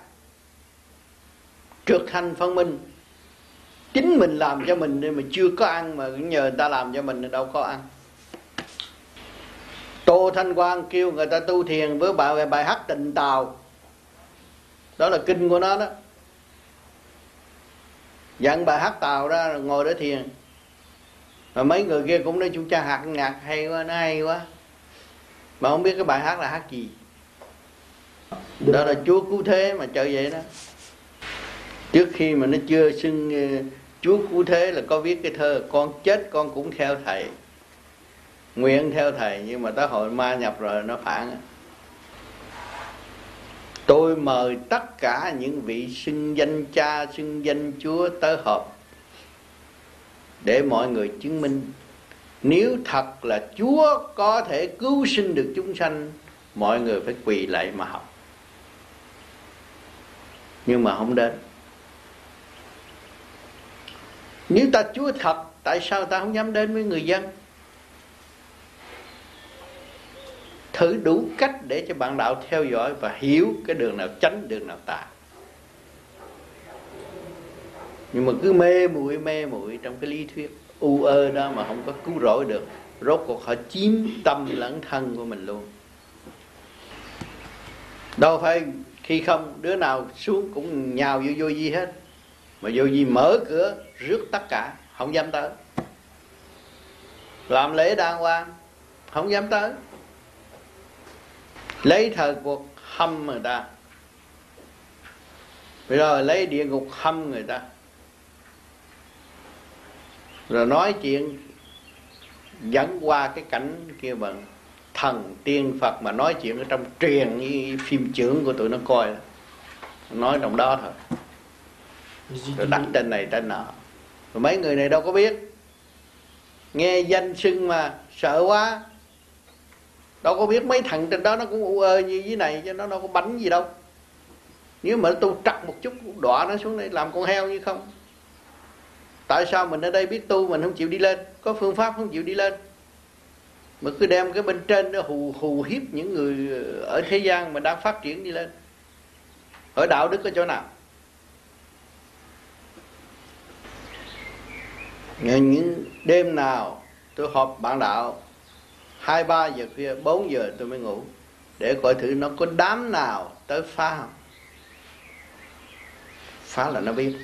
Trực thanh phân minh. Chính mình làm cho mình nên mà chưa có ăn mà nhờ người ta làm cho mình đâu có ăn. Tô thanh quang kêu người ta tu thiền với bài bài hát tình tào. Đó là kinh của nó đó dặn bài hát tàu ra rồi ngồi để thiền. Mà mấy người kia cũng nói, chú cha hát nhạc hay quá, nó hay quá. Mà không biết cái bài hát là hát gì. Đó là chúa cứu thế mà chơi vậy đó. Trước khi mà nó chưa xưng ờ, chúa cứu thế là có viết cái thơ, con chết, con cũng theo thầy. Nguyện theo thầy, nhưng mà tới hội ma nhập rồi nó phản tôi mời tất cả những vị xưng danh cha xưng danh chúa tới họp để mọi người chứng minh. Nếu thật là chúa có thể cứu sinh được chúng sanh, mọi người phải quỳ lại mà học. Nhưng mà không đến. Nếu ta chúa thật, tại sao ta không dám đến với người dân? Thử đủ cách để cho bạn đạo theo dõi và hiểu cái đường nào tránh, đường nào tà. Nhưng mà cứ mê muội mê muội trong cái lý thuyết, u ơ đó mà không có cứu rỗi được, rốt cuộc họ chiếm tâm lẫn thân của mình luôn. Đâu phải khi không, đứa nào xuống cũng nhào vô vô di hết. Mà vô di mở cửa, rước tất cả, không dám tới. Làm lễ đàng hoàng, không dám tới lấy thời cuộc hâm người ta. Rồi lấy địa ngục hâm người ta. Rồi nói chuyện, dẫn qua cái cảnh kia bằng thần tiên phật mà nói chuyện ở trong truyền như phim trưởng của tụi nó coi. Nói trong đó thôi. Rồi đặt tên này, tên nọ. Rồi mấy người này đâu có biết. Nghe danh xưng mà sợ quá đâu có biết mấy thằng trên đó nó cũng u ơ như thế này cho nó đâu có bánh gì đâu. Nếu mà tu trật một chút, đọa nó xuống đây làm con heo như không. Tại sao mình ở đây biết tu, mình không chịu đi lên? Có phương pháp không chịu đi lên? Mà cứ đem cái bên trên đó hù hù hiếp những người ở thế gian mà đang phát triển đi lên. Ở đạo đức ở chỗ nào? Những đêm nào tôi họp bạn đạo hai ba giờ khuya bốn giờ tôi mới ngủ để coi thử nó có đám nào tới phá không. Phá là nó biết.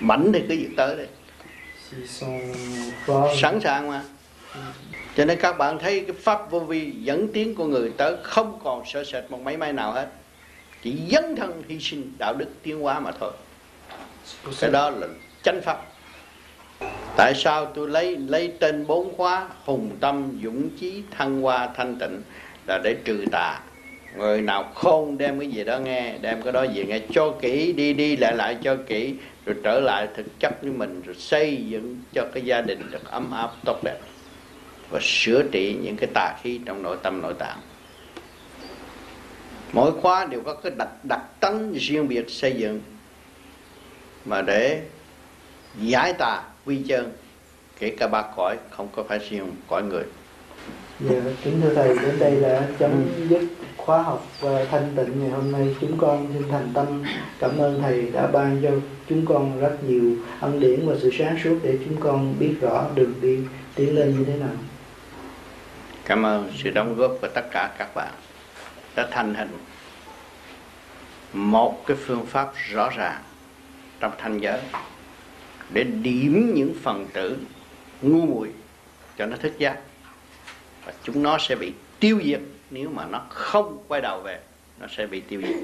Mảnh thì cứ việc tới đấy sẵn sàng mà. Cho nên các bạn thấy cái pháp vô vi dẫn tiến của người tới không còn sợ sệt một máy may nào hết. Chỉ dấn thân hy sinh đạo đức tiến hóa mà thôi. Cái đó là chánh pháp tại sao tôi lấy lấy tên bốn khóa hùng tâm, dũng chí, thăng hoa, thanh tịnh là để trừ tà? Người nào khôn đem cái gì đó nghe, đem cái đó về nghe. Cho kỹ, đi đi lại lại cho kỹ, rồi trở lại thực chất với mình, rồi xây dựng cho cái gia đình được ấm áp, tốt đẹp. Và sửa trị những cái tà khí trong nội tâm, nội tạng. Mỗi khóa đều có cái đặc đặc tính riêng biệt xây dựng. Mà để giải tà quy chân kể cả ba cõi không có phải riêng cõi người Dạ, kính thưa thầy, đến đây là chấm ừ. dứt khóa học và thanh tịnh ngày hôm nay. Chúng con xin thành tâm cảm ơn thầy đã ban cho chúng con rất nhiều ân điển và sự sáng suốt để chúng con biết rõ đường đi tiến lên như thế nào. Cảm ơn sự đóng góp của tất cả các bạn đã thành hình một cái phương pháp rõ ràng trong thanh giới để điểm những phần tử ngu muội cho nó thức giác. Và chúng nó sẽ bị tiêu diệt nếu mà nó không quay đầu về, nó sẽ bị tiêu diệt.